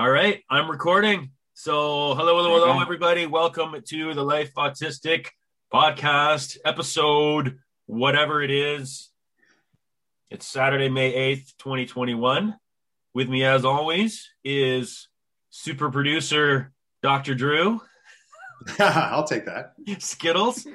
all right, I'm recording. So hello, hello, hello, everybody. Welcome to the Life Autistic Podcast episode, whatever it is. It's Saturday, May 8th, 2021. With me, as always, is super producer Dr. Drew. I'll take that. Skittles.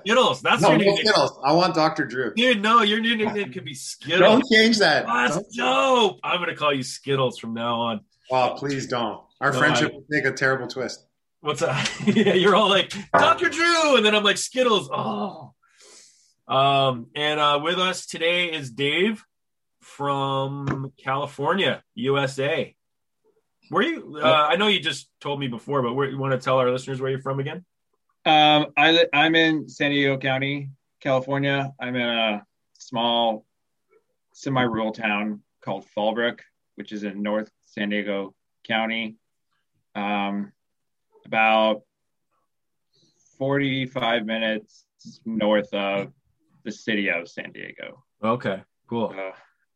Skittles. That's no, your nickname. Skittles. I want Dr. Drew. Dude, no, your new nickname could be Skittles. Don't change that. That's Don't- dope. I'm gonna call you Skittles from now on. Oh, please don't. Our No, friendship I- will take a terrible twist. What's that? yeah, you're all like Dr. Drew, and then I'm like Skittles. Oh. Um, and uh, with us today is Dave from California, USA. Where you? Uh, I know you just told me before, but where you want to tell our listeners where you're from again? Um, I I'm in San Diego County, California. I'm in a small, semi-rural town called Fallbrook, which is in North San Diego County. Um, about 45 minutes north of the city of San Diego. Okay, cool. Uh,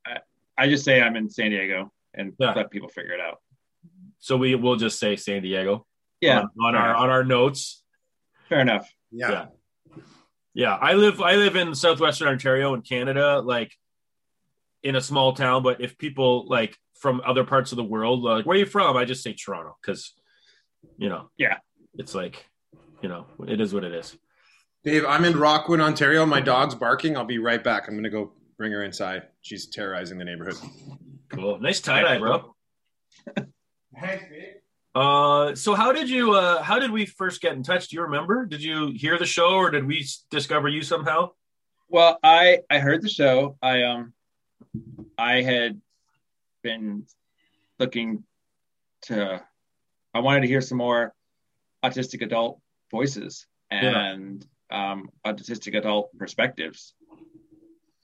I, I just say I'm in San Diego and Yeah. let people figure it out. So we will just say San Diego. Yeah, On, on our enough. on our notes. fair enough. Yeah. Yeah. Yeah, I live I live in southwestern Ontario in Canada, like in a small town. But if people like from other parts of the world, like where are you from? I just say Toronto because you know, Yeah. it's like you know, it is what it is. Dave, I'm in Rockwood, Ontario. My dog's barking. I'll be right back. I'm going to go bring her inside. She's terrorizing the neighborhood. Cool, nice tie dye, bro. Thanks, Dave. Uh, so how did you? Uh, how did we first get in touch? Do you remember? Did you hear the show, or did we discover you somehow? Well, I I heard the show. I um I had been looking to I wanted to hear some more autistic adult voices and um autistic adult perspectives.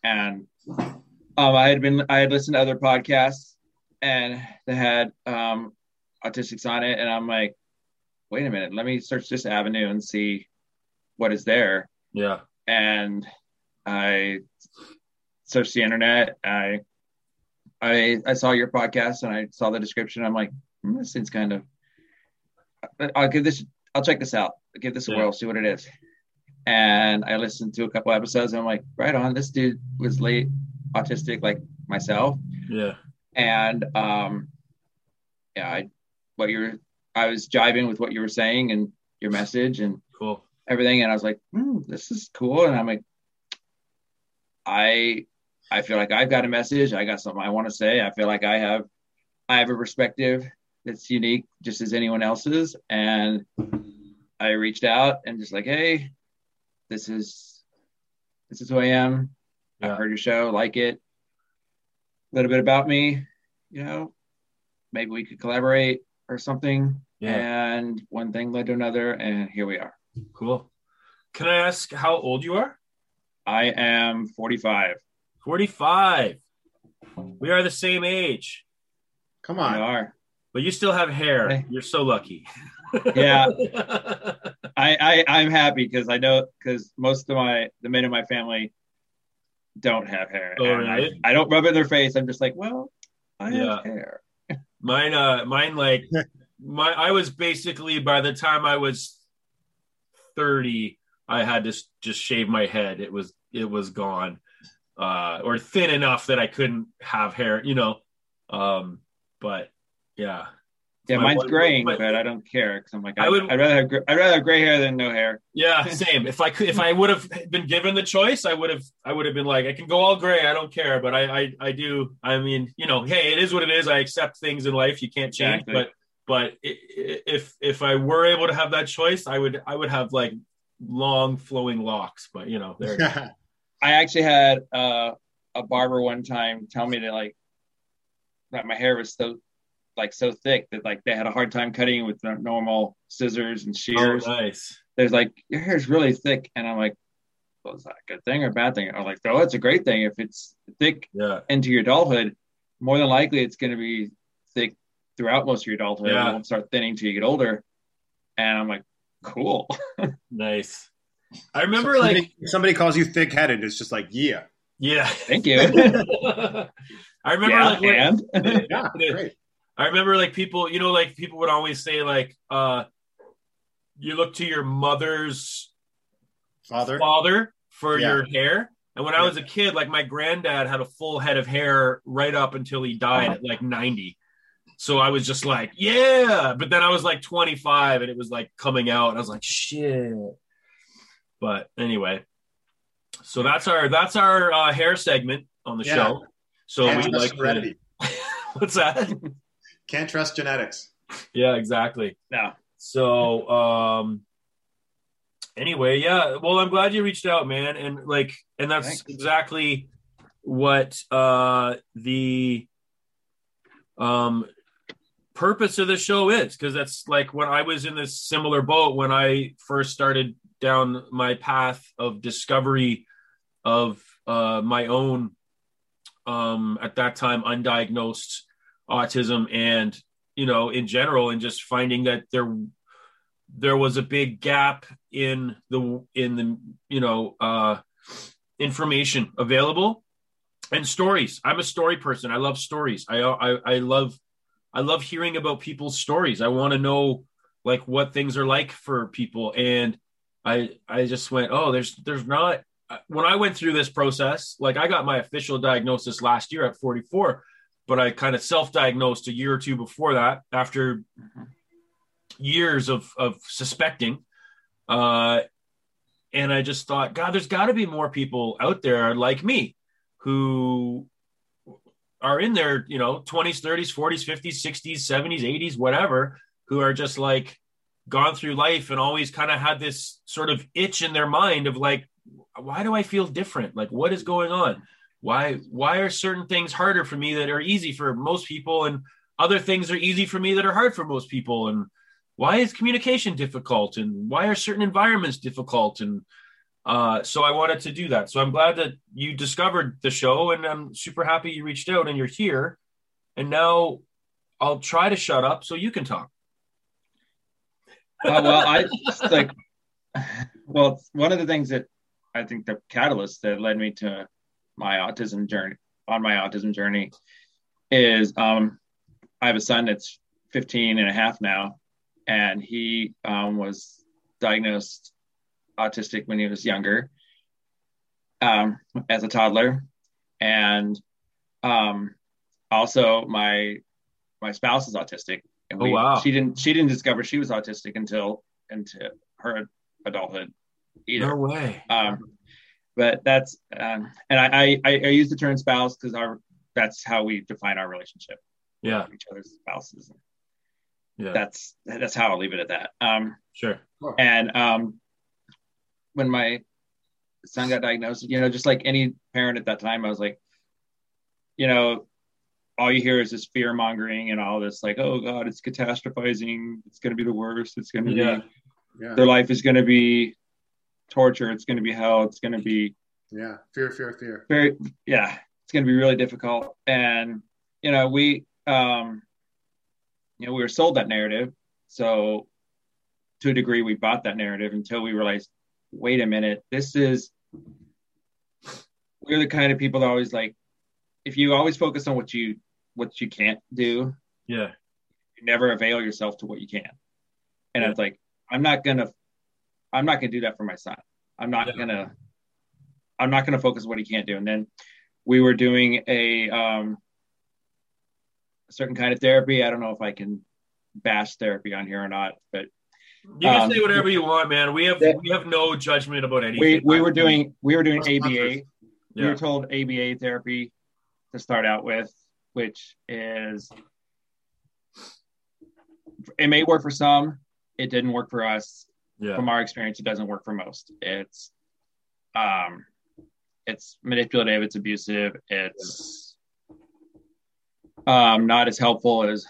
And um I had been I had listened to other podcasts and they had um autistics on it and I'm like, wait a minute, let me search this avenue and see what is there Yeah, and I searched the internet. I I I saw your podcast and I saw the description. I'm like, hmm, this seems kind of. I'll give this. I'll check this out. I'll give this a Yeah. whirl. See what it is. And I listened to a couple episodes. And I'm like, right on. This dude was late autistic like myself. yeah, And um, yeah, I what you're. I was jiving with what you were saying and your message and cool. everything and i was like hmm, this is cool and i'm like i i feel like i've got a message i got something i want to say i feel like i have i have a perspective that's unique just as anyone else's and i reached out and just like hey this is this is who i am Yeah. I heard your show, like it. A little bit about me, you know, maybe we could collaborate or something. Yeah. And one thing led to another, and here we are. Cool. Can I ask how old you are? I am 45. 45. We are the same age, Come on. We are. but you still have hair. Hey. You're so lucky. Yeah. I, I I'm happy because I know because most of my the men in my family don't have hair. Oh, and really? I, I don't rub it in their face. I'm just like, well, I Yeah. have hair. Mine, uh, mine, like, my, I was basically by the time I was 30, I had to just shave my head. It was, it was gone, uh, or thin enough that I couldn't have hair, you know. Um, but yeah, Yeah, My mine's one- graying, my- but I don't care because I'm like, I I would- would, I'd rather have I'd rather have gray hair than no hair. yeah, same. If I could, if I would have been given the choice, I would have, I would have been like, I can go all gray. I don't care. But I, I, I do. I mean, you know, hey, it is what it is. I accept things in life you can't change. Exactly. But, but i- i- if, if I were able to have that choice, I would, I would have like long flowing locks. But you know, there. I actually had uh, a barber one time tell me that like that my hair was so like so thick that like they had a hard time cutting with normal scissors and oh, shears. nice. There's like your hair is really thick, and I'm like, well, is that a good thing or a bad thing? I'm like, oh, it's a great thing if it's thick Yeah. into your adulthood. More than likely, it's going to be thick throughout most of your adulthood. Yeah. It won't start thinning till you get older. And I'm like, cool. Nice. I remember like, somebody, somebody calls you thick headed, it's just like, yeah. yeah. Thank you. I remember yeah, like, when- and Yeah, great. I remember like people, you know, like people would always say like, uh, you look to your mother's Father. father for Yeah. your hair. And when I was a kid, like my granddad had a full head of hair right up until he died at like 90. So I was just like, yeah. But then I was like 25 and it was like coming out. And I was like, shit. But anyway, so that's our that's our uh, hair segment on the Yeah. show. So Can't we like to- what's that? Can't trust genetics. yeah, exactly. no, So um anyway, yeah. Well, I'm glad you reached out, man. And like and that's Thanks. exactly what uh the um purpose of the show is because that's like when I was in this similar boat when I first started down my path of discovery of uh my own um at that time undiagnosed autism and you know in general and just finding that there there was a big gap in the in the you know uh information available and stories. I'm a story person. I love stories. I i, I love i love hearing about people's stories. I want to know like what things are like for people. And i i just went oh there's there's not when i went through this process like i got my official diagnosis last year at 44 but i kind of self-diagnosed a year or two before that after years of of suspecting uh and i just thought god there's got to be more people out there like me who are in their you know 20s 30s 40s 50s 60s 70s 80s whatever who are just like gone through life and always kind of had this sort of itch in their mind of like why do i feel different? Like what is going on? Why why are certain things harder for me that are easy for most people and other things are easy for me that are hard for most people? And why is communication difficult? And why are certain environments difficult? And uh, so i wanted to do that. So i'm glad that you discovered the show and i'm super happy you reached out and you're here. And now i'll try to shut up so you can talk Uh, well, I just like, well, one of the things that I think the catalyst that led me to my autism journey on my autism journey is um, I have a son that's 15 and a half now, and he um, was diagnosed autistic when he was younger um, as a toddler. And um, also my my spouse is autistic. And Oh, wow. she didn't she didn't discover she was autistic until into her adulthood either. no way Um, but that's um, and I, I I I use the term spouse because our that's how we define our relationship yeah each other's spouses. yeah That's that's how I'll leave it at that. Um, sure and um, when my son got diagnosed. You know, just like any parent at that time, I was like, you know, all you hear is this fear mongering and all this like, oh God, it's catastrophizing. It's going to be the worst. It's going to Yeah. be Yeah. their life is going to be torture. It's going to be hell. It's going to be Yeah. Fear, fear, fear. very yeah it's going to be really difficult and you know we um you know we were sold that narrative so to a degree we bought that narrative until we realized wait a minute this is we're the kind of people that always like if you always focus on what you what you can't do Yeah. you never avail yourself to what you can and Yeah. it's like i'm not gonna i'm not gonna do that for my son i'm not Yeah. gonna i'm not gonna focus on what he can't do and then we were doing a um a certain kind of therapy i don't know if i can bash therapy on here or not but You can Um, say whatever you want, man. We have Yeah. we have no judgment about anything. we we were doing we were doing aba we were told aba therapy to start out with which is it may work for some it didn't work for us Yeah. from our experience, it doesn't work for most. It's um it's manipulative, it's abusive, it's um not as helpful as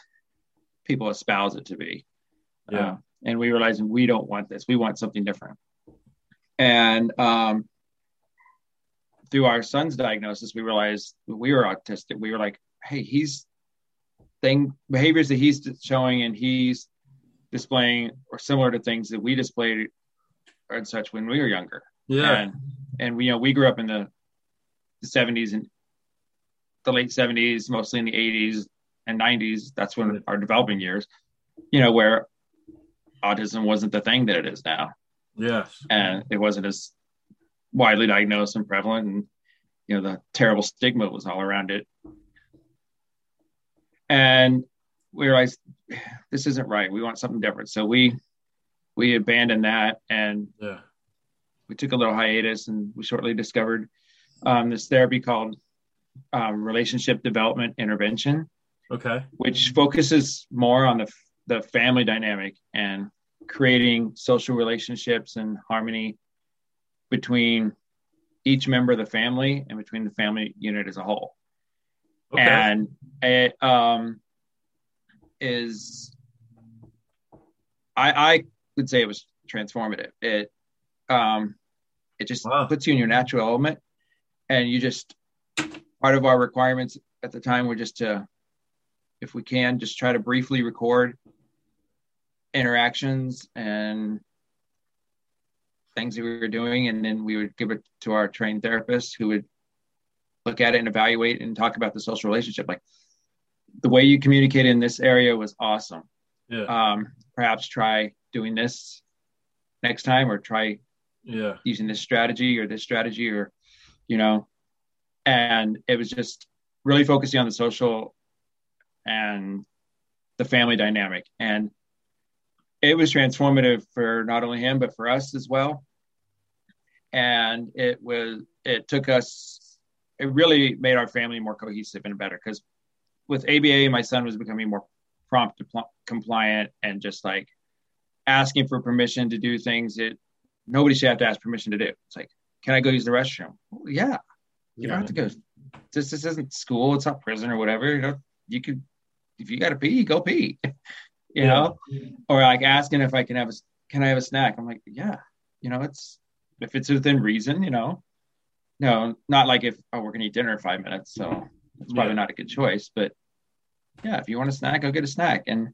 people espouse it to be. Yeah. Uh, and we realized we don't want this. We want something different. And um through our son's diagnosis, we realized we were autistic. We were like, hey, he's thing behaviors that he's showing and he's displaying are similar to things that we displayed and such when we were younger. Yeah. And and we you know we grew up in the, the 70s and the late 70s, mostly in the 80s and 90s. That's when our developing years, you know, where autism wasn't the thing that it is now, Yes. and it wasn't as widely diagnosed and prevalent, and you know the terrible stigma was all around it. And we realized this isn't right. We want something different. So we we abandoned that and Yeah. we took a little hiatus and we shortly discovered um, this therapy called um, relationship development intervention, Okay. which focuses more on the, the family dynamic and creating social relationships and harmony between each member of the family and between the family unit as a whole. Okay. And it um, is, I, I would say it was transformative. It, um, it just Wow. puts you in your natural element, and you just part of our requirements at the time were just to, if we can, just try to briefly record interactions and things that we were doing, and then we would give it to our trained therapist who would look at it and evaluate and talk about the social relationship. Like the way you communicated in this area was awesome. yeah. Um, perhaps try doing this next time, or try yeah. using this strategy or this strategy, or you know. And it was just really focusing on the social and the family dynamic, and it was transformative for not only him but for us as well. And it was it took us it really made our family more cohesive and better because with ABA, my son was becoming more prompt, depl- compliant, and just like asking for permission to do things that nobody should have to ask permission to do. It's like, can I go use the restroom? Well, yeah, you don't have to go. This this isn't school. It's not prison or whatever. You know, you could if you got to pee, go pee. you Yeah. know, or like asking if I can have a can I have a snack? I'm like, yeah, you know, it's if it's within reason, you know. No, not like if oh we're gonna eat dinner in five minutes, so it's probably Yeah. not a good choice. But yeah, if you want a snack, go get a snack. And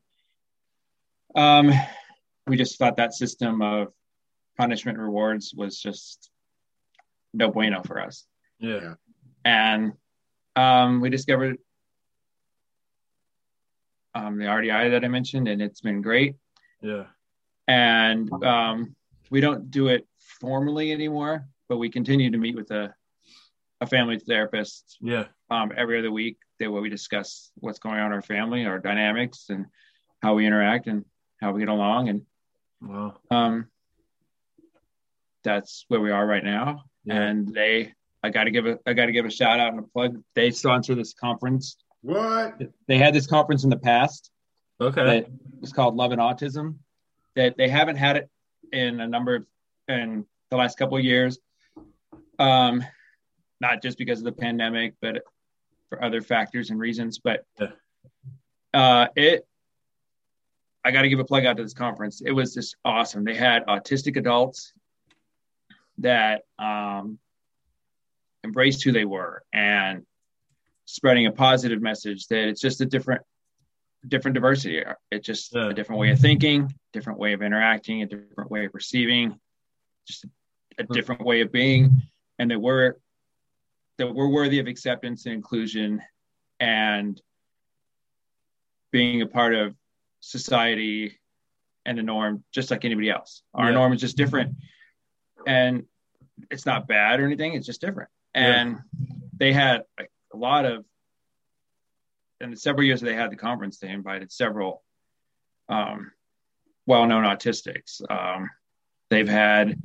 um, we just thought that system of punishment rewards was just no bueno for us. Yeah. And um, we discovered um, the RDI that I mentioned, and it's been great. Yeah. And um, we don't do it formally anymore, but we continue to meet with a, a family therapist Yeah. um, every other week that where we discuss what's going on in our family, our dynamics, and how we interact and how we get along. And Wow. um, that's where we are right now. Yeah. And they, I got to give a, I got to give a shout out and a plug. They sponsor this conference. What? They had this conference in the past Okay. that was called Love and Autism. That they haven't had it in a number of in the last couple of years. Um, not just because of the pandemic, but for other factors and reasons. But uh, it, I got to give a plug out to this conference. It was just awesome. They had autistic adults that um, embraced who they were and spreading a positive message that it's just a different different diversity it's just Yeah. a different way of thinking different way of interacting a different way of perceiving just a, a different way of being and that we're that we're worthy of acceptance and inclusion and being a part of society and the norm just like anybody else. Our Yeah. norm is just different. And it's not bad or anything it's just different. And they had like, a lot of in the several years that they had the conference they invited several um, well-known autistics. Um, they've had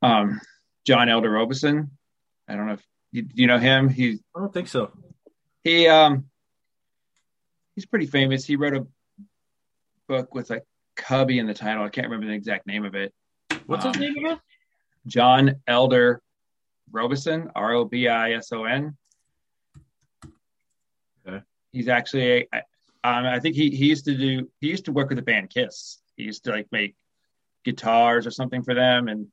um, john elder robison i don't know if you, you know him he I don't think so. he um he's pretty famous he wrote a book with a cubby in the title i can't remember the exact name of it What's Um, his name again? John Elder Robison, R O B I S O N. Okay. He's actually, a, um, I think he, he used to do, he used to work with the band Kiss. He used to like make guitars or something for them. And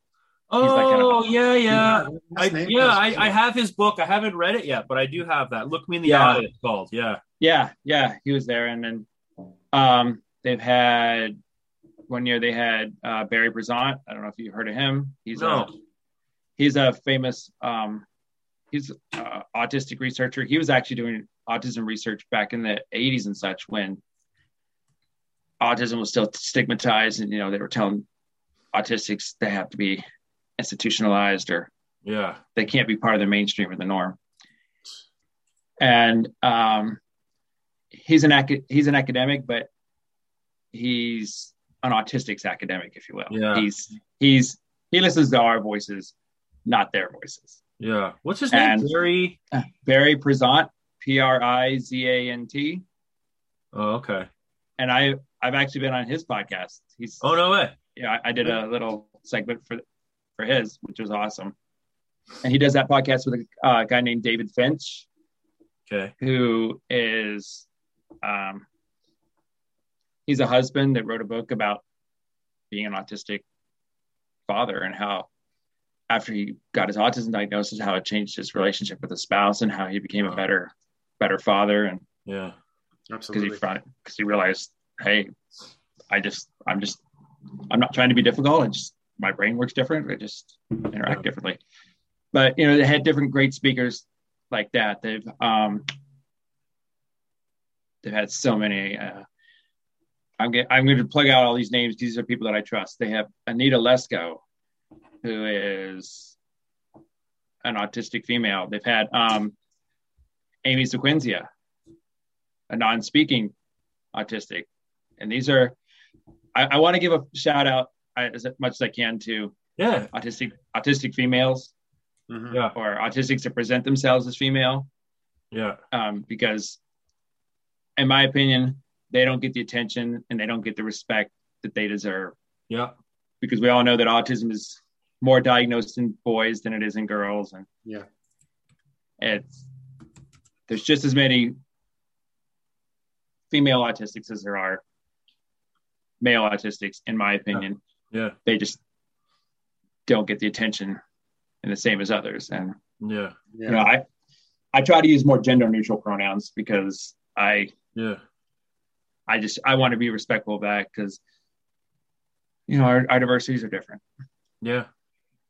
Oh, that kind of- yeah, yeah. I, yeah, I, I have his book. I haven't read it yet, but I do have that. Look me in the Yeah. eye. It's called. Yeah. yeah, yeah, he was there. And then um, they've had one year they had uh, Barry Prizant. I don't know if you've heard of him. He's No. a, he's a famous, um, he's uh, autistic researcher. He was actually doing autism research back in the 80s and such when autism was still stigmatized and you know they were telling autistics they have to be institutionalized or Yeah. they can't be part of the mainstream or the norm and um, he's an ac- he's an academic but he's an autistics academic if you will Yeah. he's he's he listens to our voices not their voices Yeah. What's his name? Barry. barry Prizant, p-r-i-z-a-n-t Oh, okay. and i i've actually been on his podcast he's Oh no way. yeah, I, I did a little segment for for his, which was awesome. And he does that podcast with a uh, guy named David Finch, Okay. who is um, he's a husband that wrote a book about being an autistic father and how after he got his autism diagnosis, how it changed his relationship with his spouse and how he became a better better father and Yeah. absolutely because he Absolutely. because he realized, hey, I just I'm just I'm not trying to be difficult. I just my brain works different. I just interact differently. But you know, they had different great speakers like that. They've um they've had so many. Uh, I'm get, I'm going to plug out all these names. These are people that I trust. They have Anita Lesko, who is an autistic female. They've had um, Amy Sequenzia, a non-speaking autistic, and these are. I, I want to give a shout out as much as I can to Yeah. autistic autistic females Mhm. Yeah. or autistics that present themselves as female, Yeah. um, because, in my opinion, they don't get the attention and they don't get the respect that they deserve. Yeah. Because we all know that autism is more diagnosed in boys than it is in girls, and Yeah. it's there's just as many female autistics as there are male autistics, in my opinion. Yeah. They just don't get the attention and the same as others, and Yeah. Yeah. you know, I I try to use more gender neutral pronouns because I Yeah. I just I want to be respectful of that because you know our, our diversities are different. Yeah.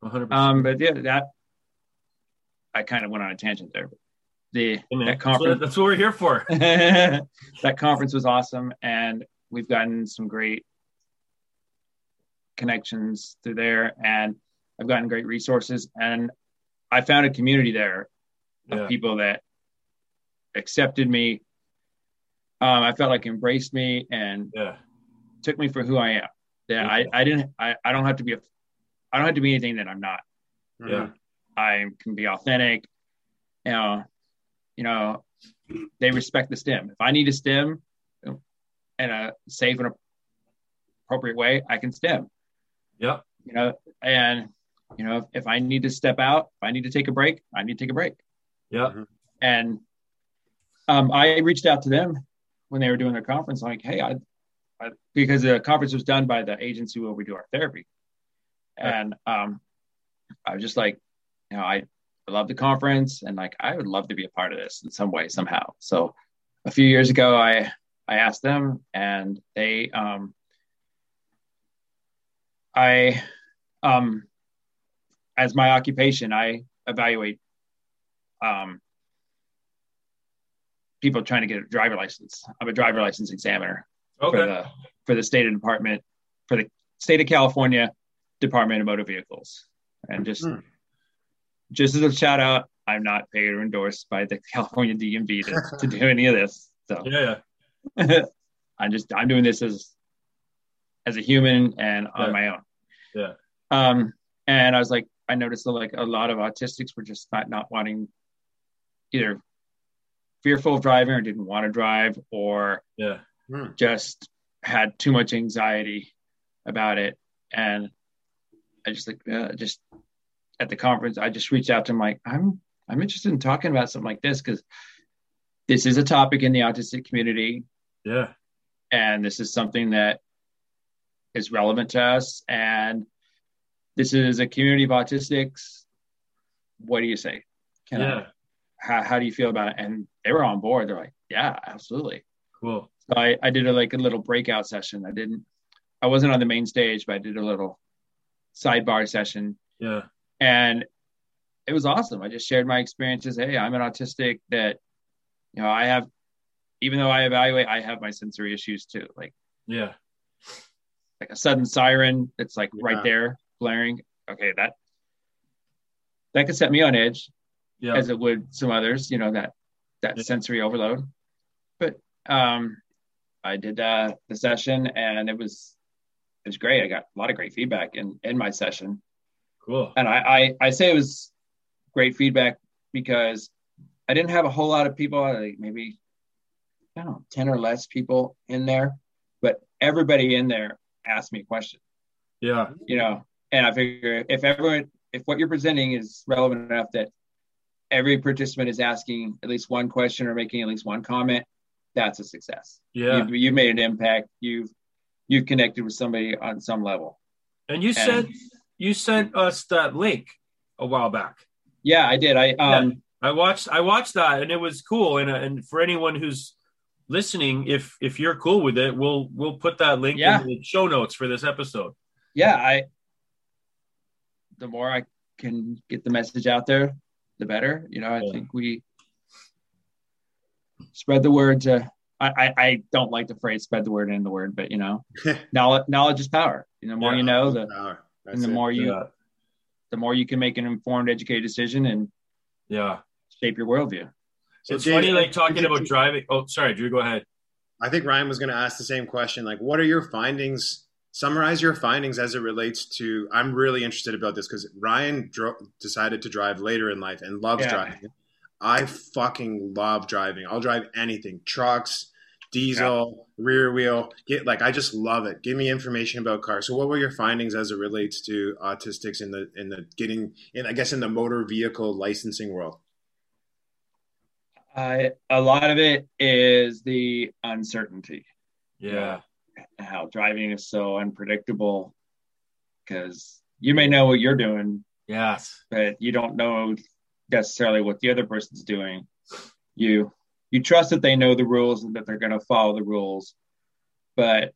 100%. Um, but yeah, that I kind of went on a tangent there. But the Hey, that conference that's what we're here for. that conference was awesome, and we've gotten some great connections through there, and I've gotten great resources, and I found a community there of Yeah. people that accepted me. Um, I felt like embraced me and Yeah. took me for who I am. That I, I didn't I, I don't have to be a I don't have to be anything that I'm not. Yeah. I can be authentic. You know, you know, they respect the stim. If I need a stim in a safe and appropriate way, I can stim. Yeah. You know, and you know, if, if I need to step out, if I need to take a break, I need to take a break. Yeah. And um, I reached out to them when they were doing their conference, like, hey, I, I because the conference was done by the agency where we do our therapy, and um, I was just like, you know, I, I love the conference, and like I would love to be a part of this in some way somehow. So a few years ago, I I asked them, and they um, I um, as my occupation, I evaluate um, people trying to get a driver license. I'm a driver license examiner Okay. for the for the state department for the state of California Department of Motor Vehicles. And just Hmm. just as a shout out, I'm not paid or endorsed by the California DMV to, to do any of this. So Yeah. yeah. I'm just I'm doing this as as a human and on Yeah. my own. Yeah. Um, and I was like, I noticed that like a lot of autistics were just not not wanting either fearful of driving or didn't want to drive or Yeah. just had too much anxiety about it. And I just like uh, just at the conference, I just reached out to him like, I'm I'm interested in talking about something like this because this is a topic in the autistic community Yeah. and this is something that is relevant to us. And this is a community of autistics. What do you say? Can I- Yeah. how, how do you feel about it? And they were on board. They're like yeah absolutely. Cool. so I, I did a, like a little breakout session. I didn't i wasn't on the main stage but i did a little sidebar session. Yeah. and it was awesome. I just shared my experiences. Hey i'm an autistic that you know i have even though i evaluate i have my sensory issues too. Like Yeah. Like a sudden siren that's like Yeah. right there blaring okay that that could set me on edge Yeah. as it would some others you know that that Yeah. sensory overload but um i did uh the session and it was it was great i got a lot of great feedback in in my session Cool. and I, I I say it was great feedback because I didn't have a whole lot of people, like maybe I don't know, ten or less people in there, but everybody in there asked me a question, Yeah. you know, and I figure if everyone, if what you're presenting is relevant enough that every participant is asking at least one question or making at least one comment, that's a success. Yeah. You've, you've made an impact. You've you've connected with somebody on some level. And you sent you sent us that link a while back. Yeah, I did. I um. I watched I watched that and it was cool. And and for anyone who's listening, if if you're cool with it, we'll we'll put that link Yeah. in the show notes for this episode. yeah, I the more I can get the message out there, the better. You know, I Yeah. think we spread the word to I, I, I don't like the phrase spread the word in the word, but you know, knowledge knowledge is power. You know, the more Yeah. you know, the and the it. more you Yeah. the more you can make an informed, educated decision and Yeah. shape your worldview. So it's Dave, funny like talking did you- about driving. Oh, sorry, Drew, go ahead. I think Ryan was going to ask the same question. Like, what are your findings? Summarize your findings as it relates to. I'm really interested about this because Ryan dro- decided to drive later in life and loves Yeah. driving. I fucking love driving. I'll drive anything, trucks, diesel, rear wheel. Get like I just love it. Give me information about cars. So, what were your findings as it relates to autistics in the in the getting in? I guess in the motor vehicle licensing world. I a lot of it is the uncertainty. Yeah. how driving is so unpredictable because you may know what you're doing, Yes. but you don't know necessarily what the other person's doing. You you trust that they know the rules and that they're going to follow the rules, but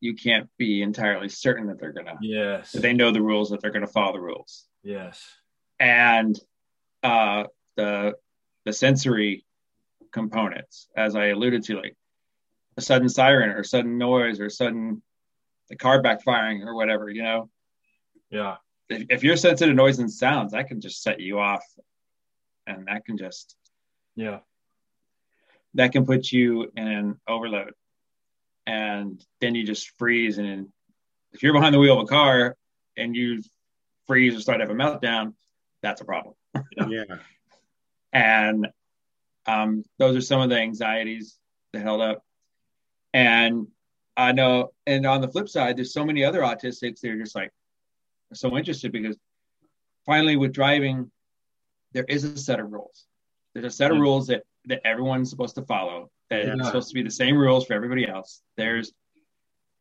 you can't be entirely certain that they're going to Yes. that they know the rules that they're going to follow the rules. Yes. And uh, the the sensory components, as I alluded to, like a sudden siren or sudden noise or sudden the car backfiring or whatever, you know, Yeah. if, if you're sensitive to noise and sounds, that can just set you off, and that can just Yeah. that can put you in an overload, and then you just freeze. And if you're behind the wheel of a car and you freeze or start to have a meltdown, that's a problem. Yeah. And um, those are some of the anxieties that held up. And I know, and on the flip side, there's so many other autistics that are just like so interested because finally with driving, there is a set of rules. There's a set of rules that that everyone's supposed to follow. That Yeah. it's supposed to be the same rules for everybody else. There's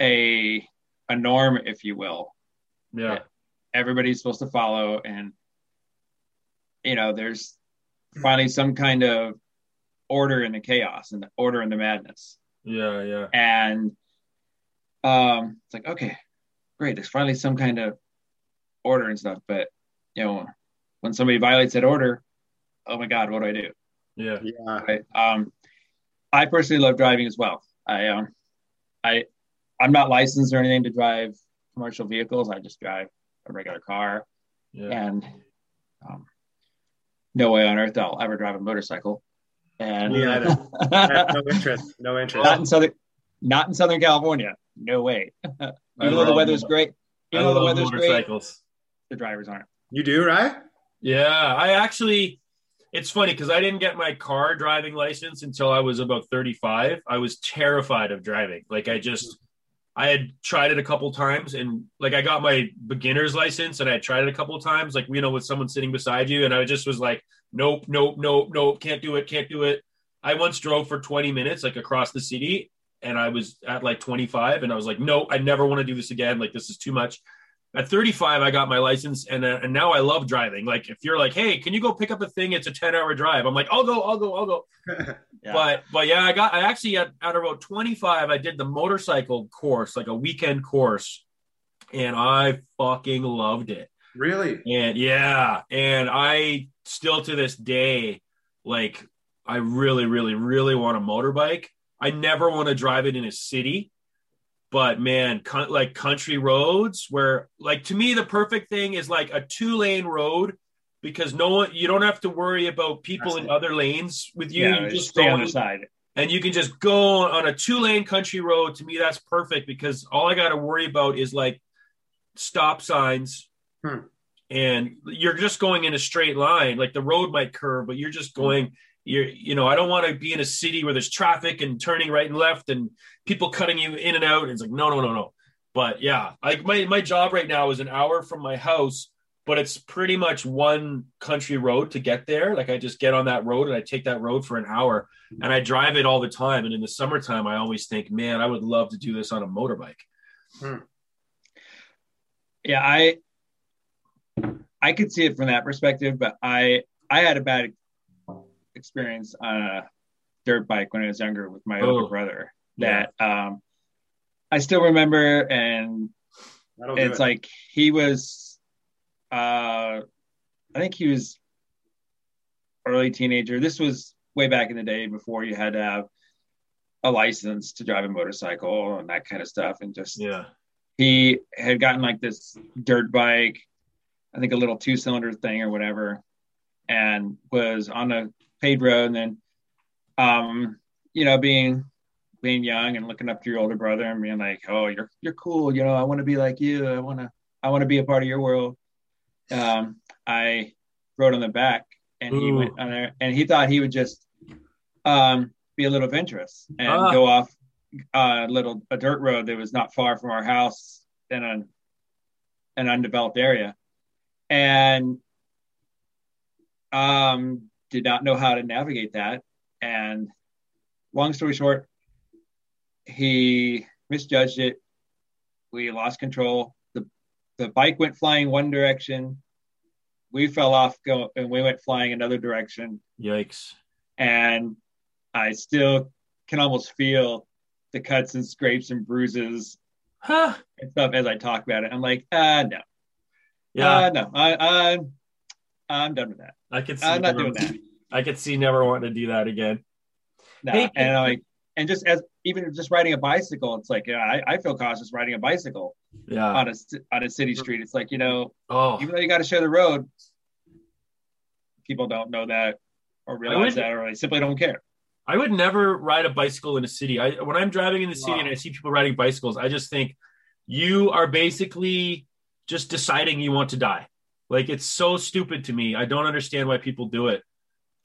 a a norm, if you will, Yeah. everybody's supposed to follow, and you know, there's finally some kind of order in the chaos and order in the madness. Yeah. Yeah. And um, it's like, okay, great. There's finally some kind of order and stuff. But you know, when somebody violates that order, oh my God, what do I do? Yeah. Yeah. Right. Um, I personally love driving as well. I um, I I'm not licensed or anything to drive commercial vehicles. I just drive a regular car, Yeah. and um, no way on earth I'll ever drive a motorcycle. And Yeah, I. I no interest. No interest. not in southern, not in Southern California. No way. even I though the weather's great, I even though the love weather's great, the drivers aren't. You do, right? Yeah, I actually, it's funny because I didn't get my car driving license until I was about 35. I was terrified of driving. Like, I just, I had tried it a couple times and like I got my beginner's license and I tried it a couple times, like, you know, with someone sitting beside you. And I just was like, nope, nope, nope, nope, can't do it, can't do it. I once drove for 20 minutes, like across the city, and I was at like 25 and I was like, no, I never want to do this again. Like, this is too much at 35 i got my license and uh, and now i love driving. Like if you're like hey can you go pick up a thing? It's a 10 hour drive. I'm like i'll go i'll go i'll go. Yeah. but but yeah i got i actually at, at about 25 i did the motorcycle course like a weekend course and i fucking loved it. Really? and yeah and i still to this day like i really really really want a motorbike. I never want to drive it in a city but man con- like country roads where like to me the perfect thing is like a two lane road because no one you don't have to worry about people in other lanes with you. Yeah, you just go on the side. and you can just go on a two lane country road. To me that's perfect because all i got to worry about is like stop signs Hmm. and you're just going in a straight line. Like the road might curve but you're just going you're you know i don't want to be in a city where there's traffic and turning right and left and people cutting you in and out it's like no no no no but yeah like my, my job right now is an hour from my house but it's pretty much one country road to get there like i just get on that road and i take that road for an hour and I drive it all the time. And in the summertime, I always think, man, I would love to do this on a motorbike. Hmm. Yeah, I I could see it from that perspective, but I I had a bad experience on a dirt bike when I was younger with my Oh. older brother. That um I still remember, and it's it. like he was uh I think he was early teenager. This was way back in the day before you had to have a license to drive a motorcycle and that kind of stuff and just Yeah. he had gotten like this dirt bike, I think a little two cylinder thing or whatever, and was on a paved road. And then, um, you know, being being young and looking up to your older brother and being like, "Oh, you're you're cool," you know, I want to be like you. I want to I want to be a part of your world. Um, I rode on the back, and he went on there, and he thought he would just um, be a little adventurous and Ah. go off a little a dirt road that was not far from our house in an an undeveloped area, and um, did not know how to navigate that. And long story short, he misjudged it. We lost control. the The bike went flying one direction. We fell off, go, and we went flying another direction Yikes. and I still can almost feel the cuts and scrapes and bruises Huh. and stuff as I talk about it. I'm like, ah, no, Yeah. uh, no, I, I'm, I'm done with that. I could see. I'm not never, doing that. I could see never wanting to do that again. No. Hey, and I'm like, and just as even just riding a bicycle, it's like, yeah, I, I feel cautious riding a bicycle Yeah. on a on a city street. It's like, you know, Oh. even though you got to share the road, people don't know that or realize would- that, or they simply don't care. I would never ride a bicycle in a city. I when I'm driving in the city Wow. and I see people riding bicycles, I just think you are basically just deciding you want to die. Like it's so stupid to me. I don't understand why people do it.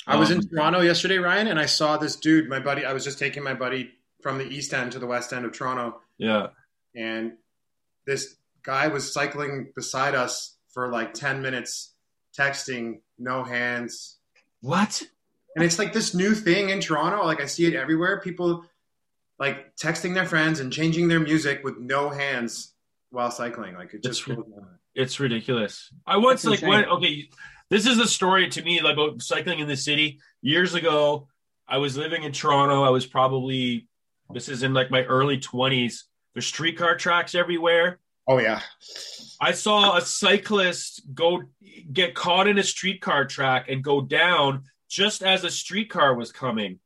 I was in Um, Toronto yesterday, Ryan, and I saw this dude, my buddy. I was just taking my buddy from the east end to the west end of Toronto, Yeah. and this guy was cycling beside us for like 10 minutes texting, no hands. What? And it's like this new thing in Toronto. Like I see it everywhere. People like texting their friends and changing their music with no hands while cycling. Like it just It's, it's ridiculous. I once That's like went okay. This is a story to me like, about cycling in the city. Years ago, I was living in Toronto. I was probably this is in like my early twenties. There's streetcar tracks everywhere. Oh yeah. I saw a cyclist go get caught in a streetcar track and go down just as a streetcar was coming.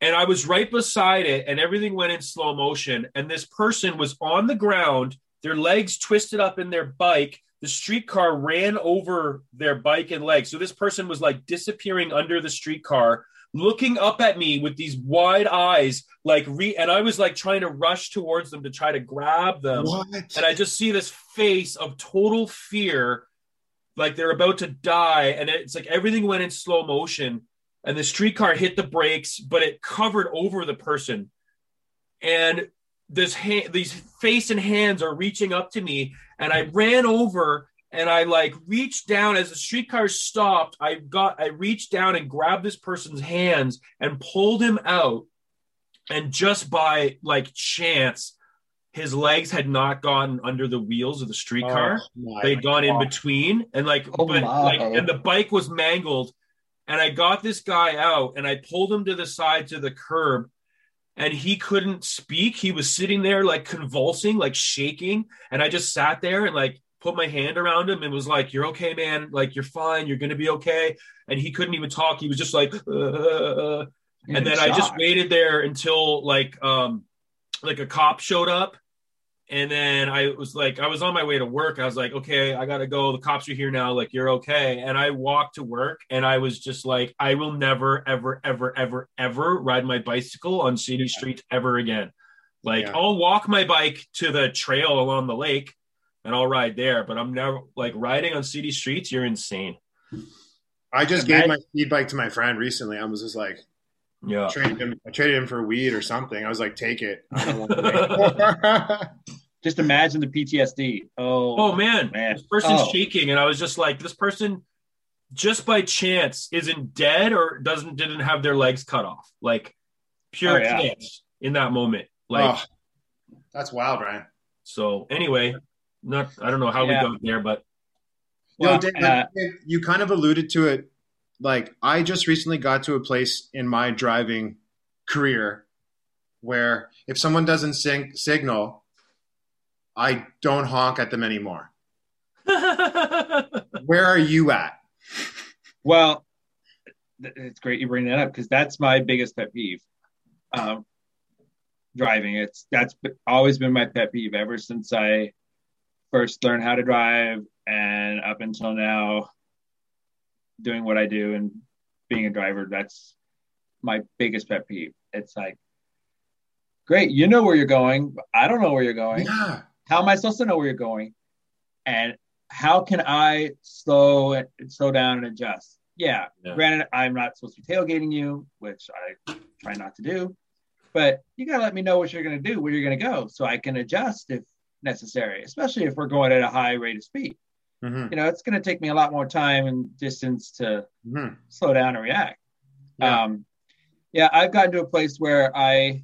And I was right beside it, and everything went in slow motion. And this person was on the ground, their legs twisted up in their bike. The streetcar ran over their bike and legs. So this person was like disappearing under the streetcar, looking up at me with these wide eyes, like re. And I was like trying to rush towards them to try to grab them What? and I just see this face of total fear, like they're about to die, and it's like everything went in slow motion, and the streetcar hit the brakes, but it covered over the person, and this hand, these face and hands are reaching up to me, and I ran over. And I like reached down as the streetcar stopped. I got, I reached down and grabbed this person's hands and pulled him out. And just by like chance, his legs had not gone under the wheels of the streetcar. Oh, They'd gone in between, and like, Oh but my. like, and the bike was mangled. And I got this guy out, and I pulled him to the side to the curb, and he couldn't speak. He was sitting there like convulsing, like shaking, and I just sat there and like put my hand around him and was like, "You're okay, man. Like you're fine. You're gonna be okay." And he couldn't even talk. He was just like, uh, uh, uh. and then I just waited there until like um like a cop showed up and then I was like I was on my way to work. I was like okay I got to go. The cops are here now. Like you're okay. And I walked to work and I was just like I will never ever ever ever ever ride my bicycle on city streets ever again. Like Yeah. I'll walk my bike to the trail along the lake and I'll ride there but I'm never like riding on city streets you're insane. I just gave my speed bike to my friend recently. I was just like, yeah. traded him, I traded him for weed or something. I was like, take it. I don't want it. Just imagine the PTSD. Oh, Oh man, Man. this person's Oh. shaking, and I was just like, this person, just by chance, isn't dead or doesn't didn't have their legs cut off. Like pure Oh, yeah. chance in that moment. Like oh, that's wild, Ryan. so. Anyway, not I don't know how Yeah. we got there, but Yo, Well, Dave, uh, like, you kind of alluded to it. Like, I just recently got to a place in my driving career where if someone doesn't sing, signal, I don't honk at them anymore. Where are you at? Well, it's great you bring that up because that's my biggest pet peeve. Um, driving, it's that's always been my pet peeve ever since I first learned how to drive and up until now, doing what I do and being a driver. That's my biggest pet peeve. It's like, great, you know where you're going, but I don't know where you're going Yeah. How am I supposed to know where you're going? And how can I slow slow down and adjust? Yeah, Yeah. granted, I'm not supposed to be tailgating you, which I try not to do, but you gotta let me know what you're gonna do, where you're gonna go, so I can adjust if necessary, especially if we're going at a high rate of speed. hmm You know, it's gonna take me a lot more time and distance to hmm slow down and react. Yeah. Um, yeah, I've gotten to a place where I,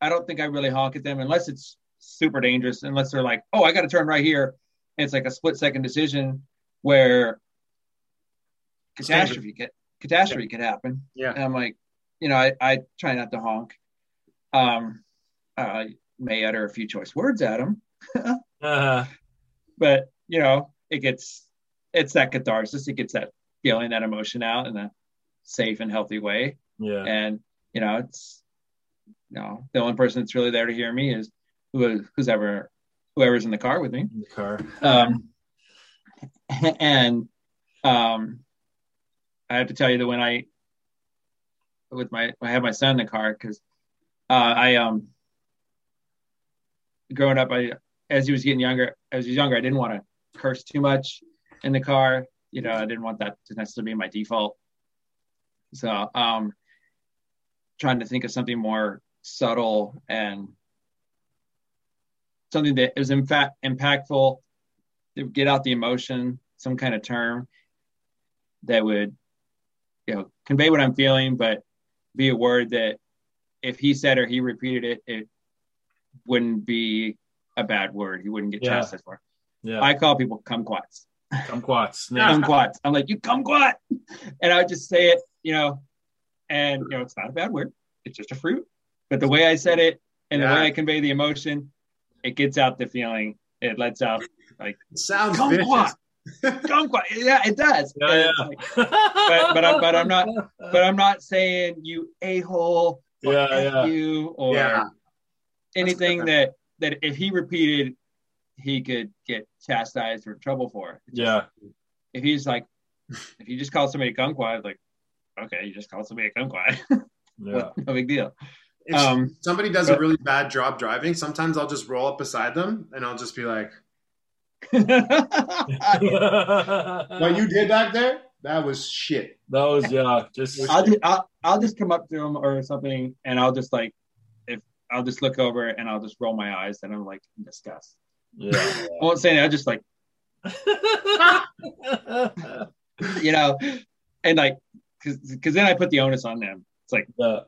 I don't think I really honk at them unless it's super dangerous. Unless they're like, oh, I got to turn right here. And it's like a split second decision where catastrophe could catastrophe could happen. Yeah. And I'm like, you know, I, I try not to honk. Um, I may utter a few choice words at them, uh, but you know, it gets it's that catharsis. It gets that feeling, that emotion out in a safe and healthy way. yeah, And you know, it's you know, the only person that's really there to hear me is who who's ever whoever's in the car with me. in the car. Um, and um, I have to tell you that when I with my I had my son in the car because uh, I um growing up I as he was getting younger as he was younger I didn't want to curse too much in the car you know I didn't want that to necessarily be my default so um trying to think of something more subtle and something that is in fact impactful to get out the emotion some kind of term that would you know convey what I'm feeling, but be a word that if he said or he repeated it, it wouldn't be a bad word. He wouldn't get Yeah. chastised for. Yeah. I call people kumquats. Kumquats. Nice. Kumquats. I'm like, you kumquat. And I would just say it, you know, and you know, it's not a bad word. It's just a fruit. But the way I said it and the way I convey the emotion, it gets out the feeling. It lets out like It sounds kumquat. vicious. kumquat. Yeah, it does. Yeah, yeah. like- but but I'm, but I'm not but I'm not saying you a hole or Yeah, yeah. you or Yeah. anything that that if he repeated, he could get chastised or trouble for. It's just- Yeah. If he's like, if you just call somebody a kumquat, like, okay, you just called somebody a kumquat. Yeah. no big deal. If Um, somebody does a really bad job driving, sometimes I'll just roll up beside them and I'll just be like, "What you did back there? That was shit." That was yeah, just I'll just I'll, I'll just come up to them or something, and I'll just like if I'll just look over and I'll just roll my eyes, and I'm like in disgust. yeah. I won't say anything. I just like you know, and like because because then I put the onus on them. It's like yeah.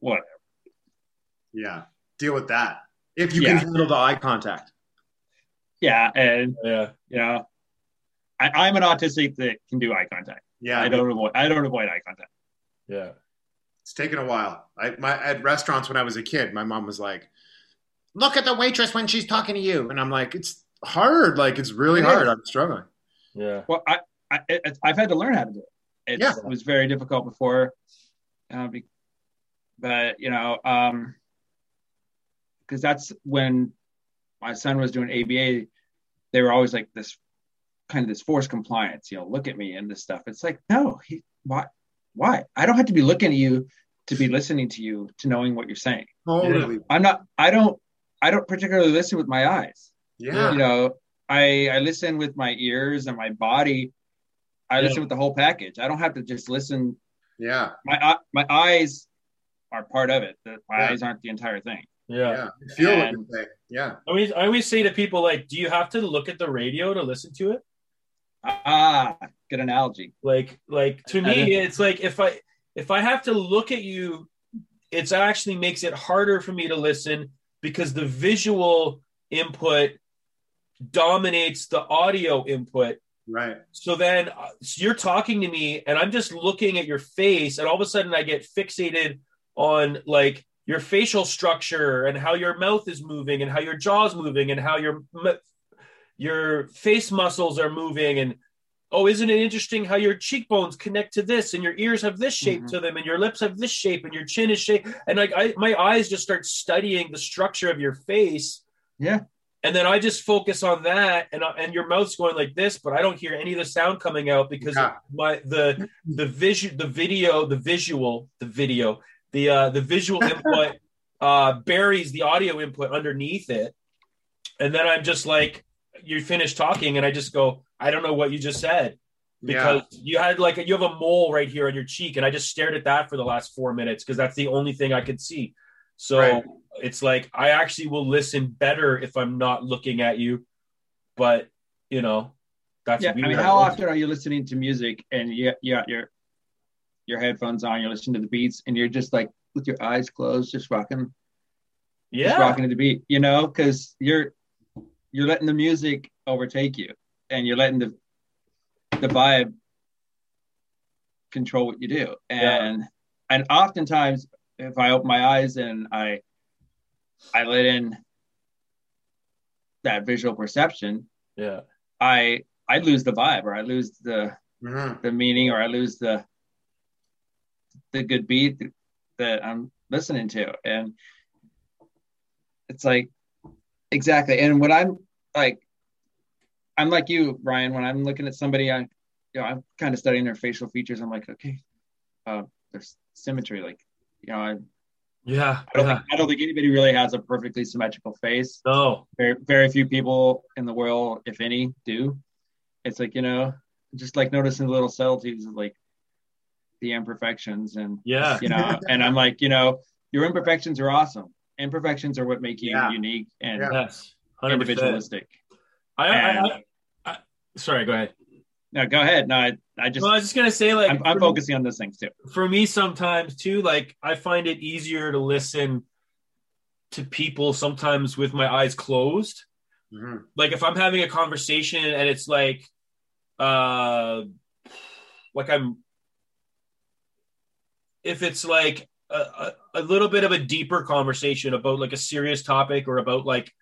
what? Yeah, deal with that. If you Yeah. can handle the eye contact. Yeah, and Yeah. you know, I, I'm an autistic that can do eye contact. Yeah, I don't avoid I don't avoid eye contact. Yeah. It's taken a while. I my at restaurants when I was a kid, my mom was like, "Look at the waitress when she's talking to you," and I'm like, "It's hard. Like it's really It hard. is. I'm struggling." Yeah. Well, I, I it, I've had to learn how to do it. It's, Yeah. It was very difficult before, uh, be, but you know, um, because that's when my son was doing ABA. They were always like this kind of this forced compliance. You know, look at me and this stuff. It's like no, he why why I don't have to be looking at you to be listening to you to knowing what you're saying. Oh, totally. I'm not. I don't. I don't particularly listen with my eyes Yeah. you know i i listen with my ears and my body i Yeah. listen with the whole package i don't have to just listen Yeah. my my eyes are part of it The- my Yeah. eyes aren't the entire thing Yeah. Yeah. I feel what And- you say. Yeah. I always, I always say to people like, do you have to look at the radio to listen to it? ah good analogy Like, like to me, it's like if I if I have to look at you, it's actually makes it harder for me to listen because the visual input dominates the audio input. Right. So then uh, so you're talking to me, and I'm just looking at your face, and all of a sudden I get fixated on like your facial structure and how your mouth is moving and how your jaw's moving and how your your face muscles are moving and oh isn't it interesting how your cheekbones connect to this and your ears have this shape Mhm. to them and your lips have this shape and your chin is shaped and like I my eyes just start studying the structure of your face Yeah. and then I just focus on that and uh, and your mouth's going like this but I don't hear any of the sound coming out because Yeah. my the the vision the video the visual the video the uh the visual input uh buries the audio input underneath it. And then i'm just like you finish talking and i just go i don't know what you just said. Because you had like you have a mole right here on your cheek and i just stared at that for the last four minutes because that's the only thing i could see. So Right. it's like i actually will listen better if i'm not looking at you. But you know that's yeah i mean how often are you listening to music and you you got your your headphones on you're listening to the beats and you're just like with your eyes closed just rocking yeah just rocking to the beat, you know, because you're you're letting the music overtake you, and you're letting the the vibe control what you do. And and oftentimes, if I open my eyes and I I let in that visual perception, yeah I I lose the vibe, or I lose the Mhm. the meaning, or I lose the the good beat that I'm listening to, and it's like exactly. And when I'm like, I'm like you, Brian. When I'm looking at somebody, I, you know, I'm kind of studying their facial features. I'm like, okay, uh, there's symmetry. Like, you know, I, yeah I don't yeah think I don't think anybody really has a perfectly symmetrical face. no Very very few people in the world, if any, do. It's like you know, just like noticing the little subtleties like the imperfections and yeah you know and i'm like you know your imperfections are awesome imperfections are what make you Yeah. unique and yes individualistic I, I, And- I, I, sorry, go ahead. No, go ahead. No, I, I just Well, I was just gonna say, like, I'm, I'm for- focusing on those things too. for me sometimes too like i find it easier to listen to people sometimes with my eyes closed Mhm. like if i'm having a conversation and it's like uh like i'm if it's like a, a, a little bit of a deeper conversation about like a serious topic or about like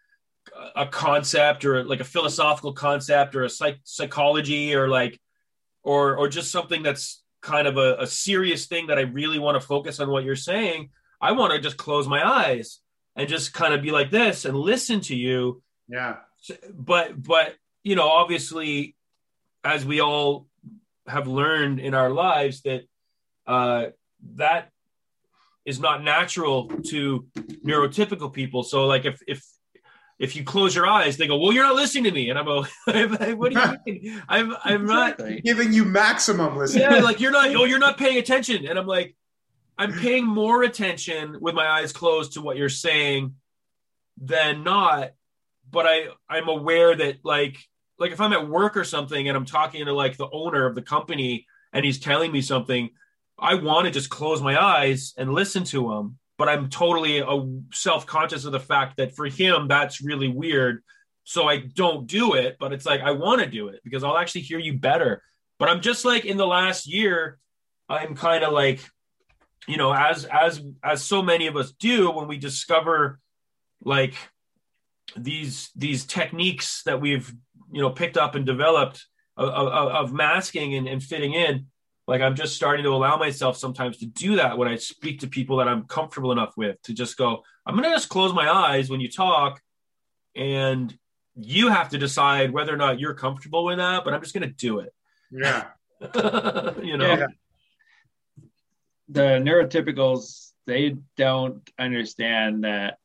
a concept or like a philosophical concept or a psych- psychology or like or or just something that's kind of a, a serious thing that I really want to focus on what you're saying, I want to just close my eyes and just kind of be like this and listen to you. Yeah. But but you know, obviously, as we all have learned in our lives, that uh, that is not natural to neurotypical people. So like if if if you close your eyes, they go, "Well, you're not listening to me," and I'm like, "What do you mean? I'm I'm not." Giving you maximum listening. yeah, like you're not, oh, you're not paying attention. And I'm like, I'm paying more attention with my eyes closed to what you're saying than not. But I, I'm aware that like, like if I'm at work or something and I'm talking to like the owner of the company and he's telling me something, I want to just close my eyes and listen to him. But I'm totally uh, self-conscious of the fact that for him that's really weird. So I don't do it. But it's like I want to do it because I'll actually hear you better. But I'm just like in the last year, I'm kind of like, you know, as as as so many of us do when we discover like these these techniques that we've you know picked up and developed of, of, of masking and, and fitting in. Like I'm just starting to allow myself sometimes to do that when I speak to people that I'm comfortable enough with to just go, I'm gonna just close my eyes when you talk, and you have to decide whether or not you're comfortable with that. But I'm just gonna do it. Yeah. you know. Yeah. the neurotypicals they don't understand that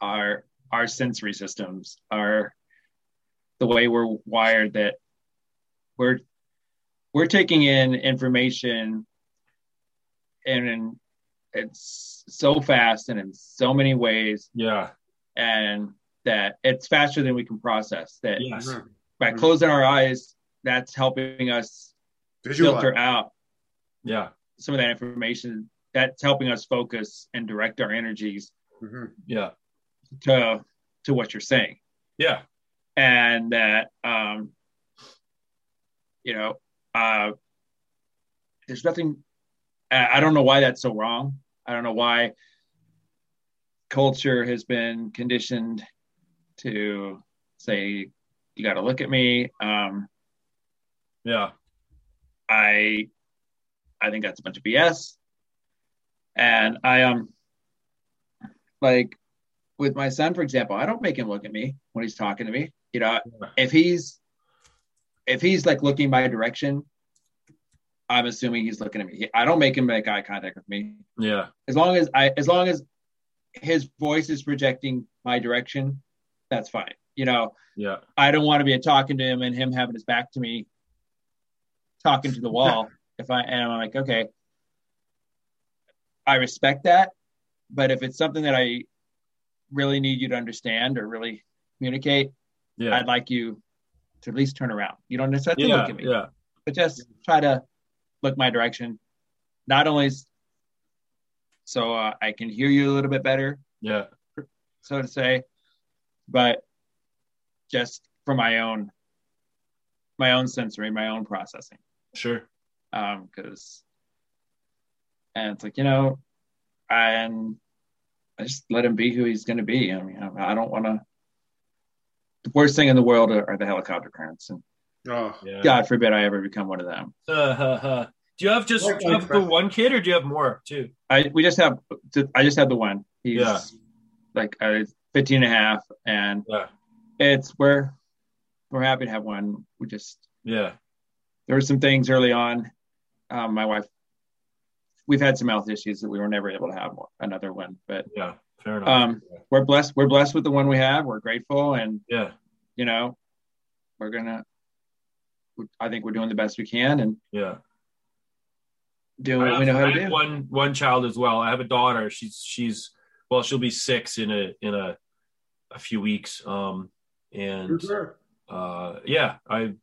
our our sensory systems are the way we're wired that we're we're taking in information and it's so fast and in so many ways Yeah. and that it's faster than we can process that Yes. Mhm. by Mhm. closing our eyes that's helping us Visual. filter out Yeah. some of that information that's helping us focus and direct our energies Mhm. Yeah. to to what you're saying Yeah. and that um you know uh there's nothing i don't know why that's so wrong i don't know why culture has been conditioned to say you got to look at me um Yeah. I I think that's a bunch of BS. And I um like with my son, for example, I don't make him look at me when he's talking to me. You know, if he's if he's like looking my direction, I'm assuming he's looking at me. I don't make him make eye contact with me. Yeah. As long as I as long as his voice is projecting my direction, that's fine. You know, Yeah. I don't want to be talking to him and him having his back to me, talking to the wall. if I and I'm like, okay, I respect that, but if it's something that I really need you to understand or really communicate, Yeah. I'd like you to at least turn around. You don't necessarily Yeah. look at me, Yeah. but just try to look my direction. Not only so uh, I can hear you a little bit better, Yeah. so to say, but just for my own my own sensory, my own processing. Sure. Um, because and it's like, you know, and I just let him be who he's gonna be. I mean, I don't wanna the worst thing in the world are, are the helicopter parents, and Oh, Yeah. God forbid I ever become one of them. Uh, huh, huh. Do you have just do you have the one kid or do you have more too? I we just have I just have the one. He's Yeah. like uh, 15 and a half, and Yeah. it's we're we're happy to have one. We just Yeah. there were some things early on. Um, my wife, we've had some health issues that we were never able to have more, another one, but Yeah. Fair enough. um, we're blessed. We're blessed with the one we have. We're grateful, and yeah. you know, we're gonna. I think we're doing the best we can and Yeah. doing what we know how to do. one one child as well. I have a daughter. She's she's well, she'll be six in a in a a few weeks. Um and uh yeah, I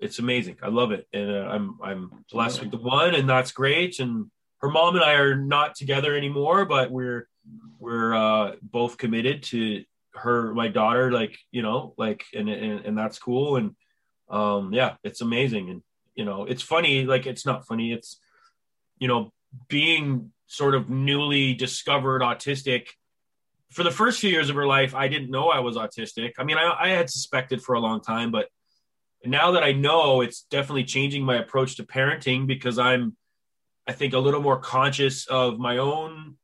it's amazing. I love it, and uh, I'm I'm blessed with the one, and that's great. And her mom and I are not together anymore, but we're we're uh, both committed to her, my daughter. Like you know, like and and, and that's cool. And um, yeah, it's amazing. And you know, it's funny. Like it's not funny. It's you know, being sort of newly discovered autistic for the first few years of her life, I didn't know I was autistic. I mean, I, I, had suspected for a long time, but now that I know, it's definitely changing my approach to parenting because I'm, I think, a little more conscious of my own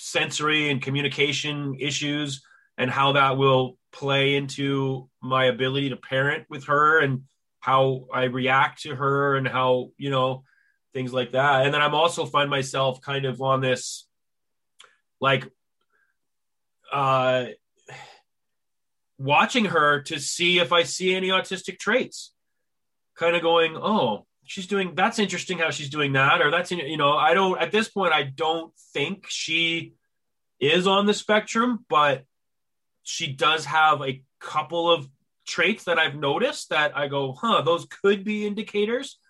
sensory and communication issues and how that will play into my ability to parent with her and how I react to her and how, you know, things like that. And then I'm also find myself kind of on this like uh, watching her to see if I see any autistic traits. Kind of going, oh, she's doing that's interesting how she's doing that, or that's you know, I don't at this point I don't think she is on the spectrum, but she does have a couple of traits that I've noticed that I go, huh, those could be indicators.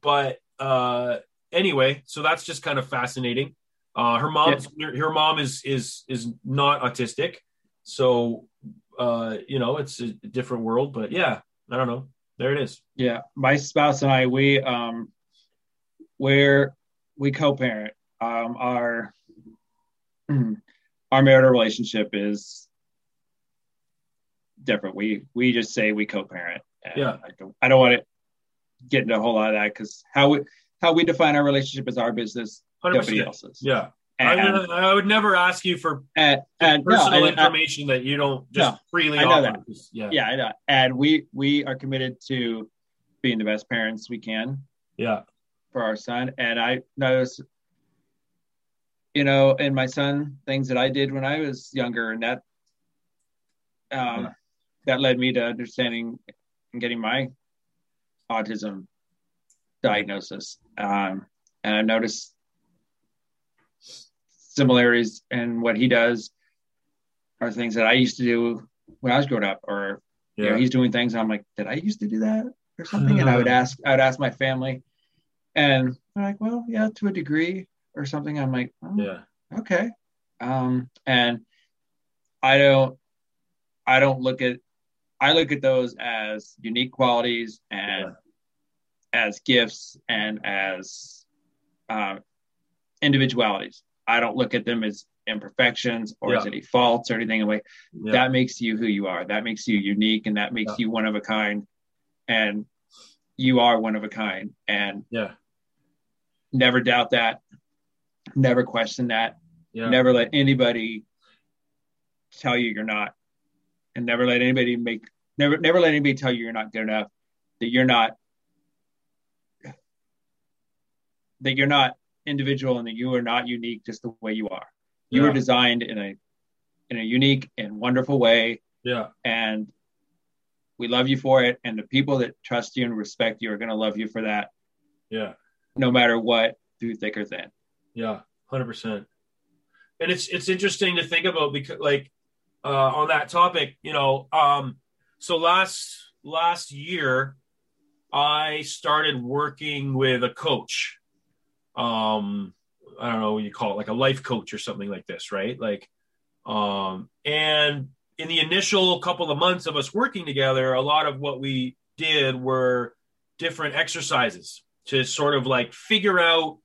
But uh anyway, so that's just kind of fascinating. Uh, her mom, yeah. her mom is is is not autistic, so uh, you know it's a different world. But yeah, I don't know. There it is. Yeah, my spouse and I, we um, where we co-parent. Um, our our marital relationship is different. We we just say we co-parent. yeah, I don't I don't want to get into a whole lot of that because how we how we define our relationship is our business 100%. nobody else's. Yeah. And, I, would, I, would, never ask you for and, and personal no, information I, that you don't just no, freely I know offer. That. Yeah. yeah, I know. And we we are committed to being the best parents we can. Yeah. For our son, and I notice, you know, in my son, things that I did when I was younger, and that um, yeah. that led me to understanding and getting my autism diagnosis. Um, and I noticed similarities in what he does are things that I used to do when I was growing up, or yeah. you know, he's doing things. I'm like, did I used to do that or something? and I would ask, I would ask my family, and they're like, well, yeah, to a degree or something. I'm like, oh, yeah, okay. Um, and I don't, I don't look at, I look at those as unique qualities and yeah. as gifts and as uh, individualities. I don't look at them as imperfections or yeah. as any faults or anything away. Yeah. That makes you who you are. That makes you unique and that makes yeah. you one of a kind. And you are one of a kind. And yeah. Never doubt that. Never question that. Never let anybody tell you you're not. And never let anybody make never never let anybody tell you you're not good enough, that you're not that you're not individual and that you are not unique just the way you are. You yeah. are designed in a in a unique and wonderful way. Yeah. And we love you for it. And the people that trust you and respect you are going to love you for that. Yeah. No matter what, through thick or thin. Yeah, hundred percent. And it's it's interesting to think about because like uh, on that topic, you know, um, so last last year I started working with a coach um i don't know what you call it like a life coach or something like this right? Like um and in the initial couple of months of us working together a lot of what we did were different exercises to sort of like figure out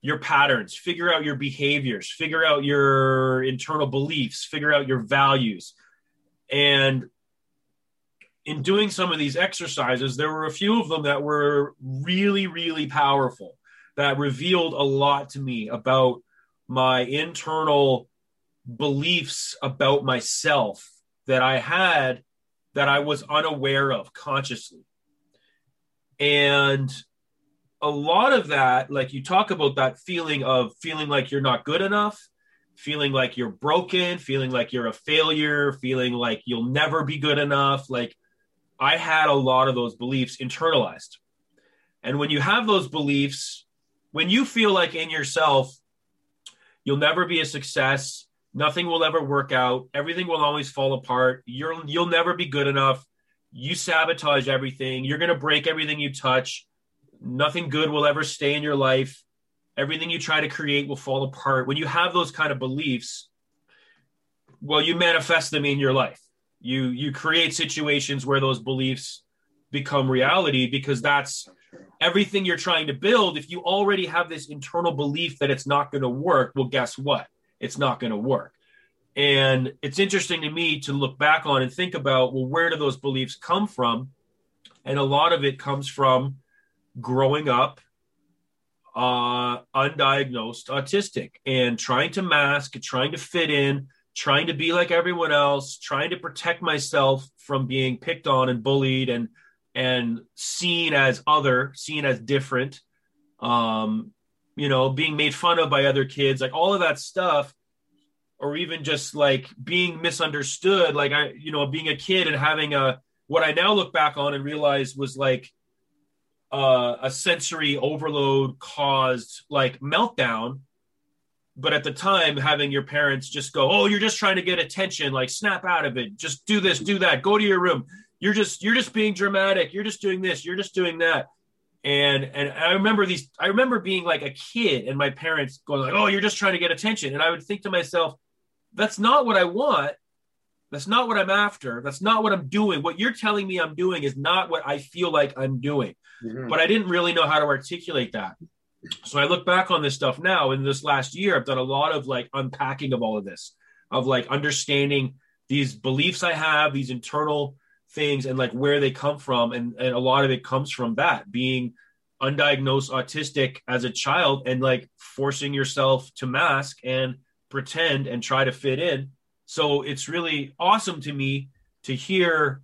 your patterns figure out your behaviors figure out your internal beliefs figure out your values. And in doing some of these exercises there were a few of them that were really really powerful that revealed a lot to me about my internal beliefs about myself that I had that I was unaware of consciously. And a lot of that, like you talk about that feeling of feeling like you're not good enough, feeling like you're broken, feeling like you're a failure, feeling like you'll never be good enough. Like I had a lot of those beliefs internalized. And when you have those beliefs, when you feel like in yourself, you'll never be a success, nothing will ever work out, everything will always fall apart, you're you'll never be good enough, you sabotage everything. You're going to break everything you touch. Nothing good will ever stay in your life. Everything you try to create will fall apart. When you have those kind of beliefs, well, you manifest them in your life. You you create situations where those beliefs become reality because that's everything you're trying to build. If you already have this internal belief that it's not going to work, well, guess what? It's not going to work. And it's interesting to me to look back on and think about, well, where do those beliefs come from? And a lot of it comes from growing up uh, undiagnosed autistic and trying to mask, trying to fit in, trying to be like everyone else, trying to protect myself from being picked on and bullied and and seen as other, seen as different. Um, you know, being made fun of by other kids, like all of that stuff or even just like being misunderstood like i you know being a kid and having a what i now look back on and realize was like uh, a sensory overload caused like meltdown. But at the time having your parents just go oh you're just trying to get attention like snap out of it. Just do this do that. Go to your room you're just you're just being dramatic you're just doing this you're just doing that and and i remember these i remember being like a kid and my parents going like oh you're just trying to get attention and i would think to myself that's not what I want. That's not what I'm after. That's not what I'm doing. What you're telling me I'm doing is not what I feel like I'm doing. Mm-hmm. But I didn't really know how to articulate that. So I look back on this stuff now. In this last year, I've done a lot of like unpacking of all of this, of like understanding these beliefs I have, these internal things, and like where they come from. And, and a lot of it comes from that being undiagnosed autistic as a child and like forcing yourself to mask and pretend and try to fit in. So it's really awesome to me to hear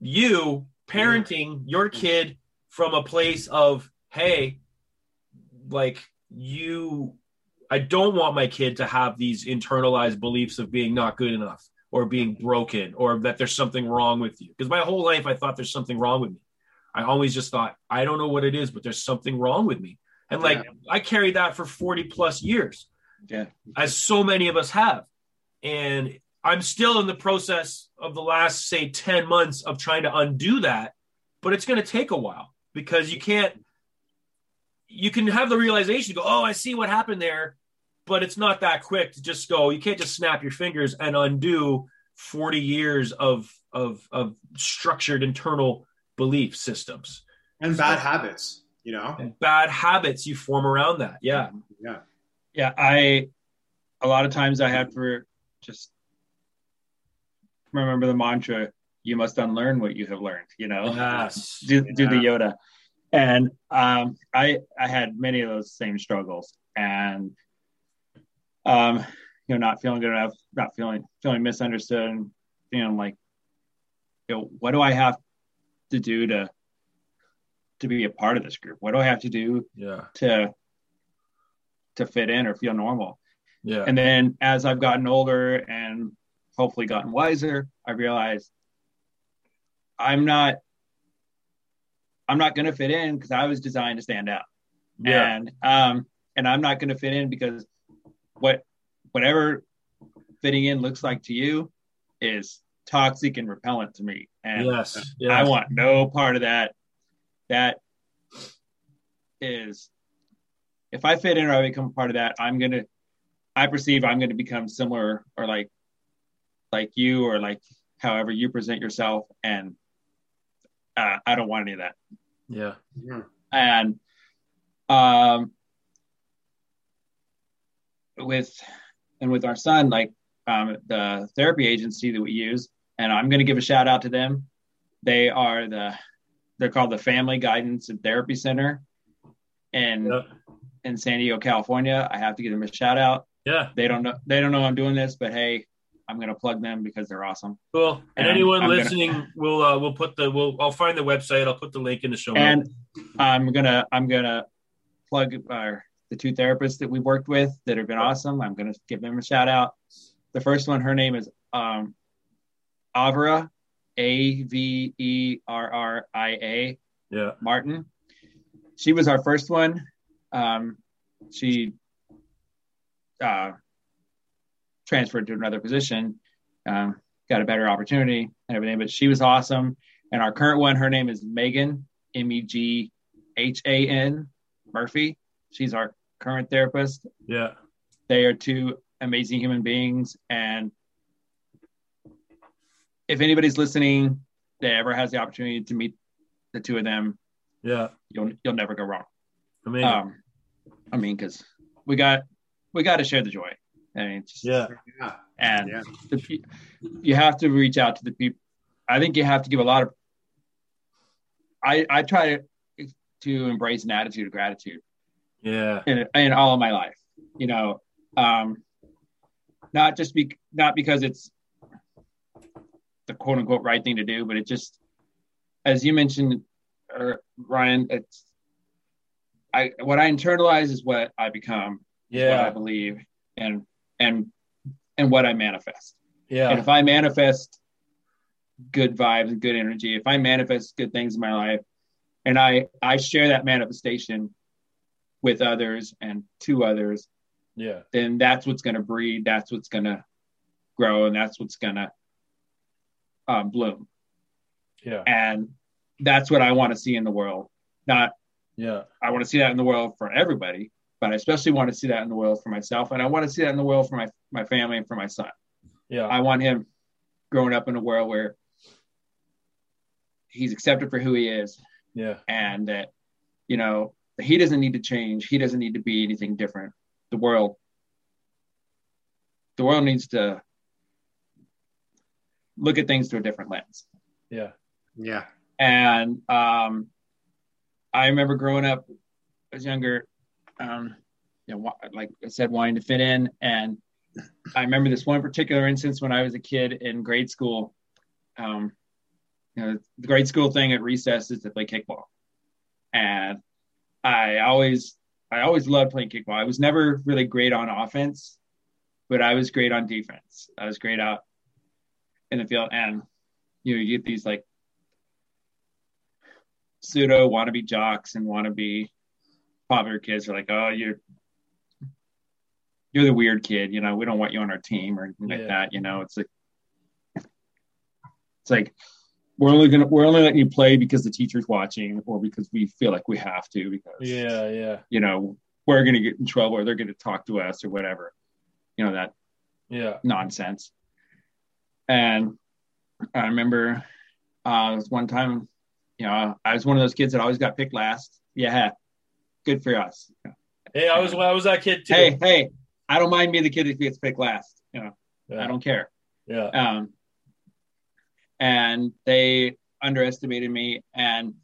you parenting your kid from a place of, hey, like you, I don't want my kid to have these internalized beliefs of being not good enough or being broken or that there's something wrong with you. Because my whole life I thought there's something wrong with me. I always just thought, I don't know what it is, but there's something wrong with me. And like yeah. I carried that for 40 plus years. Yeah. As so many of us have. And I'm still in the process of the last, say, 10 months of trying to undo that, but it's going to take a while because you can't, you can have the realization go, oh, I see what happened there, but it's not that quick to just go, you can't just snap your fingers and undo 40 years of, of, of structured internal belief systems and bad habits, you know, and bad habits you form around that. Yeah. Yeah yeah i a lot of times i had for just remember the mantra you must unlearn what you have learned you know yes. do, yeah. do the yoda and um, i i had many of those same struggles and um you know not feeling good enough not feeling feeling misunderstood and feeling like you know what do i have to do to to be a part of this group what do i have to do yeah to to fit in or feel normal. Yeah. And then as I've gotten older and hopefully gotten wiser, I realized I'm not I'm not going to fit in because I was designed to stand out. Yeah. And um and I'm not going to fit in because what whatever fitting in looks like to you is toxic and repellent to me. And yes, yes. I want no part of that. That is if I fit in or I become part of that, I'm gonna I perceive I'm gonna become similar or like like you or like however you present yourself and uh, I don't want any of that. Yeah. yeah. And um with and with our son, like um, the therapy agency that we use, and I'm going to give a shout out to them. They are the they're called the Family Guidance and Therapy Center, and yep in San Diego, California. I have to give them a shout out. Yeah. They don't know they don't know I'm doing this, but hey, I'm gonna plug them because they're awesome. Cool. And, and anyone I'm listening, gonna, we'll uh, we'll put the we'll I'll find the website. I'll put the link in the show. Notes. And notes. I'm gonna I'm gonna plug uh, the two therapists that we've worked with that have been awesome. I'm gonna give them a shout out. The first one, her name is um, Avra, A V E R R I A. Yeah. Martin. She was our first one um, she uh, transferred to another position. Um, got a better opportunity and everything. But she was awesome. And our current one, her name is Megan M E G H A N Murphy. She's our current therapist. Yeah. They are two amazing human beings. And if anybody's listening that ever has the opportunity to meet the two of them, Yeah. you'll you'll never go wrong. Amazing. Um, I mean, because we got we got to share the joy. I mean, just, yeah. Yeah. and Yeah. the, you have to reach out to the people. I think you have to give a lot of. I I try to to embrace an attitude of gratitude Yeah. in in all of my life. You know, um, not just be not because it's the quote unquote right thing to do, but it just, as you mentioned, or Ryan, it's I what I internalize is what I become, is what I believe, and and and what I manifest. Yeah. And Yeah. if I manifest good vibes and good energy, if I manifest good things in my life, and I I share that manifestation with others and to others, Yeah. then that's what's going to breed. That's what's going to grow, and that's what's going to um, bloom. Yeah. And that's what I want to see in the world. Not Yeah. I want to see that in the world for everybody, but I especially want to see that in the world for myself, and I want to see that in the world for my my family and for my son. Yeah. I want him growing up in a world where he's accepted for who he is Yeah. and that you know he doesn't need to change. He doesn't need to be anything different. The world the world needs to look at things through a different lens. Yeah. Yeah. and um i remember growing up as younger um you know like i said wanting to fit in. And i remember this one particular instance when i was a kid in grade school. Um you know the grade school thing at recess is to play kickball. And i always i always loved playing kickball. I was never really great on offense but i was great on defense. I was great out in the field. And you know you get these like pseudo wannabe jocks and wannabe popular kids are like, oh, you're you're the weird kid, you know, we don't want you on our team or anything like that, you know. It's like it's like we're only gonna we're only letting you play because the teacher's watching or because we feel like we have to because Yeah. Yeah. you know we're gonna get in trouble or they're gonna talk to us or whatever. You know, that Yeah. nonsense. And I remember uh, this one time, you know, I was one of those kids that always got picked last. Yeah, good for us. Hey, I was I was that kid too. Hey, hey, I don't mind being the kid that gets picked last. You know, Yeah. I don't care. Yeah. Um, and they underestimated me. And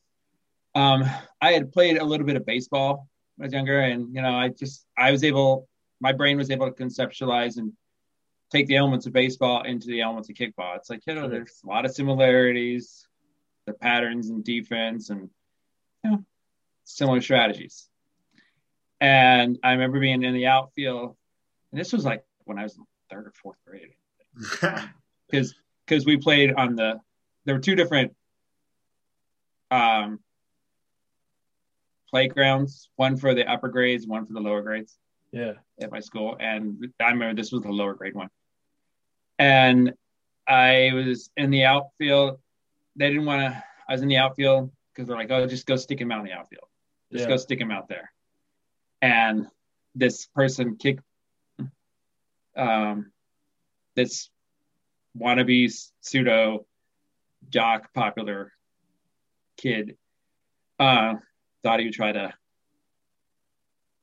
um, I had played a little bit of baseball when I was younger, and you know, I just I was able, my brain was able to conceptualize and take the elements of baseball into the elements of kickball. It's like you know, there's a lot of similarities, the patterns and defense, and you know, similar strategies. And I remember being in the outfield, and this was like when I was in third or fourth grade because because we played on the there were two different um playgrounds one for the upper grades one for the lower grades Yeah. at my school. And i remember this was the lower grade one. And i was in the outfield. They didn't want to i was in the outfield because they're like oh just go stick him out in the outfield. Just Yeah. go stick him out there. And this person kicked um this wannabe pseudo jock popular kid uh thought he would try to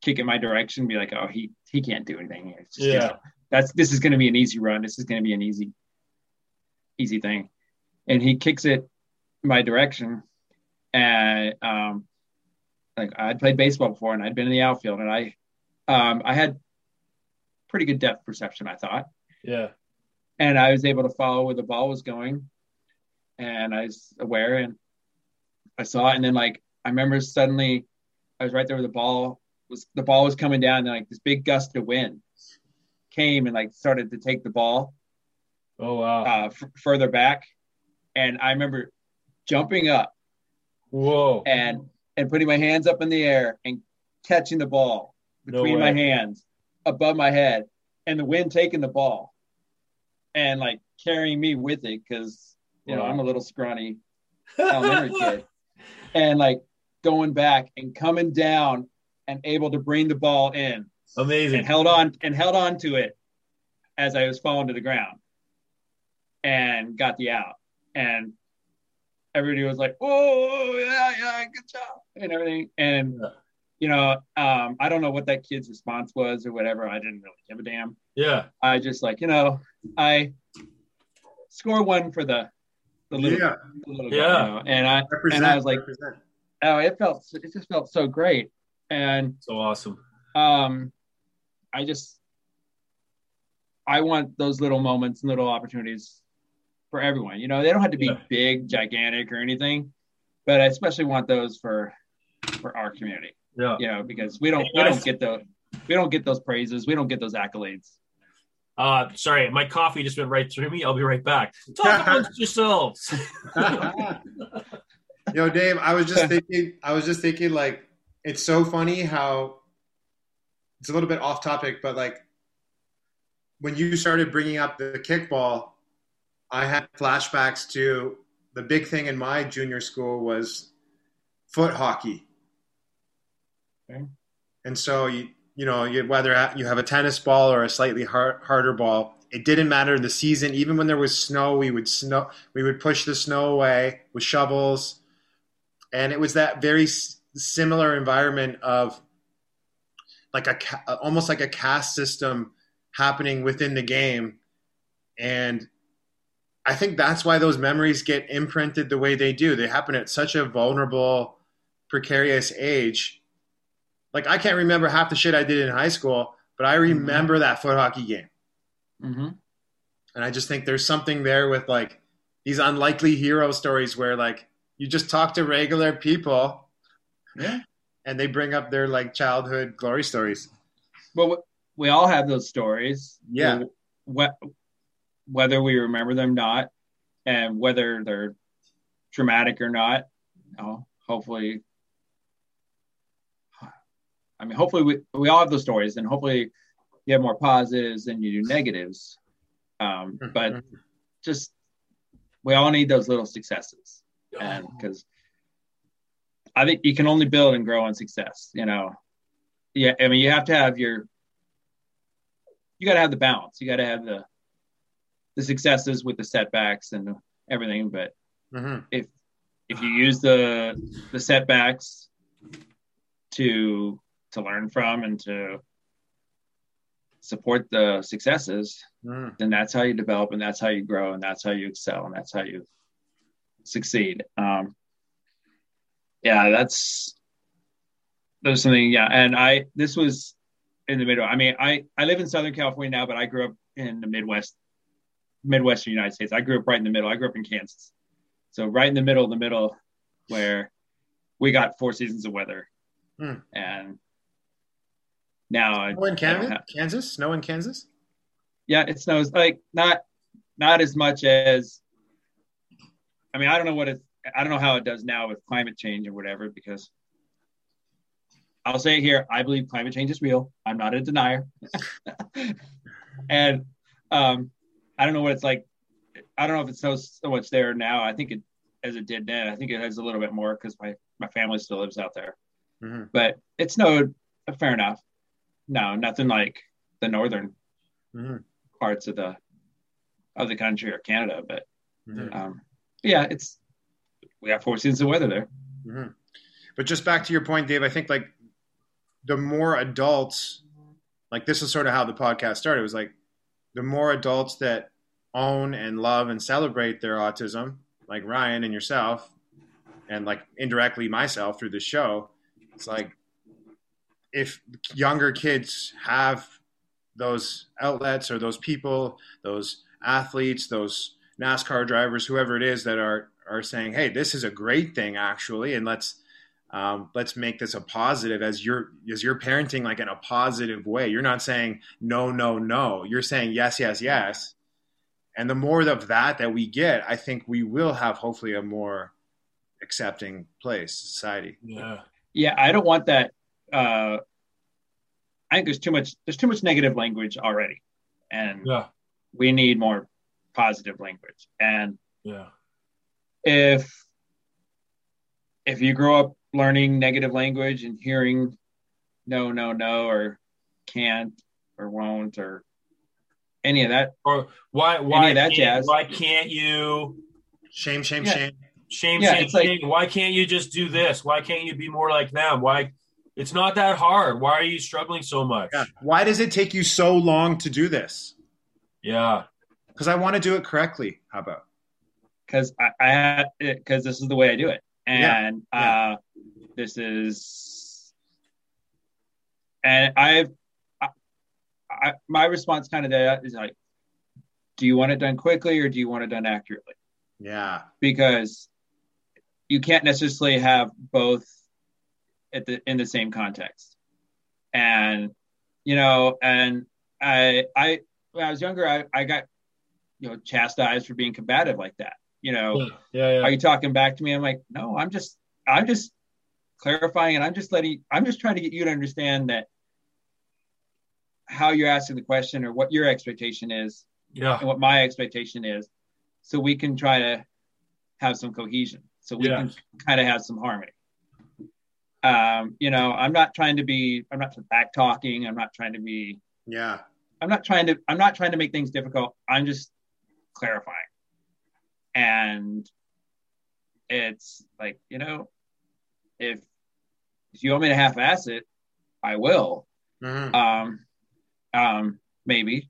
kick in my direction be like oh he he can't do anything it's just, you Yeah. know, that's this is going to be an easy run this is going to be an easy easy thing and he kicks it my direction and um like I'd played baseball before and I'd been in the outfield and I um I had pretty good depth perception I thought Yeah. And I was able to follow where the ball was going, and I was aware and I saw it, and then like I remember suddenly I was right there where the ball was. The ball was coming down, and like this big gust of wind came and like started to take the ball Oh wow. uh, f- further back, and I remember jumping up Whoa. and and putting my hands up in the air and catching the ball No between my hands above my head and the wind taking the ball and like carrying me with it because you know I'm a little scrawny elementary kid, and like going back and coming down and able to bring the ball in Amazing. and held on and held on to it as I was falling to the ground and got the out. And everybody was like, "Oh yeah, yeah, good job," and everything. And you know, um, I don't know what that kid's response was or whatever. I didn't really give a damn. Yeah. I just like, you know, I score one for the the little, Yeah. the little guy, Yeah. you know? and I Represent, and I was like, represent. oh, it felt it just felt so great, and So awesome. um, I just I want those little moments and little opportunities for everyone. You know, they don't have to be Yeah. big, gigantic, or anything, but I especially want those for for our community. Yeah. You know, because we don't we don't get the we don't get those praises, we don't get those accolades. Uh, sorry, my coffee just went right through me. I'll be right back. Talk amongst yourselves. Yo, Dave, I was just thinking. I was just thinking, like, it's so funny how it's a little bit off topic, but like when you started bringing up the kickball, I had flashbacks to the big thing in my junior school was foot hockey. Okay. And so you you know whether you have a tennis ball or a slightly hard, harder ball, it didn't matter the season. Even when there was snow, we would snow we would push the snow away with shovels, and it was that very s- similar environment of like a ca- almost like a caste system happening within the game, and I think that's why those memories get imprinted the way they do. They happen at such a vulnerable, precarious age like I can't remember half the shit I did in high school, but I remember that foot hockey game. Mm-hmm. And I just think there's something there with like these unlikely hero stories where like you just talk to regular people Yeah. and they bring up their like childhood glory stories. Well, we all have those stories. Yeah. Wh- whether we remember them or not, and whether they're traumatic or not, you know, hopefully, I mean, hopefully we, we all have those stories, and hopefully you have more positives than you do negatives. Um, but just we all need those little successes, and because I think you can only build and grow on success. You know, yeah. I mean, you have to have your you got to have the balance. You got to have the the successes with the setbacks and everything. But Mhm. if if you use the the setbacks to to learn from and to support the successes, Mm. then that's how you develop and that's how you grow and that's how you excel and that's how you succeed. Um, yeah, that's there's something. Yeah, and I this was in the middle. I mean, I I live in Southern California now, but I grew up in the Midwest, Midwestern United States. I grew up right in the middle. I grew up in Kansas, so right in the middle of the middle, where we got four seasons of weather, Hmm. and now Snow in Kansas? have- Kansas? Snow in Kansas? yeah, it snows like not not as much as I mean, I don't know what it I don't know how it does now with climate change or whatever because I'll say it here, I believe climate change is real. I'm not a denier. and um I don't know what it's like I don't know if it's so so much there now. I think it as it did then. I think it has a little bit more because my my family still lives out there. Mhm. But it snowed fair enough. No, nothing like the northern Mhm. parts of the of the country or Canada, but Mhm. um, yeah, it's we have four seasons of weather there. Mhm. But just back to your point, Dave, I think like the more adults, like this is sort of how the podcast started. It was like the more adults that own and love and celebrate their autism, like Ryan and yourself, and like indirectly myself through the show, it's like if younger kids have those outlets or those people, those athletes, those NASCAR drivers, whoever it is that are are saying, "Hey, this is a great thing, actually," and let's um, let's make this a positive as you're as you're parenting like in a positive way. You're not saying no, no, no. You're saying yes, yes, yes. And the more of that that we get, I think we will have hopefully a more accepting place, society. Yeah. Yeah, I don't want that. Uh, I think there's too much. There's too much negative language already, and Yeah. we need more positive language. And Yeah. if if you grow up learning negative language and hearing no, no, no, or can't or won't or any of that, Or why why of that can't, jazz. why can't you Shame, shame, Yeah. shame. shame Yeah, shame, it's like- shame. why can't you just do this? Why can't you be more like them? Why it's not that hard. Why are you struggling so much? Yeah. Why does it take you so long to do this? Yeah. Because I want to do it correctly. How about? because I, I had because this is the way I do it, and Yeah. uh, this is, and I've, I, I, my response kind of to that is like, do you want it done quickly or do you want it done accurately? Yeah. Because you can't necessarily have both at the in the same context, and you know, and I, I when I was younger, I, I got you know chastised for being combative like that. You know, Yeah, yeah. are you talking back to me? I'm like, no, I'm just, I'm just clarifying, and I'm just letting, I'm just trying to get you to understand that how you're asking the question or what your expectation is yeah. and what my expectation is, so we can try to have some cohesion, so we can kind of have some harmony. Um, you know, I'm not trying to be, I'm not back talking, I'm not trying to be Yeah. I'm not trying to I'm not trying to make things difficult. I'm just clarifying. And it's like, you know, if if you want me to half ass it, I will. Mhm. Um um maybe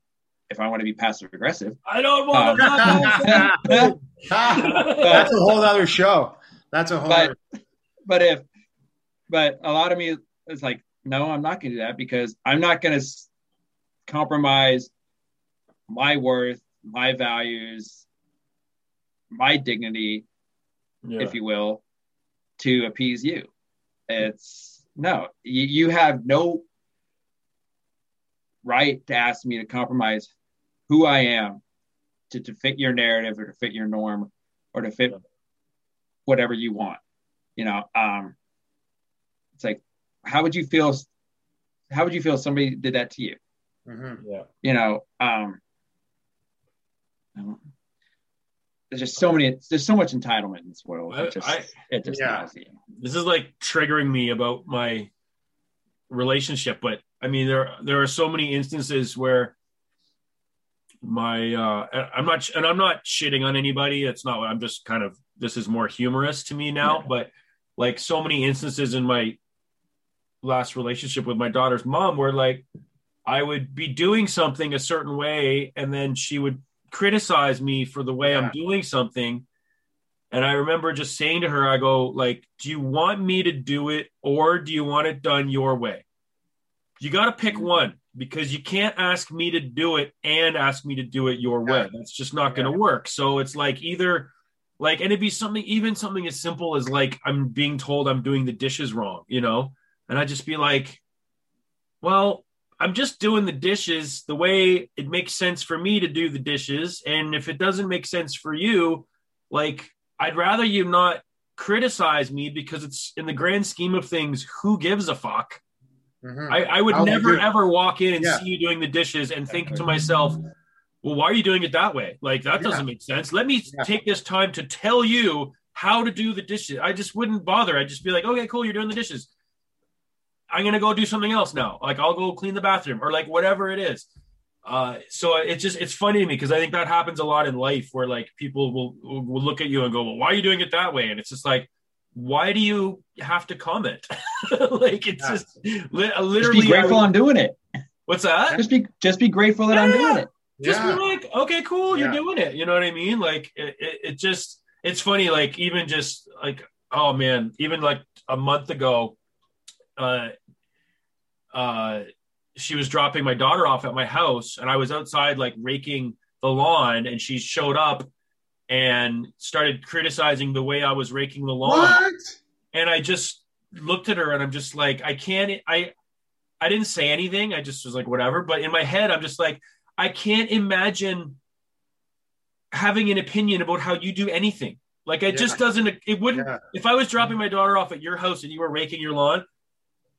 if I want to be passive aggressive. I don't want Um, to That's a whole other show. That's a whole. But- other- but if but a lot of me is like, no, I'm not gonna do that because I'm not gonna s- compromise my worth, my values, my dignity yeah. if you will, to appease you. It's no, you, you have no right to ask me to compromise who I am to, to fit your narrative or to fit your norm or to fit whatever you want. You know, um, it's like, how would you feel? How would you feel if somebody did that to you? Mhm. yeah. You know, um, there's just so many, there's so much entitlement in this world. I- It just, I- it just Yeah. nauseating. This is like triggering me about my relationship, but I mean there there are so many instances where my uh I'm not and I'm not shitting on anybody. It's not I'm just kind of this is more humorous to me now, Yeah. but like so many instances in my last relationship with my daughter's mom where like I would be doing something a certain way and then she would criticize me for the way Yeah. I'm doing something. And I remember just saying to her, I go, like, do you want me to do it or do you want it done your way? You got to pick mm-hmm. one because you can't ask me to do it and ask me to do it your way. That's just not going to work. So it's like either like, and it'd be something, even something as simple as like, I'm being told I'm doing the dishes wrong, you know? And I'd just be like, well, I'm just doing the dishes the way it makes sense for me to do the dishes. And if it doesn't make sense for you, like, I'd rather you not criticize me because it's in the grand scheme of things, who gives a fuck? Mhm. I, I would I'll never ever walk in and Yeah. see you doing the dishes and think to myself, well, why are you doing it that way? Like, that doesn't make sense. Let me Yeah. take this time to tell you how to do the dishes. I just wouldn't bother. I'd just be like, okay, cool, you're doing the dishes. I'm going to go do something else now. Like, I'll go clean the bathroom or like whatever it is. Uh, so it's just, it's funny to me because I think that happens a lot in life where like people will, will look at you and go, well, why are you doing it that way? And it's just like, why do you have to comment? like, it's Yeah. just li- Just literally. be grateful I would- I'm doing it. what's that? Just be just be grateful that I'm doing it. just Yeah. be like, okay, cool, you're Yeah. doing it. You know what I mean? Like, it, it, it just, it's funny. Like, even just like, oh man, even like a month ago, uh, uh, she was dropping my daughter off at my house, and I was outside like raking the lawn, and she showed up and started criticizing the way I was raking the lawn What? and I just looked at her and I'm just like, I can't, I, I didn't say anything. I just was like, whatever. But in my head, I'm just like, I can't imagine having an opinion about how you do anything. Like it just doesn't, it wouldn't, Yeah. if I was dropping my daughter off at your house and you were raking your lawn,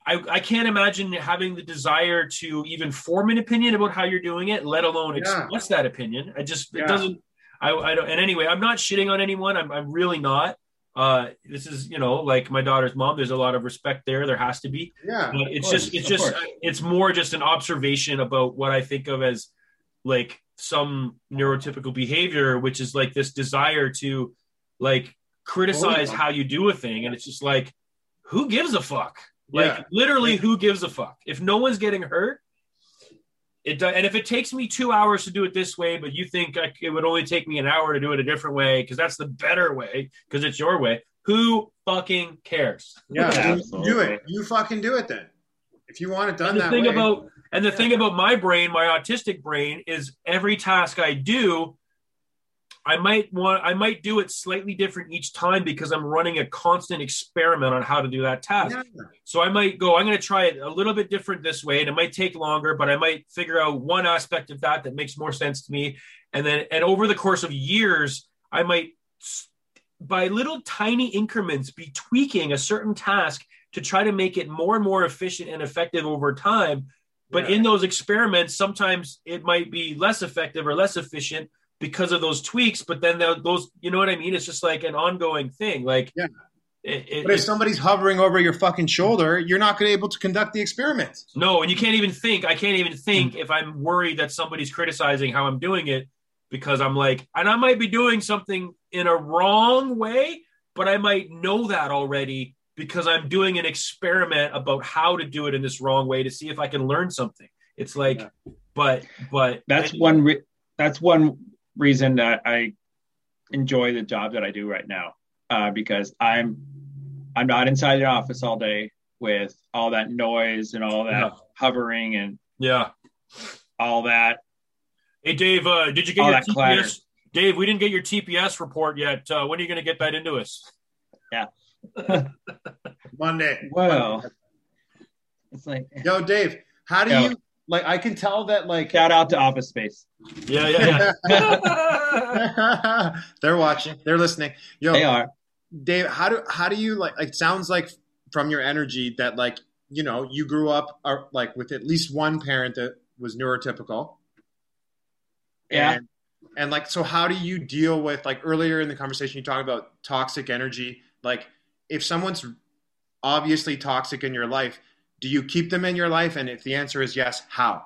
I, I can't imagine having the desire to even form an opinion about how you're doing it, let alone Yeah. express that opinion. I just, Yeah. it doesn't, I, I don't. And anyway, I'm not shitting on anyone. I'm, I'm really not. Uh, this is you know like my daughter's mom. There's a lot of respect there. There has to be. Yeah. But it's course, just it's just course. it's more just an observation about what I think of as like some neurotypical behavior, which is like this desire to like criticize Oh, yeah. how you do a thing, and it's just like, who gives a fuck? Like Yeah. literally, who gives a fuck? If no one's getting hurt, it does. And if it takes me two hours to do it this way, but you think I, it would only take me an hour to do it a different way because that's the better way because it's your way. Who fucking cares? Yeah, do it. You fucking do it then. If you want it done and the that thing way. about and the thing about my brain my autistic brain is every task i do i might want i might do it slightly different each time because i'm running a constant experiment on how to do that task Yeah. so i might go i'm going to try it a little bit different this way and it might take longer but i might figure out one aspect of that that makes more sense to me and then and over the course of years i might by little tiny increments be tweaking a certain task to try to make it more and more efficient and effective over time but Yeah. in those experiments sometimes it might be less effective or less efficient because of those tweaks but then those you know what i mean it's just like an ongoing thing like Yeah. it, it- But if it- somebody's hovering over your fucking shoulder, you're not going to be able to conduct the experiment. no and you can't even think i can't even Mm. think if i'm worried that somebody's criticizing how i'm doing it because i'm like and i might be doing something in a wrong way but i might know that already because i'm doing an experiment about how to do it in this wrong way to see if i can learn something it's like but but that's one re- that's one reason that I enjoy the job that I do right now uh, because I'm I'm not inside the office all day with all that noise and all that Yeah. hovering and yeah all that. Hey Dave, uh, did you get All your that clatter. Dave, we didn't get your TPS report yet. Uh, when are you going to get that into us? Yeah, Monday. Well, it's like Yo, Dave, how do Yo. you like? I can tell that like shout out to Office Space. Yeah, yeah, yeah. they're watching, they're listening. Yo, They are. Dave, how do how do you like? It sounds like from your energy that like you know you grew up uh, like with at least one parent that was neurotypical. Yeah. And, and like, so how do you deal with like earlier in the conversation you talked about toxic energy? Like, if someone's obviously toxic in your life, do you keep them in your life? And if the answer is yes, how?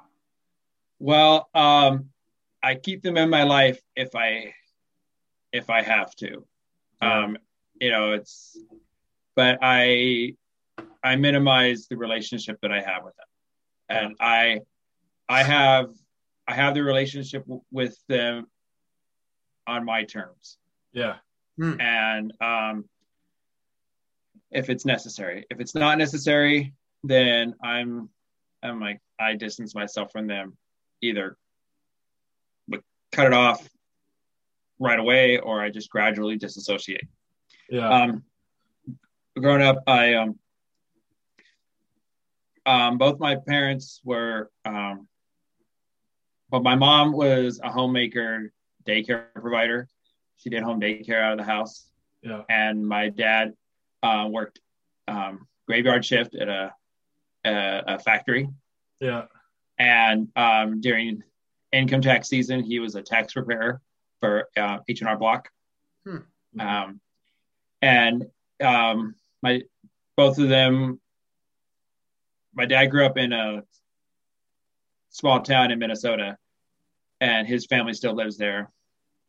Well, um, I keep them in my life if I if I have to. Um, you know, it's but I I minimize the relationship that I have with them, and I I have I have the relationship w- with them on my terms, yeah. and um, if it's necessary, if it's not necessary, then I'm I'm like I distance myself from them, either but cut it off right away or I just gradually disassociate. Yeah. Um, growing up, I um, um, both my parents were, um, but my mom was a homemaker daycare provider. She did home daycare out of the house, yeah. and my dad uh, worked um, graveyard shift at a, a, a factory. Yeah. And um, during income tax season, he was a tax preparer for uh, H&R Block. Hmm. Um, and um, my both of them, my dad grew up in a small town in Minnesota, and his family still lives there.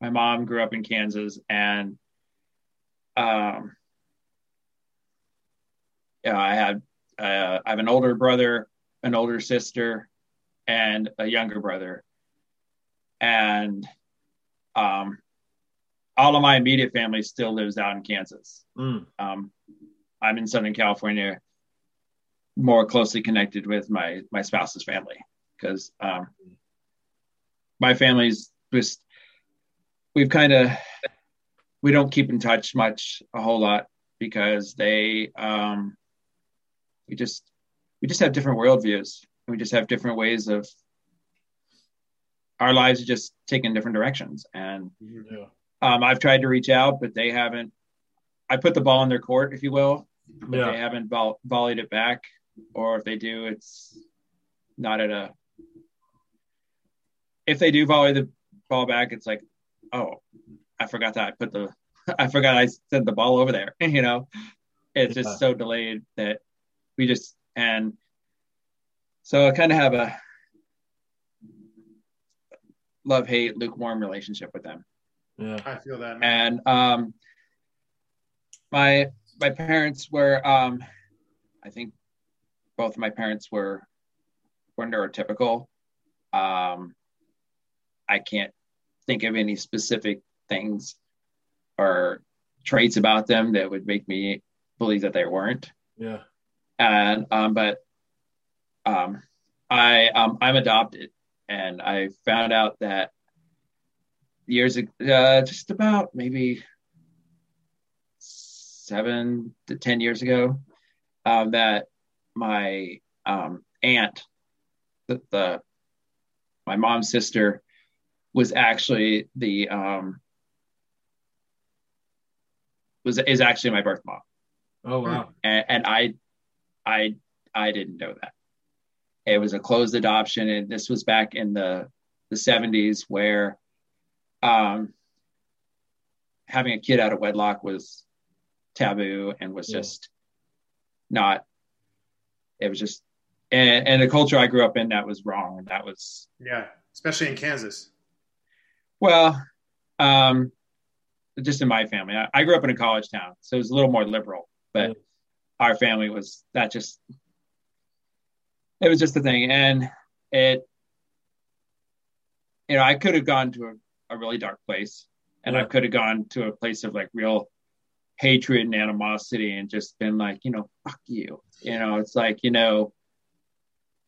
My mom grew up in Kansas, and um, yeah, I had uh, I have an older brother, an older sister, and a younger brother, and um, all of my immediate family still lives out in Kansas. Mm. Um, I'm in Southern California, more closely connected with my my spouse's family because um, my family's just we've kind of we don't keep in touch much a whole lot because they um, we just we just have different worldviews. And we just have different ways of our lives are just taking different directions and Yeah. um, I've tried to reach out, but they haven't. I put the ball in their court, if you will, but Yeah. they haven't voll- volleyed it back, or if they do, it's not at a. If they do volley the ball back, it's like oh, I forgot that I put the, I forgot I sent the ball over there. You know, it's just so delayed that we just and so I kind of have a love hate lukewarm relationship with them Yeah. I feel that. Man. and um my my parents were um i think both of my parents were were neurotypical um i can't think of any specific things or traits about them that would make me believe that they weren't Yeah. And um but um i um i'm adopted and i found out that years ag- uh just about maybe seven to ten years ago um that my um aunt the, the my mom's sister was actually the um was is actually my birth mom Oh wow. and, and I, I, I didn't know that. It was a closed adoption, and this was back in the the seventies, where um, having a kid out of wedlock was taboo and was Yeah. just not. It was just, and, and the culture I grew up in that was wrong, that was Yeah, especially in Kansas. well, um, just in my family. I, I grew up in a college town, so it was a little more liberal, but Yeah. Our family was that just it was just the thing. And it you know, I could have gone to a, a really dark place and I could have gone to a place of like real hatred and animosity and just been like, you know, fuck you. You know, it's like, you know,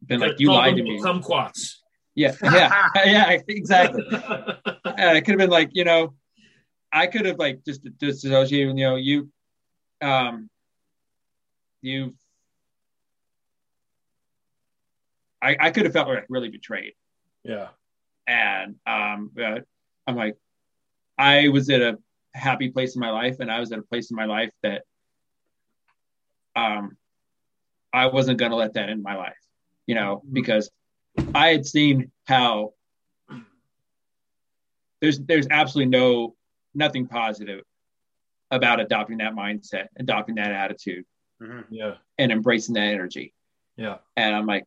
been like, you lied to me. Kumquats. Yeah, yeah, yeah, exactly. and it could have been like you know i could have like just disassociated you know you um you i i could have felt like really betrayed. Yeah. and um uh, i'm like i was at a happy place in my life and i was at a place in my life that um i wasn't going to let that in my life you know because i had seen how there's there's absolutely no nothing positive about adopting that mindset adopting that attitude Mhm. Yeah. and embracing that energy Yeah. and i'm like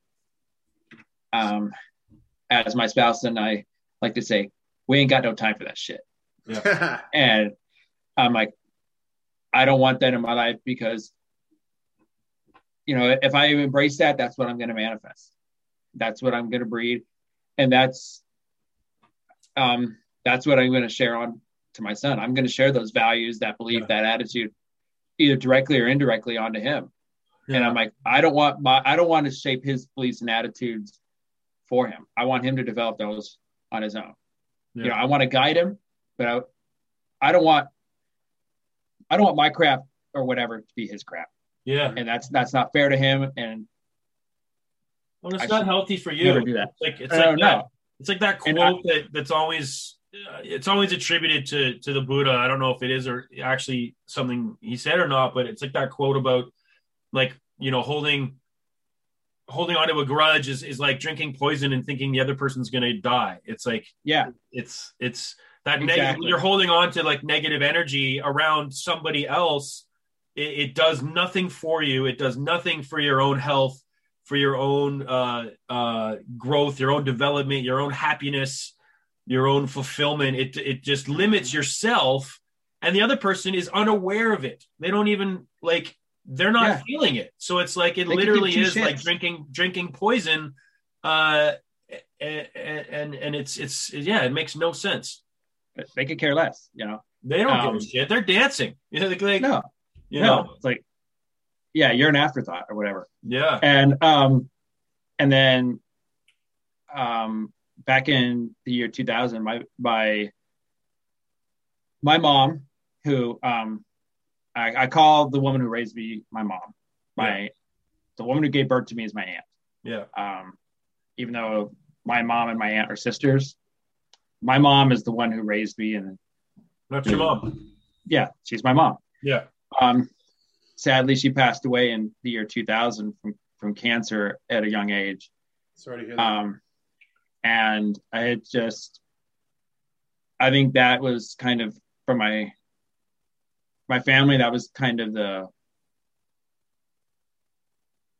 um as my spouse and i like to say we ain't got no time for that shit yeah. and i'm like i don't want that in my life because you know if i embrace that that's what i'm going to manifest that's what i'm going to breed and that's um that's what i'm going to share on to my son i'm going to share those values that belief Yeah. that attitude either directly or indirectly onto him. And i'm like i don't want my i don't want to shape his beliefs and attitudes for him. I want him to develop those on his own. You know i want to guide him but I, I don't want i don't want my crap or whatever to be his crap. Yeah. and that's that's not fair to him and Well, it's I not healthy for you. never do that. It's like it's I like don't that, know. it's like that quote that that's always it's always attributed to to the Buddha. I don't know if it is or actually something he said or not, but it's like that quote about like you know holding holding onto a grudge is, is like drinking poison and thinking the other person's gonna die. It's like yeah it's it's that Exactly. you're holding on to like negative energy around somebody else it, it does nothing for you it does nothing for your own health for your own uh, uh, growth your own development your own happiness your own fulfillment. It, it just limits yourself and the other person is unaware of it. They don't even like they're not Yeah. feeling it. So it's like it They literally is like drinking drinking poison uh and, and and it's it's yeah it makes no sense. They could care less you know? They don't Um, give a shit. They're dancing. You know, like, like, no. you no know. it's like yeah you're an afterthought or whatever. Yeah. And um and then um back in the year 2000 my my my mom who um I, I call the woman who raised me my mom. My the woman who gave birth to me is my aunt. Yeah. Um even though my mom and my aunt are sisters my mom is the one who raised me and that's your mom. Yeah she's my mom. Yeah. Um, sadly, she passed away in the year 2000 from, from cancer at a young age. Sorry to hear that. Um, and I had just, I think that was kind of for my my family. That was kind of the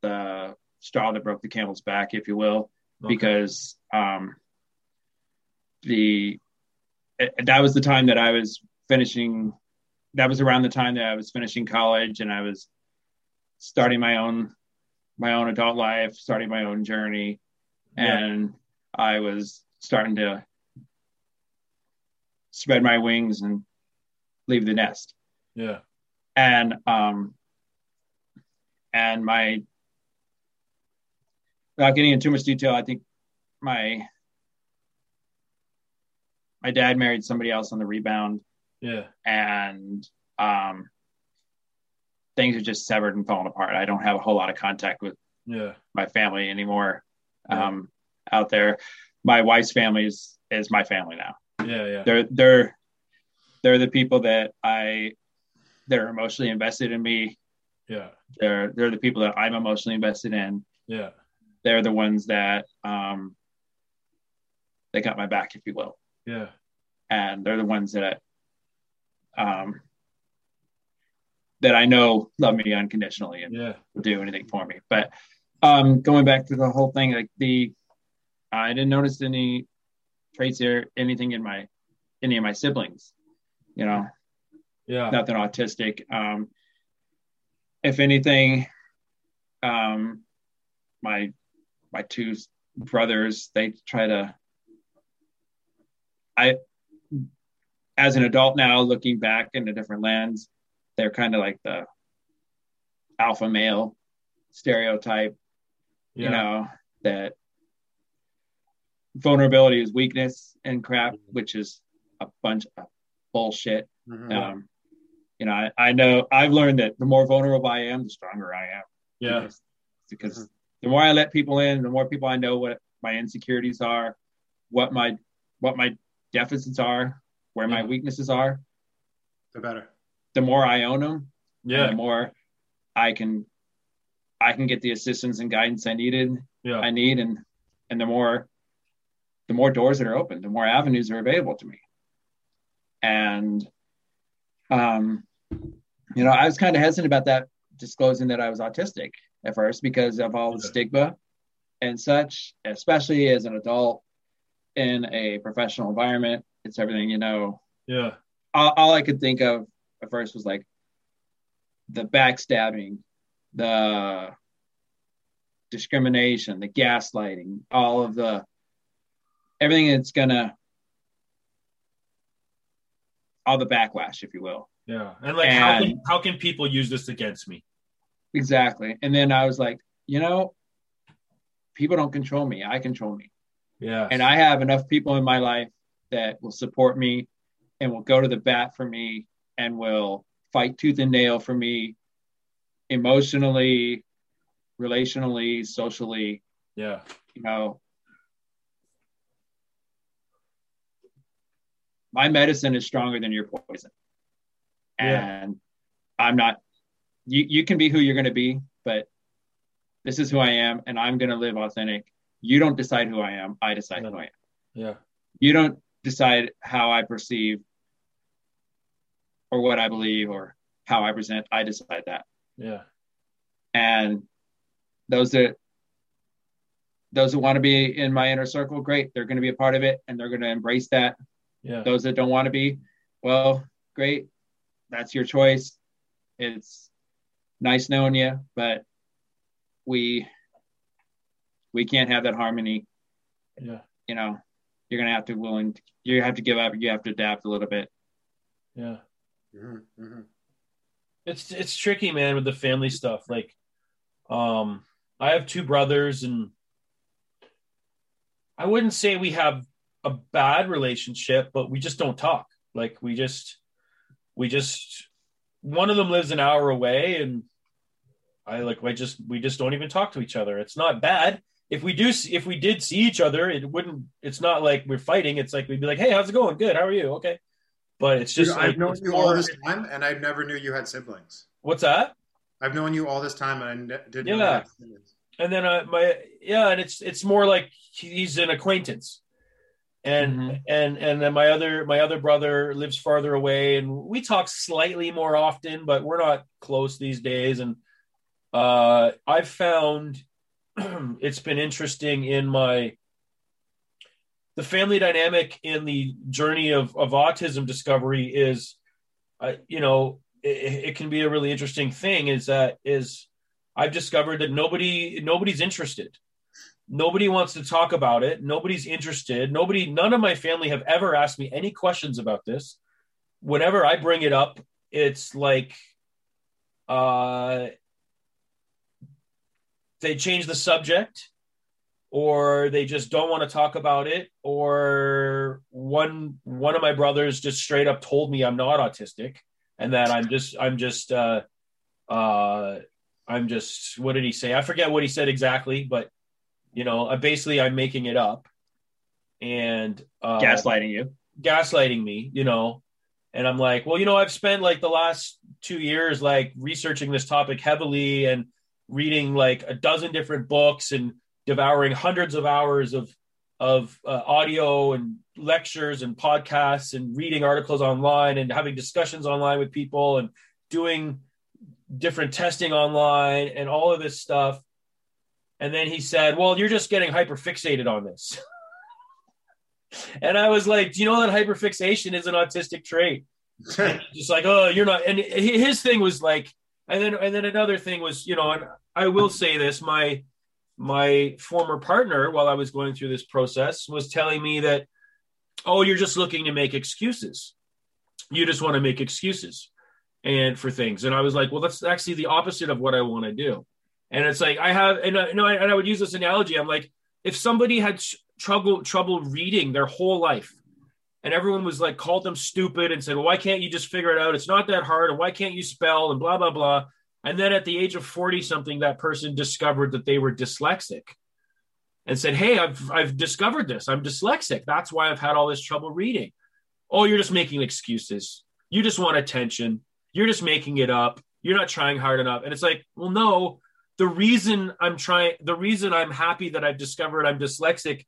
the straw that broke the camel's back, if you will, Okay. because um, the that was the time that I was finishing. That was around the time that I was finishing college, and I was starting my own my own adult life, starting my own journey, Yeah. and I was starting to spread my wings and leave the nest Yeah. and um and my without getting into too much detail i think my my dad married somebody else on the rebound Yeah. and um things are just severed and falling apart i don't have a whole lot of contact with Yeah. my family anymore Yeah. um out there my wife's family is is my family now Yeah. Yeah. they're they're they're the people that I they're emotionally invested in me. Yeah. They're they're the people that I'm emotionally invested in. Yeah. They're the ones that um they got my back, if you will, Yeah. and they're the ones that um that I know love me unconditionally and Yeah. do anything for me. But um going back to the whole thing, like the I didn't notice any traits or anything in my any of my siblings. You know, Yeah. nothing autistic. Um, if anything, um, my my two brothers they try to. I, as an adult now, looking back in a different lens, they're kind of like the alpha male stereotype. Yeah. You know that vulnerability is weakness and crap, which is a bunch of bullshit. Mhm. Um, you know, I, I know I've learned that the more vulnerable I am, the stronger I am. Yeah. Because, because the more I let people in, the more people I know what my insecurities are, what my what my deficits are, where my weaknesses are. The better. The more I own them, Yeah. the more I can I can get the assistance and guidance I needed Yeah. I need and and the more the more doors that are open, the more avenues are available to me. And um you know, I was kind of hesitant about that disclosing that I was autistic at first because of all the stigma and such, especially as an adult in a professional environment. It's everything, you know, Yeah. all, all I could think of at first was like the backstabbing, the discrimination, the gaslighting, all of the everything that's gonna all the backlash, if you will. Yeah. And like, how can how can people use this against me? Exactly. And then I was like, you know, people don't control me. I control me. Yeah. And I have enough people in my life that will support me and will go to the bat for me and will fight tooth and nail for me emotionally, relationally, socially, yeah. you know. My medicine is stronger than your poison. Yeah. And I'm not you you can be who you're going to be, but this is who I am and I'm going to live authentic. You don't decide who I am, I decide who I am Yeah. you don't decide how I perceive or what I believe or how I present. I decide that. Yeah. And those that those that want to be in my inner circle, great. They're going to be a part of it and they're going to embrace that. Yeah. Those that don't want to be, well, great. That's your choice. It's nice knowing you, but we we can't have that harmony Yeah. you know, you're gonna have to willing you have to give up, you have to adapt a little bit. Yeah. Mhm, mhm. It's it's tricky, man, with the family stuff. Like, um, I have two brothers, and I wouldn't say we have a bad relationship, but we just don't talk. Like, we just, we just, one of them lives an hour away, and I like, I just, we just don't even talk to each other. It's not bad. If we do, see, if we did see each other, it wouldn't. It's not like we're fighting. It's like we'd be like, "Hey, how's it going? Good. How are you? Okay." But it's Dude, just I've like, known you all this time, and I never knew you had siblings. What's that? I've known you all this time, and I didn't know you Yeah. had siblings. and then uh, my yeah, and it's it's more like he's an acquaintance. And Mhm. and and then my other my other brother lives farther away and we talk slightly more often but we're not close these days and uh i've found it's been interesting in my the family dynamic in the journey of of autism discovery is uh, you know it, it can be a really interesting thing is that is i've discovered that nobody nobody's interested nobody wants to talk about it. Nobody's interested. Nobody none of my family have ever asked me any questions about this. Whenever i bring it up it's like uh they change the subject or they just don't want to talk about it or one one of my brothers just straight up told me i'm not autistic and that i'm just i'm just uh uh i'm just what did he say? I forget what he said exactly but you know I basically i'm making it up and uh Gaslighting you. gaslighting me, you know. And I'm like, well, you know, I've spent like the last two years like researching this topic heavily and reading like a dozen different books and devouring hundreds of hours of of uh, audio and lectures and podcasts and reading articles online and having discussions online with people and doing different testing online and all of this stuff. And then he said, "Well, you're just getting hyper fixated on this." And I was like, do you know that hyperfixation is an autistic trait? Just like, oh, you're not. And his thing was like, and then and then another thing was, you know, and I will say this, my my former partner, while I was going through this process, was telling me that, oh, you're just looking to make excuses. You just want to make excuses and for things. And I was like, well, that's actually the opposite of what I want to do. And it's like I have, and I, you know, and I would use this analogy. I'm like, if somebody had trouble trouble reading their whole life and everyone was like called them stupid and said well why can't you just figure it out? It's not that hard. And why can't you spell? And blah blah blah. And then at the age of 40 something that person discovered that they were dyslexic and said hey i've i've discovered this. I'm dyslexic. That's why i've had all this trouble reading. Oh you're just making excuses. You just want attention. You're just making it up. You're not trying hard enough. And it's like well no the reason i'm trying the reason i'm happy that i've discovered i'm dyslexic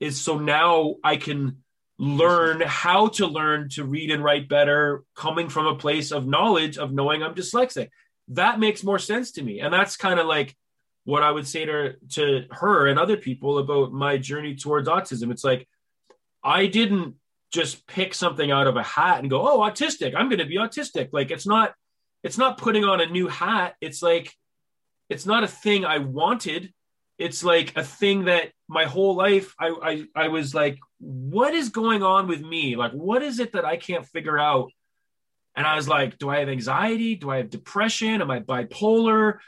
is so now I can learn how to learn to read and write better coming from a place of knowledge of knowing I'm dyslexic. That makes more sense to me. And that's kind of like what I would say to to her and other people about my journey towards autism. It's like I didn't just pick something out of a hat and go, "Oh, autistic. I'm going to be autistic." Like it's not it's not putting on a new hat. It's like it's not a thing I wanted it's like a thing that my whole life I, I I was like, what is going on with me? Like, what is it that I can't figure out? And I was like, do I have anxiety? Do I have depression? Am I bipolar?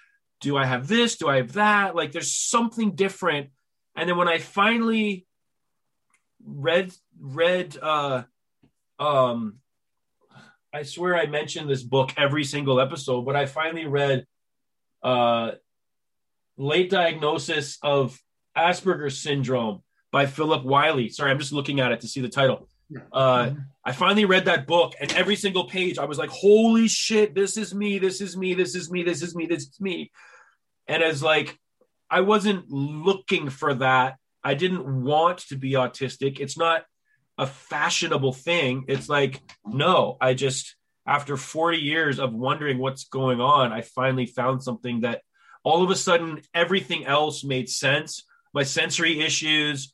Do I have this? Do I have that? Like, there's something different. And then when I finally read read uh um I swear I mentioned this book every single episode, but I finally read uh Late Diagnosis of Asperger's Syndrome by Philip Wylie. Sorry, I'm just looking at it to see the title. Uh, I finally read that book, and every single page, I was like, "Holy shit! This is me! This is me! This is me! This is me! This is me!" And as like, I wasn't looking for that. I didn't want to be autistic. It's not a fashionable thing. It's like, no, I just after 40 years of wondering what's going on, I finally found something that all of a sudden everything else made sense. My sensory issues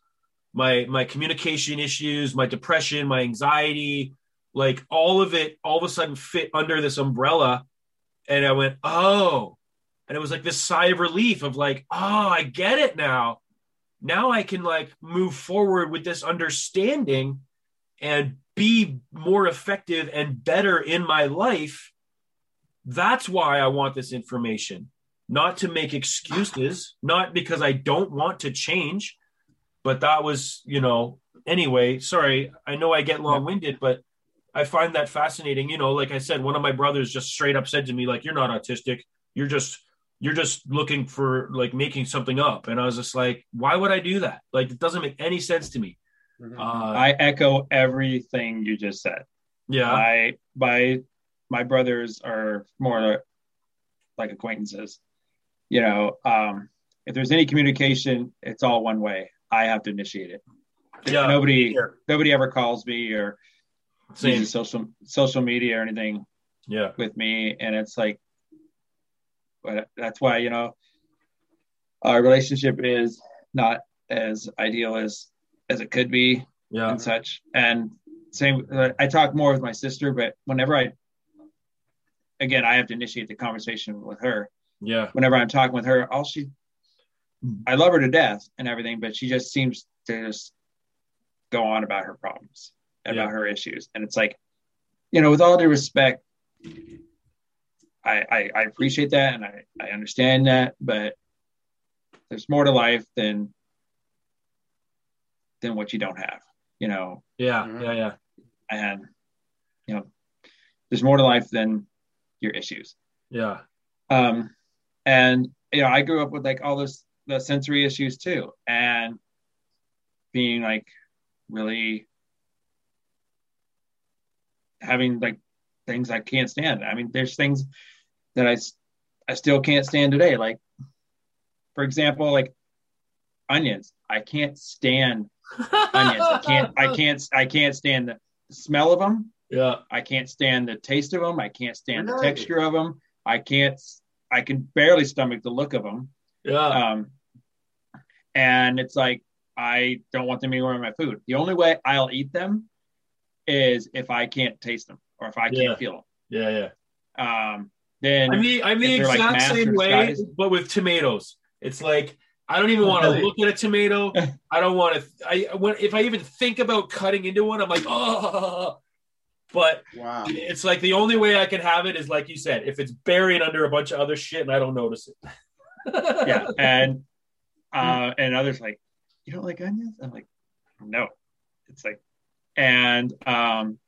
my my communication issues my depression my anxiety like all of it all of a sudden fit under this umbrella. And i went oh. And it was like this sigh of relief of like oh i get it now. Now i can like move forward with this understanding and be more effective and better in my life that's why i want this information not to make excuses, not because I don't want to change, but that was, you know, anyway, sorry, I know I get long winded, but I find that fascinating. You know, like I said, one of my brothers just straight up said to me, like, you're not autistic. You're just, you're just looking for like making something up. And I was just like, why would I do that? Like, it doesn't make any sense to me. Uh, I echo everything you just said. Yeah. I, my, my brothers are more like acquaintances you know, um, if there's any communication, it's all one way. I have to initiate it. Yeah. nobody Here. nobody ever calls me or Same. uses social social media or anything Yeah. with me and it's like but that's why you know our relationship is not as ideal as as it could be Yeah. and such and same i talk more with my sister but whenever i again i have to initiate the conversation with her Yeah. whenever i'm talking with her all she i love her to death and everything but she just seems to just go on about her problems about Yeah. her issues and it's like you know with all due respect I, I I appreciate that and I, I understand that, but there's more to life than than what you don't have, you know. Yeah. Mhm. Yeah. Yeah. And you know, there's more to life than your issues. Yeah. Um, and you know, I grew up with like all this the sensory issues too, and being like really having like things I can't stand. I mean, there's things that i i still can't stand today. Like, for example, like onions. I can't stand onions. I can't. I can't. I can't stand the smell of them. Yeah. I can't stand the taste of them. I can't stand the texture of them. I can't. I can barely stomach the look of them. Yeah. Um, and it's like I don't want them anywhere in my food. The only way I'll eat them is if I can't taste them or if I can't Yeah. feel them. Yeah. Yeah. Um, then I mean, I'm the if like, same way, disguise. but with tomatoes. It's like I don't even want to look at a tomato. I don't want to. I when if I even think about cutting into one, I'm like, oh. But Wow. it's like the only way I can have it is like you said, if it's buried under a bunch of other shit and I don't notice it. yeah, and uh, and others like, you don't like onions? I'm like, no. It's like, and um,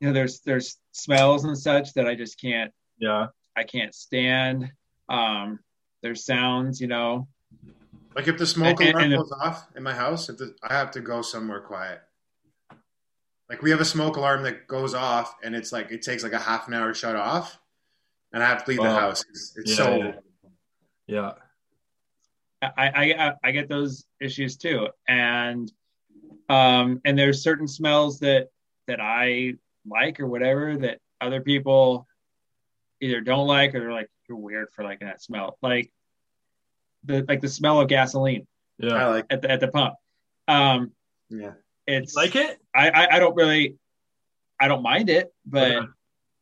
you know, there's there's smells and such that I just can't Yeah. I can't stand. Um, there's sounds, you know. Like if the smoke And- alarm and- goes off in my house, if the, I have to go somewhere quiet. Like we have a smoke alarm that goes off, and it's like it takes like a half an hour to shut off, and I have to leave the house. It's, it's Yeah, so yeah. Yeah. I, I I get those issues too, and um, and there's certain smells that that I like or whatever that other people either don't like or they're like you're weird for like that smell, like the like the smell of gasoline Yeah, I Yeah. like. at the at the pump. Um, Yeah, it's Like it? I, I I don't really I don't mind it, but Okay.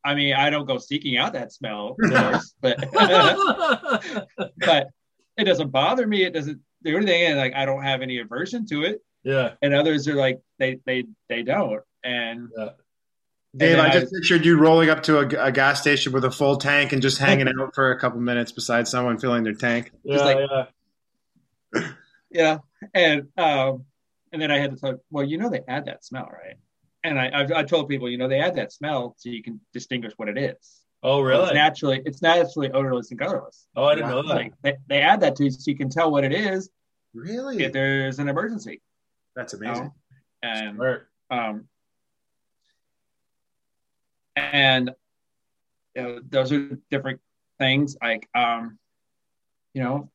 I mean I don't go seeking out that smell, course, but but it doesn't bother me. It doesn't do anything, and like I don't have any aversion to it. yeah. And others are like they they they don't. And Yeah. Dave, then I I- just pictured you rolling up to a, a gas station with a full tank and just hanging out for a couple minutes beside someone filling their tank. Yeah. like- yeah. yeah, and um, and then I had to talk. Well, you know they add that smell, right? And I I've, I told people, you know, they add that smell so you can distinguish what it is. Oh, really? It's really? naturally it's naturally odorless and colorless. Oh, I didn't know that. Like they, they add that to you so you can tell what it is Really? if there's an emergency. That's you amazing. know? And Smart. um, and you know, those are different things like um, you know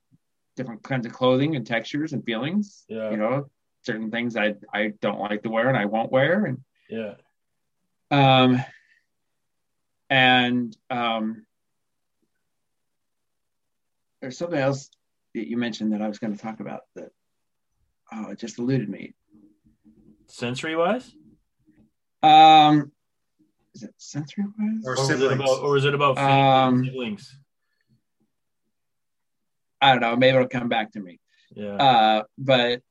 different kinds of clothing and textures and feelings Yeah. you know certain things i i don't like to wear and i won't wear and Yeah. um and um there's something else that you mentioned that i was going to talk about that oh it just eluded me Sensory wise? um is it sensory wise Or Or was it about, or was it about family Um, siblings? I don't know. Maybe it'll come back to me. Yeah. Uh, but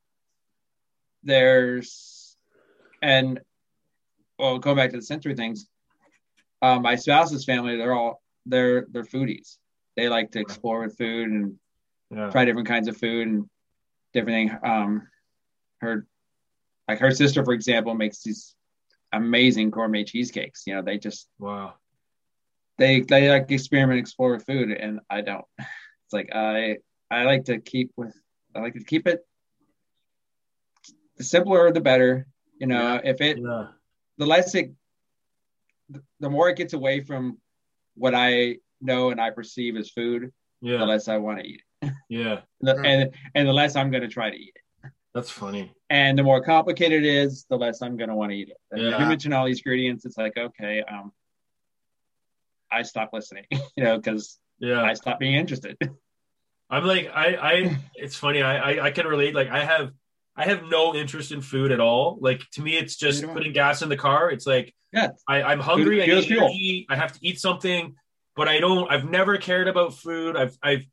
there's, and well, going back to the sensory things, uh, my spouse's family, they're all they're they're foodies. They like to explore with food and yeah. try different kinds of food and different thing. Um, her, like her sister, for example, makes these amazing gourmet cheesecakes. You know, they just Wow. they they like experiment, explore with food, and I don't. It's like I I like to keep with I like to keep it the simpler the better. You know, if it Yeah. the less it the more it gets away from what I know and I perceive as food, yeah. the less I want to eat it. Yeah. And and the less I'm going to try to eat it. That's funny. And the more complicated it is, the less I'm going to want to eat it. And Yeah. You mention all these ingredients, it's like, okay, um, I stop listening, you know, because Yeah. I stop being interested. I'm like I I it's funny I, I I can relate like I have I have no interest in food at all like to me it's just putting gas in the car it's like yeah. I I'm hungry I need energy I have to eat something but I don't I've never cared about food I've I've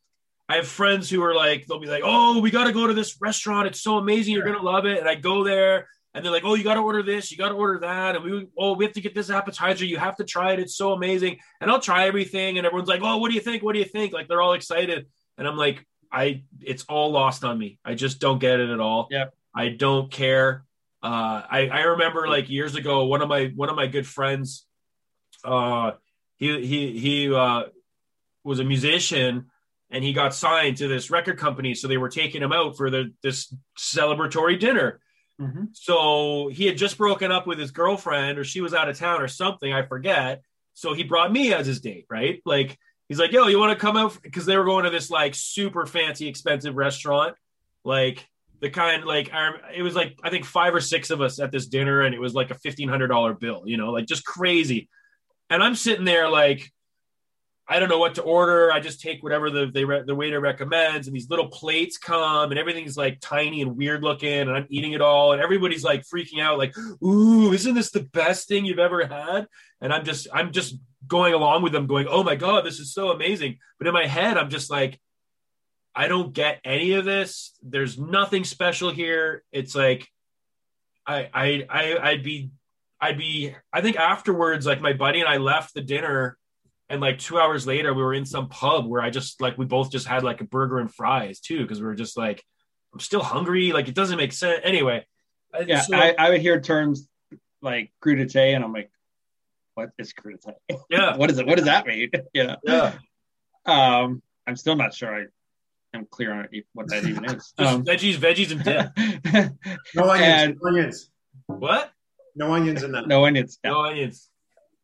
I have friends who are like they'll be like oh we got to go to this restaurant. It's so amazing. You're gonna love it. And I go there and they're like oh you got to order this. You got to order that. And we oh we have to get this appetizer. You have to try it. It's so amazing. And I'll try everything and everyone's like oh what do you think? What do you think? Like they're all excited. And I'm like, I it's all lost on me. I just don't get it at all. Yep. I don't care. Uh, I I remember like years ago, one of my one of my good friends, uh, he he he uh, was a musician and he got signed to this record company, so they were taking him out for the this celebratory dinner. Mm-hmm. So he had just broken up with his girlfriend, or she was out of town, or something. I forget. So he brought me as his date, right? Like he's like, "Yo, you want to come out?" Because they were going to this like super fancy, expensive restaurant, like the kind like I, it was like I think five or six of us at this dinner, and it was like a fifteen hundred dollar bill, you know, like just crazy. And I'm sitting there like. I don't know what to order. I just take whatever the they re- the waiter recommends, and these little plates come, and everything's like tiny and weird looking, and I'm eating it all, and everybody's like freaking out, like, "Ooh, isn't this the best thing you've ever had?" And I'm just I'm just going along with them, going, "Oh my god, this is so amazing!" But in my head, I'm just like, I don't get any of this. There's nothing special here. It's like, I I, I I'd be I'd be I think afterwards, like my buddy and I left the dinner and like two hours later we were in some pub where i just like we both just had like a burger and fries too because we were just like i'm still hungry like it doesn't make sense anyway Yeah. so- I, I would hear terms like crudité, and I'm like, what is crudité? yeah what is it? What does that mean? yeah. yeah Um, I'm still not sure I am clear on what that even is. just Um, veggies veggies and dip No onions. And- no onions. what No onions in that. no onions. no onions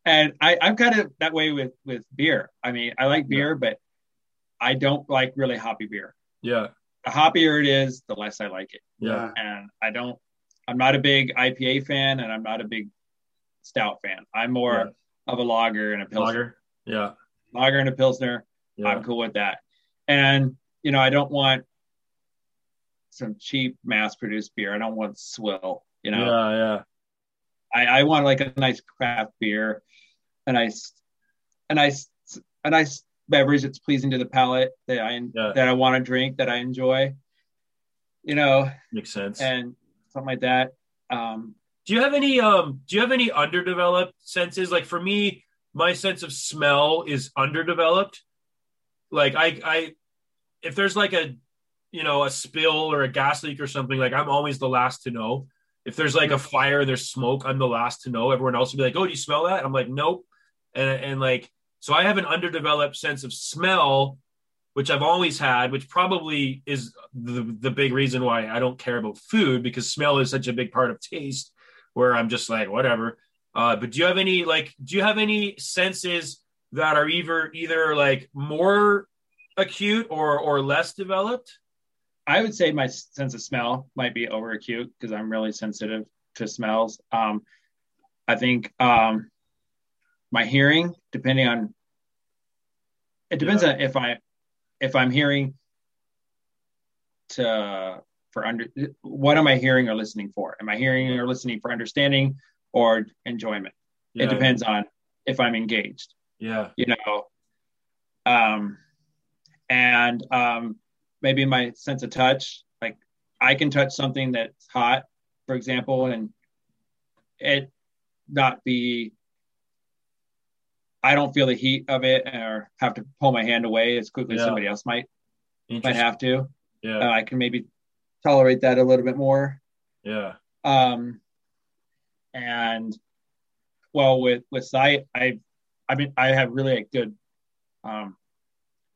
and I, I'm kind of that way with with beer. I mean, I like beer, but I don't like really hoppy beer. yeah The hoppier it is, the less I like it. yeah And I don't. I'm not a big IPA fan, and I'm not a big stout fan. I'm more Yeah. of a lager and a pilsner. lager yeah Lager and a pilsner. yeah I'm cool with that. And you know, I don't want some cheap mass-produced beer. I don't want swill. You know, yeah yeah I, I want like a nice craft beer, a nice, a nice, a nice beverage that's pleasing to the palate that I Yeah. that I want to drink that I enjoy. You know, makes sense and something like that. Um, do you have any um do you have any underdeveloped senses like for me my sense of smell is underdeveloped like i i if there's like a you know a spill or a gas leak or something like i'm always the last to know if there's like a fire there's smoke i'm the last to know everyone else will be like oh do you smell that i'm like nope and and like so i have an underdeveloped sense of smell which I've always had, which probably is the the big reason why I don't care about food because smell is such a big part of taste. Where I'm just like whatever. Uh, but do you have any like do you have any senses that are either either like more acute or or less developed? I would say my sense of smell might be over acute because I'm really sensitive to smells. Um, I think um, my hearing, depending on, it depends Yeah. on if I if I'm hearing to for under what am I hearing or listening for? Am I hearing or listening for understanding or enjoyment? Yeah, It depends on if I'm engaged Yeah, you know um and um maybe my sense of touch like i can touch something that's hot for example and it not be i don't feel the heat of it or have to pull my hand away as quickly as somebody else might might have to. Yeah, uh, i can maybe tolerate that a little bit more. Yeah, um, and well, with with sight, I, I mean, I have really a good, um,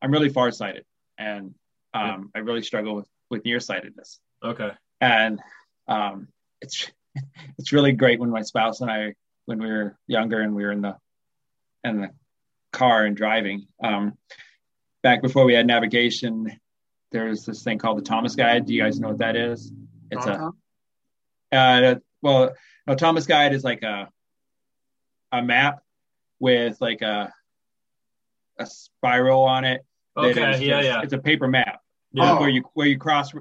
I'm really farsighted, and um, I really struggle with with nearsightedness, okay, and um, it's it's really great when my spouse and I, when we were younger and we were in the in the car and driving, um, back before we had navigation, there was this thing called the Thomas Guide. Do you guys know what that is? It's Tom-Tom? a uh, well, no, Thomas Guide is like a a map with like a a spiral on it. Okay, yeah, just- yeah. It's a paper map Yeah. Oh. where you where you cross.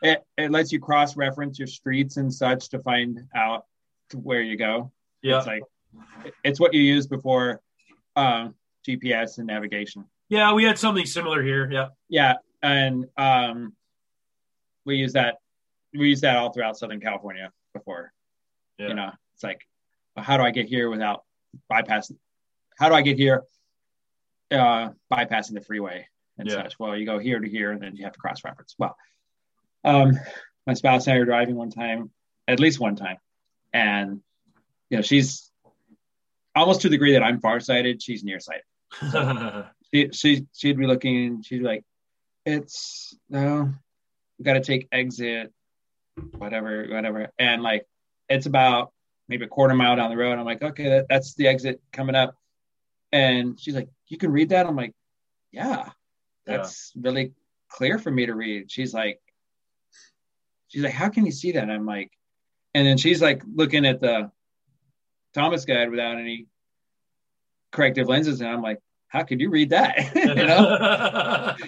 It, it lets you cross reference your streets and such to find out to where you go. Yeah. It's like it's what you use before um, GPS and navigation. Yeah, we had something similar here. Yeah. Yeah, and um, we use that. We use that all throughout Southern California before. Yeah. You know, it's like, how do I get here without bypassing? How do I get here uh, bypassing the freeway and Yeah. such? Well, you go here to here, and then you have to cross reference. Well, um, my spouse and I were driving one time, at least one time, and you know, she's almost to the degree that I'm farsighted. She's nearsighted she, she she'd be looking she'd be like it's no we got to take exit whatever whatever and like it's about maybe a quarter mile down the road i'm like okay that, that's the exit coming up and she's like you can read that i'm like yeah that's really clear for me to read. She's like she's like how can you see that? And i'm like and then she's like looking at the thomas guide without any corrective lenses. And i'm like how could you read that? You know?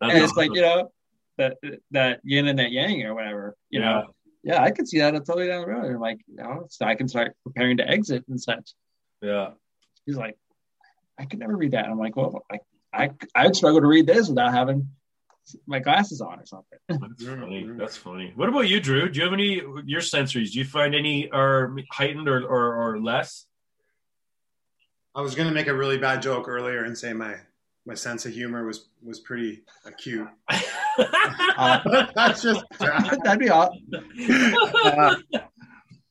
And it's like you know that that yin and that yang or whatever you know? Yeah. I could see that totally down the road. And i'm like you know so i can start preparing to exit and such. Yeah. he's like i could never read that. I'm like well i i, I would struggle to read this without having my glasses on or something That's funny. That's funny. What about you, Drew? Do you have any your sensories? Do you find any are heightened or or, or less? I was gonna make a really bad joke earlier and say my my sense of humor was was pretty acute. Uh, That's just. that'd be all Uh,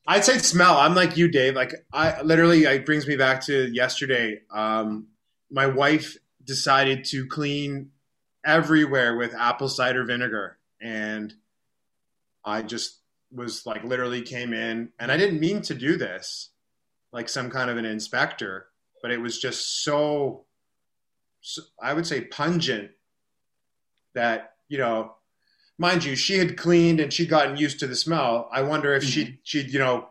I'd say smell. I'm like you, Dave. Like I literally, it brings me back to yesterday. Um, my wife decided to clean everywhere with apple cider vinegar, and I just was like, literally came in, and I didn't mean to do this, like some kind of an inspector, but it was just so, so I would say pungent that you know mind you, she had cleaned and she'd gotten used to the smell. I wonder if mm-hmm. she she'd you know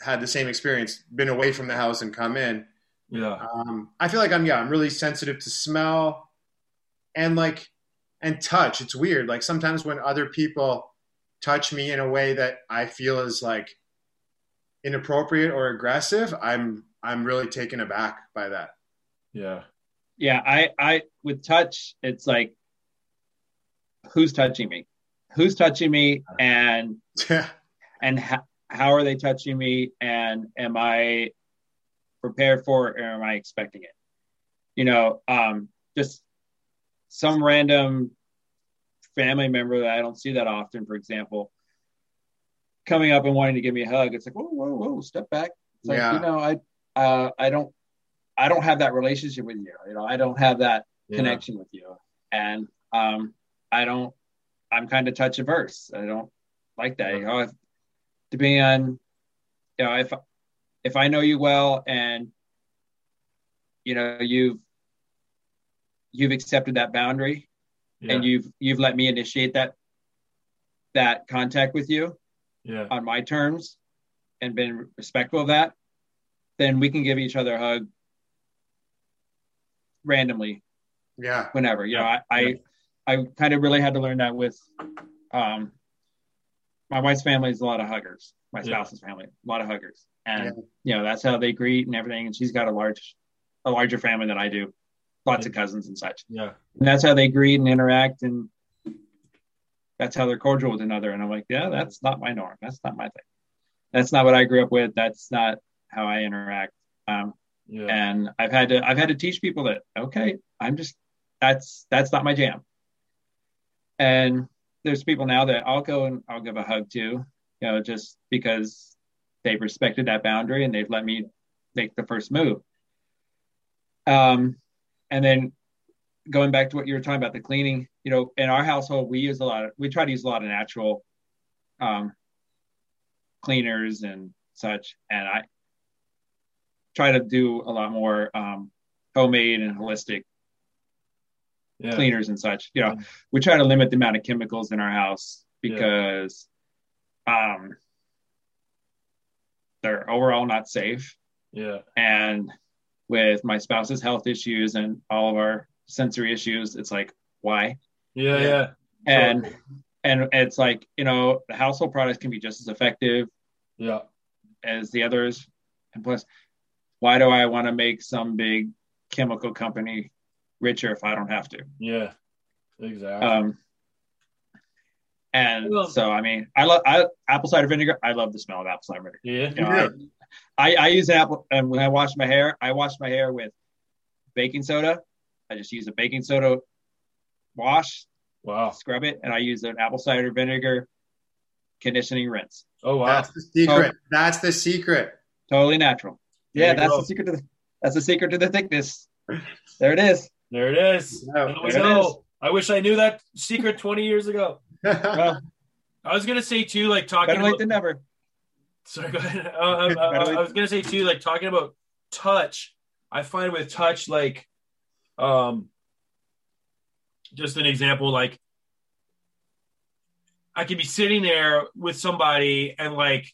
had the same experience, been away from the house and come in. Yeah. Um, I feel like I'm yeah, I'm really sensitive to smell and like and touch. It's weird. Like sometimes when other people touch me in a way that I feel is like inappropriate or aggressive, I'm I'm really taken aback by that. Yeah. yeah i i with touch it's like who's touching me who's touching me and Yeah. and how, how are they touching me and am i prepared for it or am i expecting it? You know um just some random family member that i don't see that often for example coming up and wanting to give me a hug. It's like whoa whoa whoa step back. It's like Yeah. you know i uh i don't i don't have that relationship with you. You know i don't have that Yeah. connection with you. And um i don't i'm kind of touch averse i don't like that. You know if, depending on you know if if i know you well and you know you've you've accepted that boundary Yeah. and you've you've let me initiate that that contact with you yeah. on my terms and been respectful of that then we can give each other a hug randomly Yeah. whenever. You know, I Yeah. I, I kind of really had to learn that with um my wife's family is a lot of huggers. My Yeah. spouse's family, a lot of huggers. And Yeah. you know, that's how they greet and everything. And she's got a large a larger family than I do. Lots of cousins and such. Yeah. And that's how they greet and interact and that's how they're cordial with another. And I'm like, yeah, that's not my norm. That's not my thing. That's not what I grew up with. That's not how I interact. Um, Yeah. and I've had to I've had to teach people that okay, I'm just that's that's not my jam. And there's people now that I'll go and I'll give a hug to, you know, just because they've respected that boundary and they've let me make the first move. Um, and then going back to what you were talking about the cleaning, you know, in our household we use a lot of we try to use a lot of natural um, cleaners and such, and I try to do a lot more um, homemade and holistic yeah. cleaners and such. You know, we try to limit the amount of chemicals in our house Yeah. because um, they're overall not safe. Yeah. And with my spouse's health issues and all of our sensory issues, it's like, why? Yeah. Yeah. And and it's like, you know, the household products can be just as effective Yeah. as the others. And plus, why do I want to make some big chemical company richer if I don't have to? Yeah. Exactly. Um, and Well- so, I mean, I love I, apple cider vinegar. I love the smell of apple cider vinegar. yeah. You know, I, I, I use an apple, and when I wash my hair, I wash my hair with baking soda. I just use a baking soda wash, Wow. scrub it, and I use an apple cider vinegar conditioning rinse. Oh wow. That's the secret. That's the secret. Totally natural. There Yeah, that's go. the secret to the that's the secret to the thickness. There it is. There it is. Yeah, There we go. I wish I knew that secret 20 years ago. Well, I was gonna say too, like talking better late about, than never. Sorry, go ahead. Uh, I was gonna say too, like talking about touch. I find with touch, like, um, just an example, like, I could be sitting there with somebody, and like,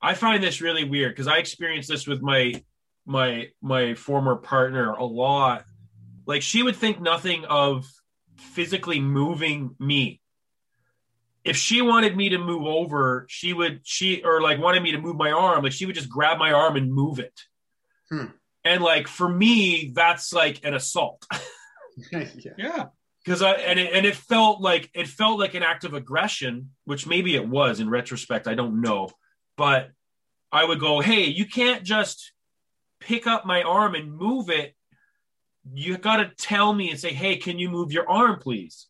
I find this really weird because I experienced this with my my my former partner a lot. Like, she would think nothing of physically moving me if she wanted me to move over, she would she or like wanted me to move my arm, like she would just grab my arm and move it. Hmm. And like for me, that's like an assault yeah. Yeah. because I and it, and it felt like it felt like an act of aggression, which maybe it was in retrospect. I don't know, but I would go, "Hey, you can't just pick up my arm and move it. You got to tell me and say, "Hey, can you move your arm, please?"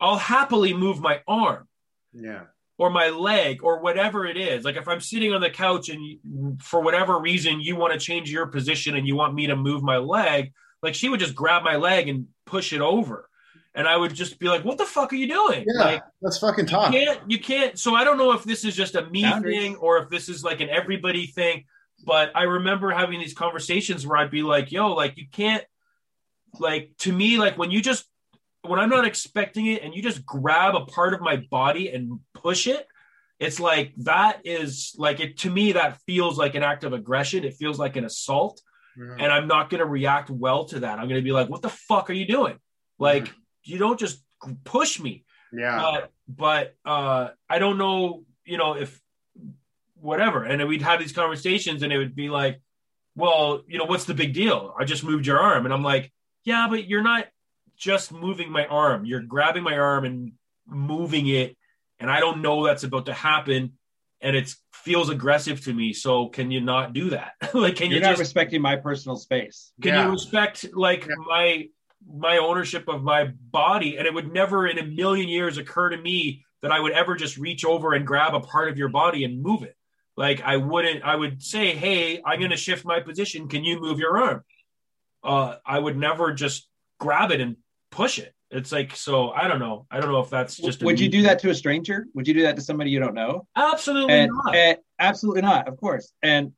I'll happily move my arm Yeah. or my leg or whatever it is. Like if I'm sitting on the couch and you, for whatever reason you want to change your position and you want me to move my leg, like she would just grab my leg and push it over. And I would just be like, "What the fuck are you doing?" Yeah. Like Let's fucking you talk. can't you can't so I don't know if this is just a me Boundaries. thing or if this is like an everybody thing, but I remember having these conversations where I'd be like, "Yo, like you can't like to me like when you just when I'm not expecting it and you just grab a part of my body and push it, it's like that is like it to me that feels like an act of aggression. It feels like an assault Mhm. and I'm not going to react well to that. I'm going to be like, "What the fuck are you doing?" Like you don't just push me Yeah. but but uh i don't know you know if whatever and we'd have these conversations and it would be like well you know what's the big deal i just moved your arm and i'm like yeah but you're not just moving my arm. You're grabbing my arm and moving it and i don't know that's about to happen and it feels aggressive to me. So can you not do that? Like can You're you not just respecting my personal space. can Yeah. you respect like Yeah. my my ownership of my body? And it would never in a million years occur to me that i would ever just reach over and grab a part of your body and move it. Like i wouldn't i would say hey i'm going to shift my position. Can you move your arm? Uh i would never just grab it and push it it's like so i don't know i don't know if that's just a Would you do that to a stranger? Would you do that to somebody you don't know? absolutely And, not and absolutely not, of course. And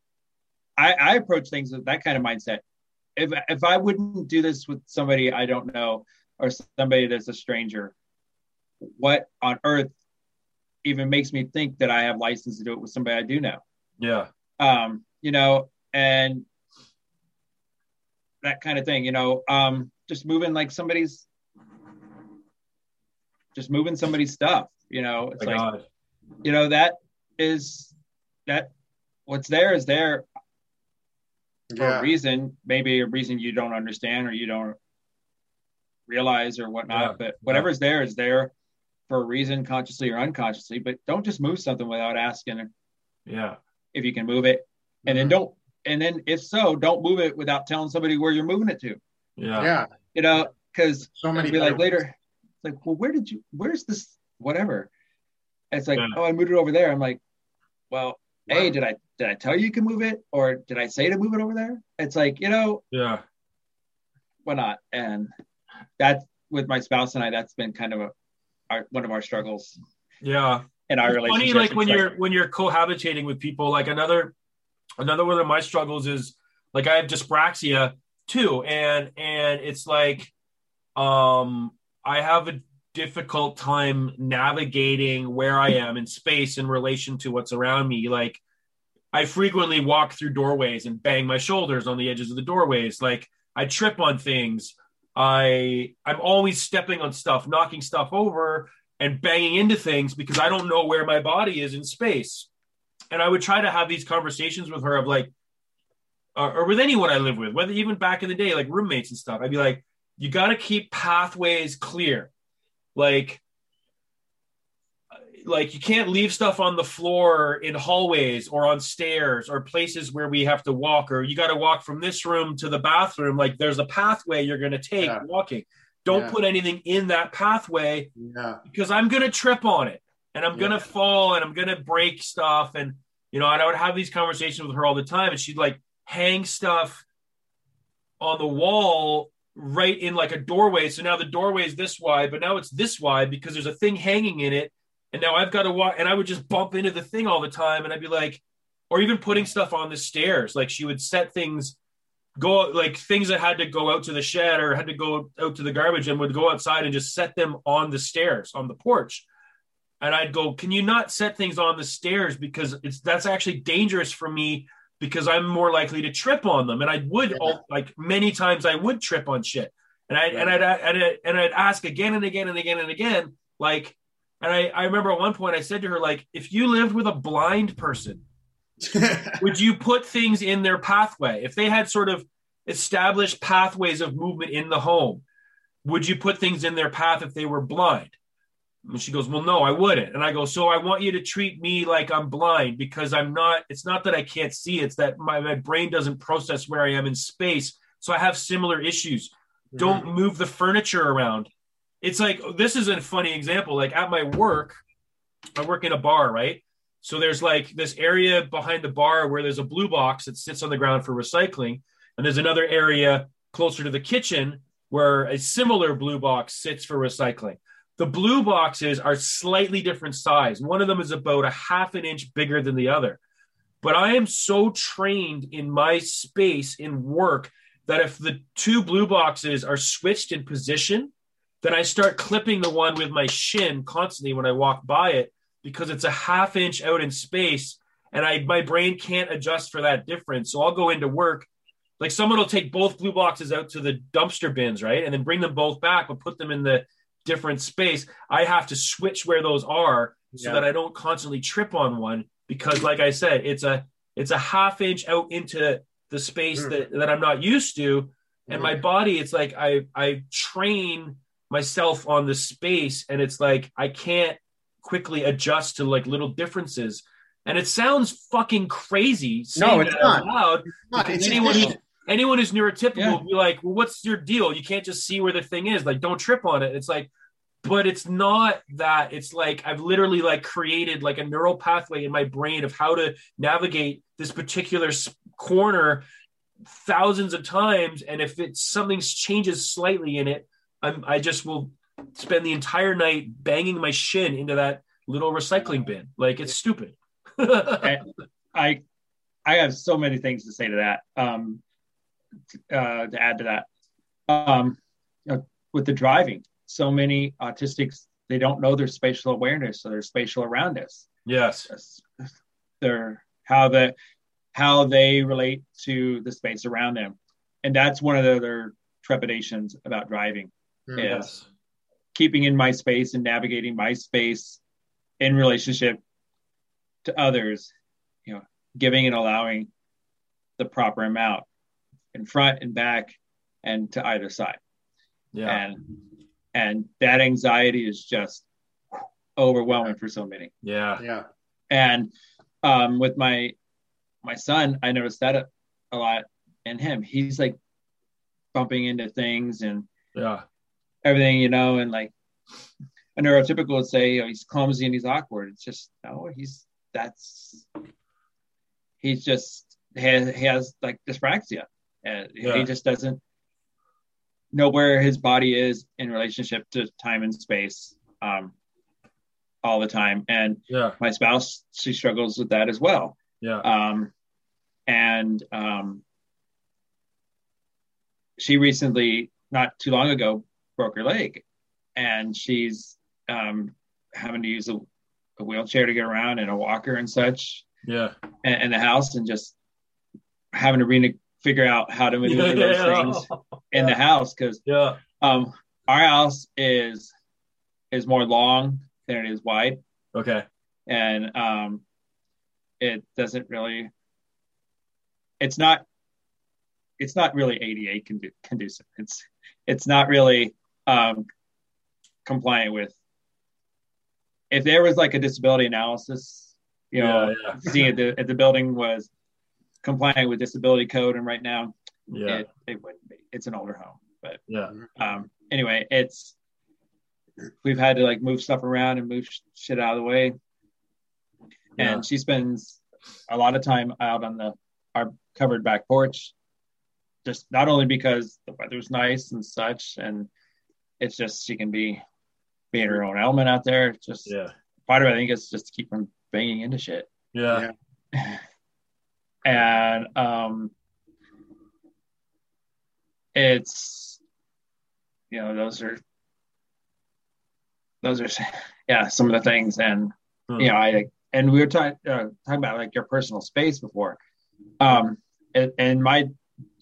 I, I approach things with that kind of mindset. If if I wouldn't do this with somebody I don't know or somebody that's a stranger, what on earth even makes me think that I have license to do it with somebody I do know? yeah um, you know, and that kind of thing, you know, um, just moving like somebody's, just moving somebody's stuff, you know, it's my like, god you know, that is that what's there is there for Yeah. a reason, maybe a reason you don't understand or you don't realize or whatnot, Yeah. but whatever's there is there for a reason, consciously or unconsciously, but don't just move something without asking yeah if you can move it and then Mhm. don't and then if so don't move it without telling somebody where you're moving it to yeah. Yeah. you know because So many be like later it's like well where did you where's this whatever? It's like Yeah. oh i moved it over there. I'm like well Wow. hey did i did i tell you you can move it? Or did i say to move it over there? It's like you know yeah. Why not? And that's with my spouse and i that's been kind of a our, one of our struggles. Yeah. In our It's relationship funny like when It's you're when you're cohabitating with people like another another one of my struggles is like i have dyspraxia too and and it's like um i have a difficult time navigating where I am in space in relation to what's around me. Like I frequently walk through doorways and bang my shoulders on the edges of the doorways. Like I trip on things. I I'm always stepping on stuff, knocking stuff over and banging into things because I don't know where my body is in space. And I would try to have these conversations with her of like, uh, or with anyone I live with, whether even back in the day, like roommates and stuff. I'd be like, you got to keep pathways clear like like you can't leave stuff on the floor in hallways or on stairs or places where we have to walk or you got to walk from this room to the bathroom like there's a pathway you're going to take yeah. walking don't yeah. put anything in that pathway yeah. because i'm going to trip on it and i'm going to fall and i'm going to break stuff and you know and i would have these conversations with her all the time and she'd like hang stuff on the wall right in like a doorway. So now the doorway is this wide, but now it's this wide because there's a thing hanging in it. And now I've got to walk, and I would just bump into the thing all the time. And I'd be like, or even putting stuff on the stairs. Like she would set things, go like things that had to go out to the shed or had to go out to the garbage and would go outside and just set them on the stairs on the porch. And I'd go, can you not set things on the stairs because it's that's actually dangerous for me because I'm more likely to trip on them. And I would yeah. all, like many times I would trip on shit. And I and I'd, and I'd and I'd ask again and again and again and again like and I, I remember at one point I said to her like if you lived with a blind person would you put things in their pathway if they had sort of established pathways of movement in the home would you put things in their path if they were blind and she goes, Well, no, I wouldn't. And I go, So I want you to treat me like I'm blind because I'm not, it's not that I can't see, it's that my, my brain doesn't process where I am in space. So I have similar issues. Mm-hmm. Don't move the furniture around. It's like, this is a funny example. Like at my work, I work in a bar, right? So there's like this area behind the bar where there's a blue box that sits on the ground for recycling. And there's another area closer to the kitchen where a similar blue box sits for recycling. The blue boxes are slightly different size. One of them is about a half an inch bigger than the other. But I am so trained in my space in work that if the two blue boxes are switched in position, then I start clipping the one with my shin constantly when I walk by it because it's a half inch out in space and I my brain can't adjust for that difference. So I'll go into work like someone will take both blue boxes out to the dumpster bins, right? And then bring them both back, but put them in the different space, I have to switch where those are so yeah. that I don't constantly trip on one because like I said, it's a it's a half inch out into the space mm. that, that I'm not used to. And mm. my body, it's like I I train myself on the space and it's like I can't quickly adjust to like little differences. And it sounds fucking crazy no, it's not. loud. It's not. It's anyone anyone who's neurotypical yeah. will be like, well, what's your deal? You can't just see where the thing is. Like, don't trip on it. It's like, but it's not that. It's like I've literally like created like a neural pathway in my brain of how to navigate this particular corner thousands of times. And if it's something changes slightly in it, I'm, I just will spend the entire night banging my shin into that little recycling bin. Like it's stupid. I, I I have so many things to say to that. Um, uh, to add to that. Um, you know, with the driving, so many autistics they don't know their spatial awareness or their spatial awareness. Yes, their how the how they relate to the space around them, and that's one of the other trepidations about driving mm, yes. is keeping in my space and navigating my space in relationship to others. You know, giving and allowing the proper amount in front and back and to either side. Yeah. And and that anxiety is just overwhelming for so many. Yeah. Yeah. And um, with my my son, I noticed that a, a lot in him. He's like bumping into things and yeah, everything, you know, and like a neurotypical would say, you know, he's clumsy and he's awkward. It's just no, he's that's he's just he has, he has like dyspraxia and yeah. he just doesn't know where his body is in relationship to time and space um, all the time. And yeah. my spouse, she struggles with that as well. Yeah. Um, and um, she recently, not too long ago, broke her leg. and she's um, having to use a, a, wheelchair to get around and a walker and such. Yeah, in, in the house, and just having to re- figure out how to maneuver yeah, those things in the house because yeah, um, our house is is more long than it is wide. Okay, and um, it doesn't really. It's not. It's not really ADA conducive. It's it's not really um, compliant with. If there was like a disability analysis, you know, yeah, yeah. seeing if the, if the building was compliant with disability code, and right now, yeah, it, it wouldn't be. It's an older home, but yeah. Um, anyway, it's we've had to like move stuff around and move shit out of the way, yeah. and she spends a lot of time out on the our covered back porch just not only because the weather's nice and such, and it's just she can be be in her own element out there. Just yeah. Part of it, I think, is just to keep from banging into shit. Yeah. yeah. and um, it's you know those are those are yeah some of the things, and hmm. you know I and we were talking uh, talking about like your personal space before. Um, and, and my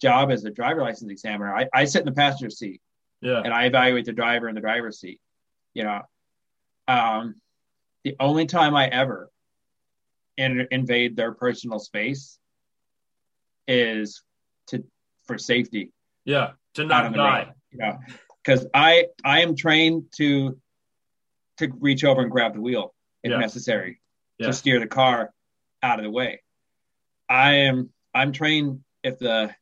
job as a driver license examiner, I, I sit in the passenger seat. Yeah. And I evaluate the driver in the driver's seat. You know, um, the only time I ever in, invade their personal space is to for safety. Yeah, to not die. Road, you know, because I I am trained to to reach over and grab the wheel if yeah. necessary yeah. to steer the car out of the way. I am I'm trained if the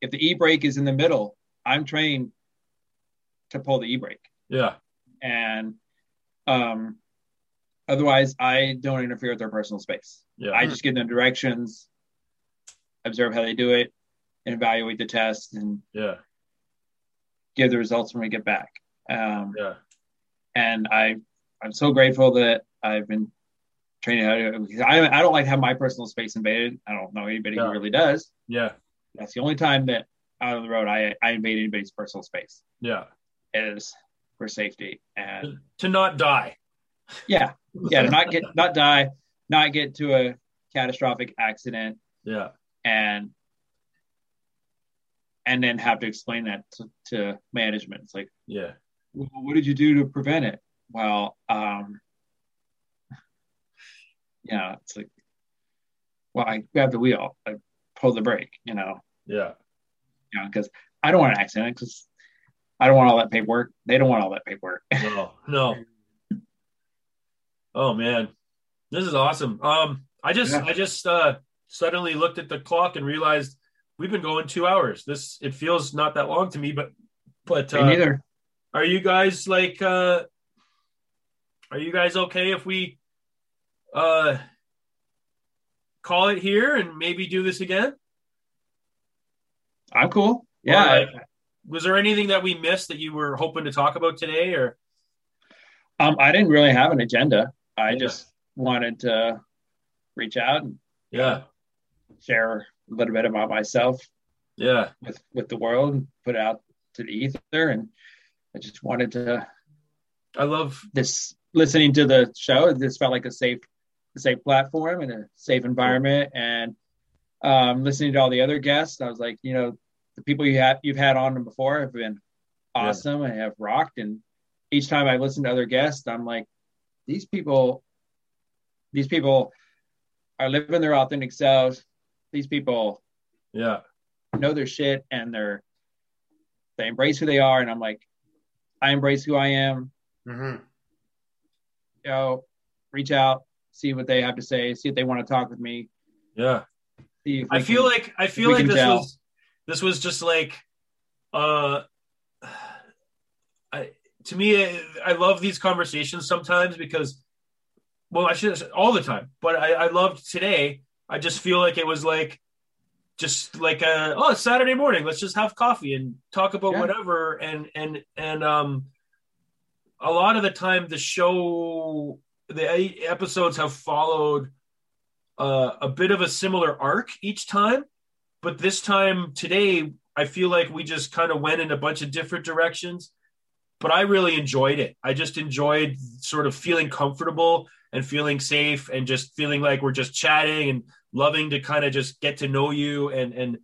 if the e brake is in the middle, I'm trained to pull the e brake. Yeah. And um, otherwise, I don't interfere with their personal space. Yeah. I just give them directions, observe how they do it, and evaluate the test, and yeah, give the results when we get back. Um, yeah. And I, I'm so grateful that I've been training how to because I, I don't like to have my personal space invaded. I don't know anybody yeah. who really does. Yeah. That's the only time that out on the road I, I invade anybody's personal space. Yeah. Is for safety and to not die. Yeah. Yeah. to not get, not die, not get to a catastrophic accident. Yeah. And, and then have to explain that to, to management. It's like, yeah. Well, what did you do to prevent it? Well, um, know, it's like, well, I grabbed the wheel. I pulled the brake, you know. Yeah. You know, because I don't want an accident because I don't want all that paperwork. They don't want all that paperwork. No, no. oh man, this is awesome. Um, I just, yeah. I just uh, suddenly looked at the clock and realized we've been going two hours. This it feels not that long to me, but but uh, neither. Are you guys like? uh Are you guys okay if we uh call it here and maybe do this again? I'm cool. Yeah. Right. Was there anything that we missed that you were hoping to talk about today or? Um, I didn't really have an agenda. I yeah. just wanted to reach out and yeah, share a little bit about myself. Yeah. With, with the world and put out to the ether. And I just wanted to, I love this listening to the show. This felt like a safe a safe platform and a safe environment. And um, listening to all the other guests, I was like, you know, the people you have you've had on them before have been awesome yeah. and have rocked. And each time I listen to other guests, I'm like, these people, these people are living their authentic selves. These people, yeah, know their shit and they're they embrace who they are. And I'm like, I embrace who I am. Mm-hmm. You know, reach out, see what they have to say, see if they want to talk with me. Yeah. I feel can, like I feel like this tell. was this was just like uh I to me I, I love these conversations sometimes because well I should all the time, but I, I loved today. I just feel like it was like just like a oh it's Saturday morning, let's just have coffee and talk about yeah. whatever and and and um a lot of the time the show the episodes have followed uh, a bit of a similar arc each time, but this time today, I feel like we just kind of went in a bunch of different directions. but I really enjoyed it. I just enjoyed sort of feeling comfortable and feeling safe and just feeling like we're just chatting and loving to kind of just get to know you and and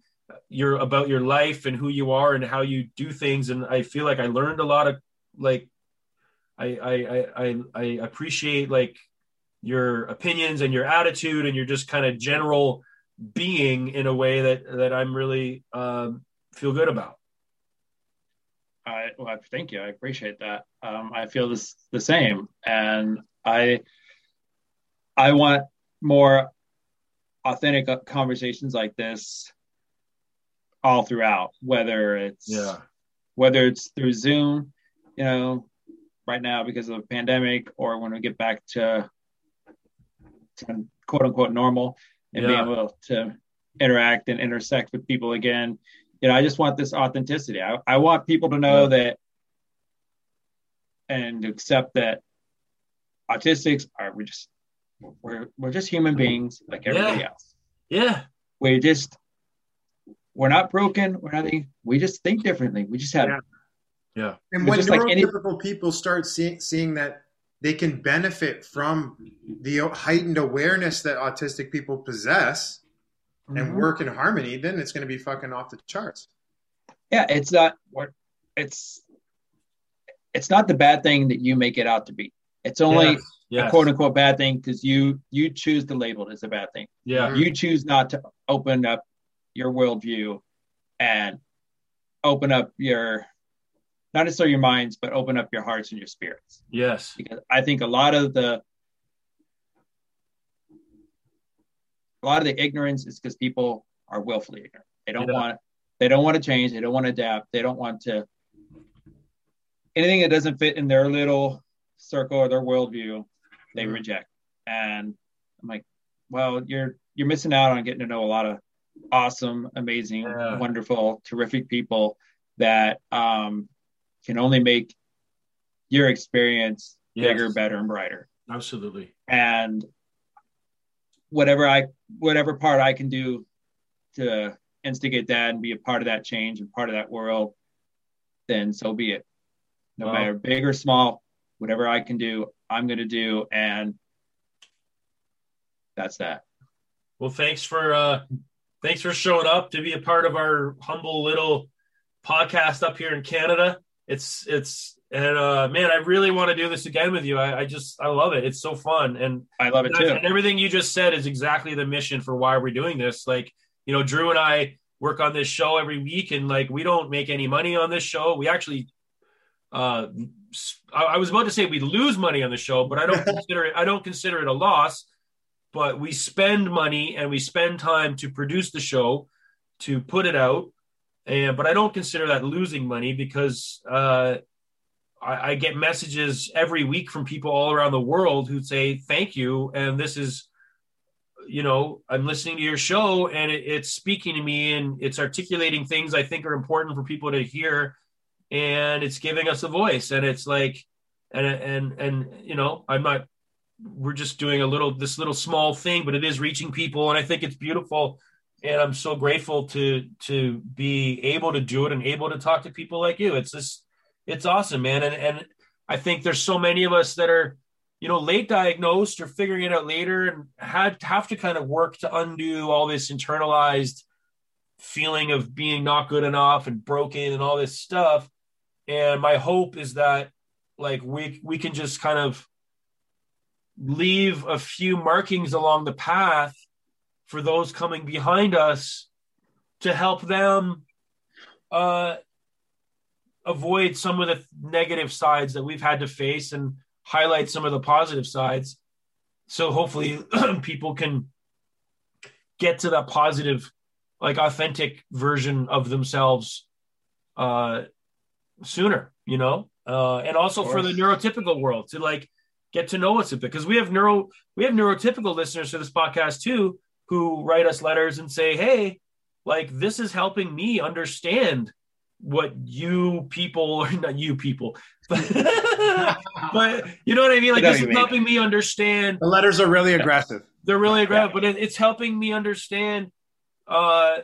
your about your life and who you are and how you do things and I feel like I learned a lot of like I I I I appreciate like your opinions and your attitude and your just kind of general being in a way that that I'm really um, feel good about. I well, thank you. I appreciate that. Um, I feel this the same, and I I want more authentic conversations like this all throughout. Whether it's yeah, whether it's through Zoom, you know, right now because of the pandemic, or when we get back to, to quote unquote normal and Yeah. being able to interact and intersect with people again. You know, I just want this authenticity. I, I want people to know that and accept that autistics are we just we're we're just human beings like everybody Yeah. else. yeah, We just we're not broken. We're not. We just think differently. We just have Yeah. yeah, And when just like any- neurotypical people start seeing seeing that they can benefit from the heightened awareness that autistic people possess and Mhm. work in harmony, then it's going to be fucking off the charts. yeah it's not what it's it's not the bad thing that you make it out to be it's only Yes, yes. a quote unquote bad thing because you you choose to label it as a bad thing. Yeah, mm-hmm. you choose not to open up your worldview and open up your not necessarily your minds but open up your hearts and your spirits. Yes, because i think a lot of the a lot of the ignorance is because people are willfully ignorant. They don't Yeah. want they don't want to change. They don't want to adapt. They don't want to anything that doesn't fit in their little circle or their worldview they Mm-hmm. Mhm. reject and i'm like well you're you're missing out on getting to know a lot of awesome amazing Yeah. wonderful terrific people that um, can only make your experience Yes. bigger better and brighter absolutely. and whatever I whatever part I can do to instigate that and be a part of that change and part of that world, then so be it. No Wow. matter big or small, whatever I can do, I'm going to do, and that's that. Well, thanks for uh thanks for showing up to be a part of our humble little podcast up here in Canada. It's it's and uh man, I really want to do this again with you. I, I just I love it. It's so fun and I love it too. and everything you just said is exactly the mission for why we're doing this. Like, you know, Drew and I work on this show every week and like we don't make any money on this show. We actually uh I, was about to say we lose money on the show, but I don't consider it I don't consider it a loss. But we spend money and we spend time to produce the show, to put it out. And but I don't consider that losing money because uh I, I get messages every week from people all around the world who say thank you and this is you know i'm listening to your show and it, it's speaking to me and it's articulating things i think are important for people to hear and it's giving us a voice and it's like and and and you know i'm not we're just doing a little this little small thing but it is reaching people and i think it's beautiful and i'm so grateful to to be able to do it and able to talk to people like you. It's just it's awesome man and and i think there's so many of us that are you know late diagnosed or figuring it out later and had have to kind of work to undo all this internalized feeling of being not good enough and broken and all this stuff and my hope is that like we we can just kind of leave a few markings along the path for those coming behind us to help them uh avoid some of the negative sides that we've had to face and highlight some of the positive sides. So hopefully people can get to that positive like authentic version of themselves uh sooner you know? Uh and also for the neurotypical world to like get to know us a bit because we have neuro we have neurotypical listeners to this podcast too who write us letters and say hey like this is helping me understand what you people or not you people but, but you know what i mean? Like I this is mean. helping me understand The letters are really aggressive. they're really aggressive, but it, it's helping me understand uh,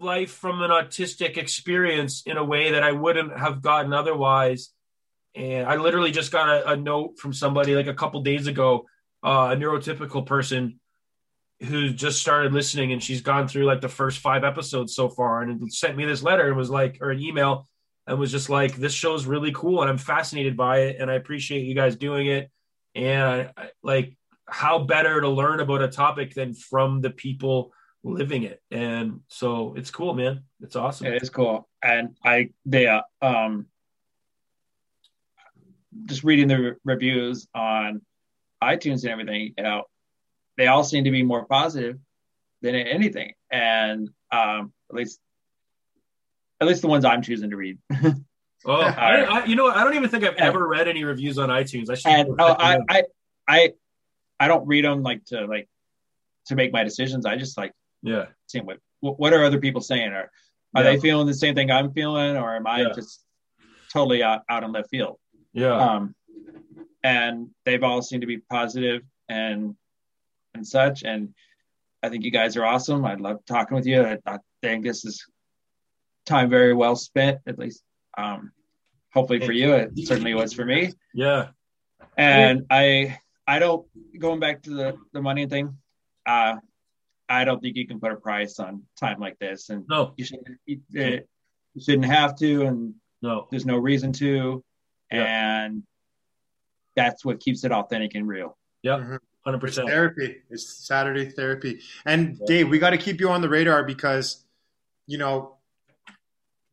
life from an autistic experience in a way that I wouldn't have gotten otherwise. And I literally just got a, a note from somebody like a couple days ago, uh, a neurotypical person who just started listening and she's gone through like the first five episodes so far and sent me this letter and was like, or an email and was just like, this show's really cool and I'm fascinated by it and I appreciate you guys doing it. And I, like, how better to learn about a topic than from the people living it. And so it's cool man. It's awesome. It is cool. And i they uh, um just reading the reviews on itunes and everything you know they all seem to be more positive than anything. And um at least at least the ones i'm choosing to read. Oh I, I, you know i don't even think i've ever read any reviews on itunes. I should and, oh, I, I i i don't read them like to like to make my decisions. I just like yeah. Seeing what what are other people saying? Are are yeah. they feeling the same thing I'm feeling, or am I yeah. just totally out, out in left field? Yeah. Um, and they've all seemed to be positive and and such. And I think you guys are awesome. I love talking with you. I, I think this is time very well spent, at least. Um, hopefully for you, it certainly was for me. Yeah. And I I don't going back to the the money thing. Uh, I don't think you can put a price on time like this, and no, you shouldn't. You, you shouldn't have to, and no, there's no reason to, yeah. and that's what keeps it authentic and real. Yeah, mm-hmm. hundred percent therapy. It's Saturday therapy, and yeah. Dave, we got to keep you on the radar because, you know,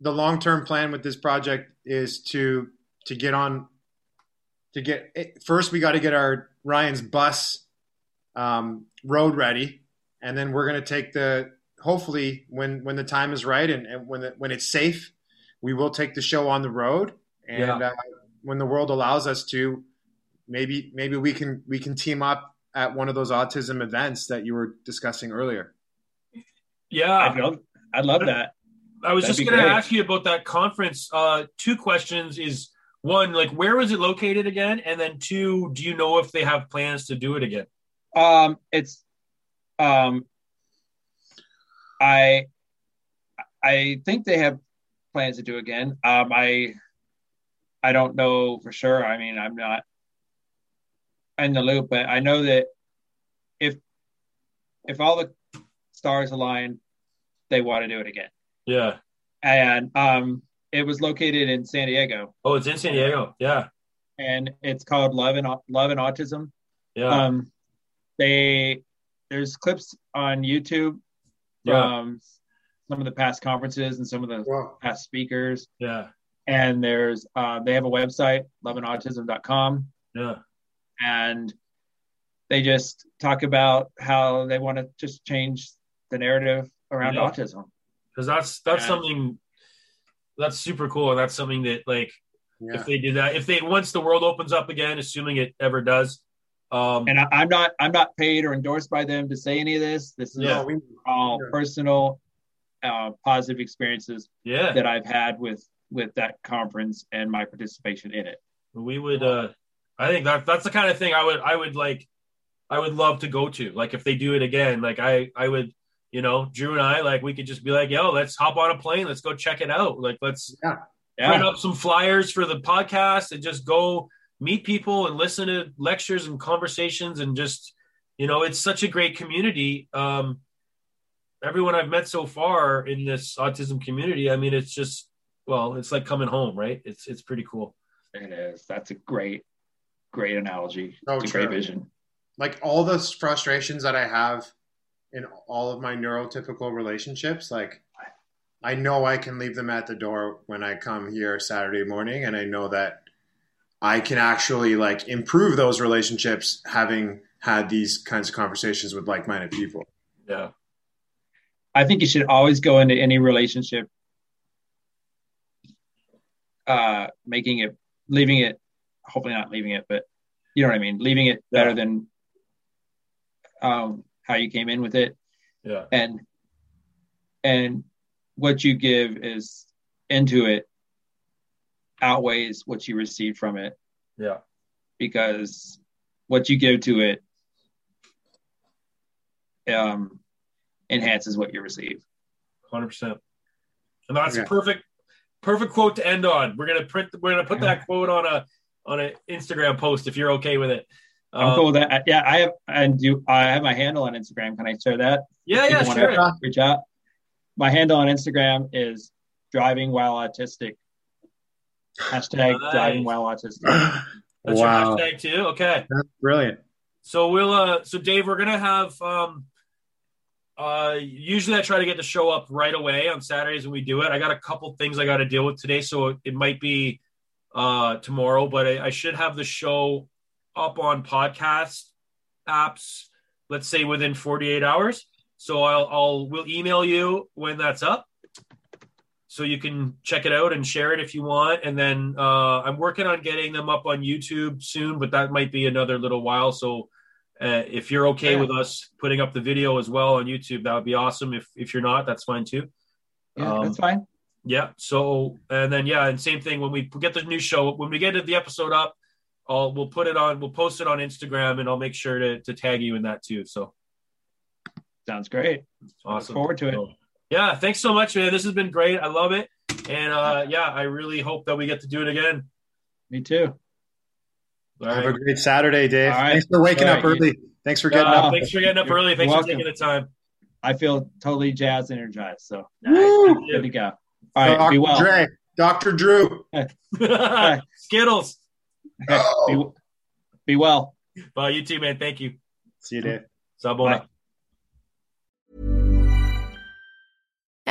the long term plan with this project is to to get on to get first we got to get our Ryan's bus um, road ready and then we're going to take the hopefully when when the time is right and, and when the, when it's safe, we will take the show on the road. And yeah. uh, when the world allows us to, maybe maybe we can we can team up at one of those autism events that you were discussing earlier. Yeah, I'd love, I'd love that. I was That'd just going to ask you about that conference. Uh, two questions: is one like where was it located again, and then two, do you know if they have plans to do it again? Um, it's um, I I think they have plans to do again. Um, I I don't know for sure. I mean, I'm not in the loop, but I know that if if all the stars align, they want to do it again. Yeah. And um, it was located in San Diego. Oh, it's in San Diego. Yeah. And it's called Love and Love and Autism. Yeah. Um, they there's clips on YouTube yeah. from some of the past conferences and some of the wow. past speakers. Yeah. And there's uh, they have a website, loveandautism.com. Yeah. And they just talk about how they want to just change the narrative around yeah. autism. Because that's that's and, something that's super cool, and that's something that like yeah. if they do that, if they once the world opens up again, assuming it ever does, um, and I, am not I'm not paid or endorsed by them to say any of this. This is yeah. all, personal, uh, positive experiences yeah. that I've had with with that conference and my participation in it. We would, uh, I think that that's the kind of thing I would I would like, I would love to go to. Like if they do it again, like I I would, you know, Drew and I like we could just be like, yo, let's hop on a plane, let's go check it out. Like let's yeah. print up some flyers for the podcast and just go meet people and listen to lectures and conversations and just you know it's such a great community. Um everyone i've met so far in this autism community i mean it's just well it's like coming home right? It's it's pretty cool. It is. That's a great great analogy. Oh, it's a great vision. Like all the frustrations that i have in all of my neurotypical relationships like i know i can leave them at the door when i come here saturday morning and i know that I can actually like improve those relationships having had these kinds of conversations with like-minded people. Yeah. I think you should always go into any relationship uh making it leaving it hopefully not leaving it but you know what I mean leaving it better yeah. than um how you came in with it. Yeah. And and what you give is into it outweighs what you receive from it. Yeah. Because what you give to it um, enhances what you receive. hundred percent. And that's Okay. a perfect, perfect quote to end on. We're gonna print. We're gonna put that quote on a on an Instagram post if you're okay with it. I'm Um, cool with that. Yeah, I have and do I have my handle on Instagram. Can I share that? Yeah, If yeah, sure. Reach out. My handle on Instagram is driving while autistic. Hashtag Nice. driving while autistic. That's wow, your hashtag too. Okay. that's brilliant. So we'll uh so Dave, we're gonna have um uh usually I try to get the show up right away on Saturdays when we do it. I got a couple things I gotta deal with today, so it might be uh tomorrow, but I, I should have the show up on podcast apps, let's say within 48 hours. So I'll I'll we'll email you when that's up. So you can check it out and share it if you want. And then uh, I'm working on getting them up on YouTube soon, but that might be another little while. So uh, if you're okay Yeah. with us putting up the video as well on YouTube, that would be awesome. If if you're not, that's fine too. Yeah, Um, that's fine. Yeah. So and then yeah, and same thing when we get the new show, when we get the episode up, I'll we'll put it on, we'll post it on Instagram, and I'll make sure to to tag you in that too. So Sounds great. awesome. Look forward to it. So, yeah, thanks so much, man. This has been great. I love it, and uh, yeah, I really hope that we get to do it again. Me too. All Have right. a great Saturday, Dave. All right. Thanks for waking All up right, early. Thanks for getting Uh, up. Thanks for getting up early. Thanks You're for taking the time. I feel totally jazzed, energized. So Woo! good to go. All right, Dr. be well. Dre, Dr. Drew. Skittles. Okay, be, be well. Bye, you too, man. Thank you. See you, Dave. Sabona. Bye.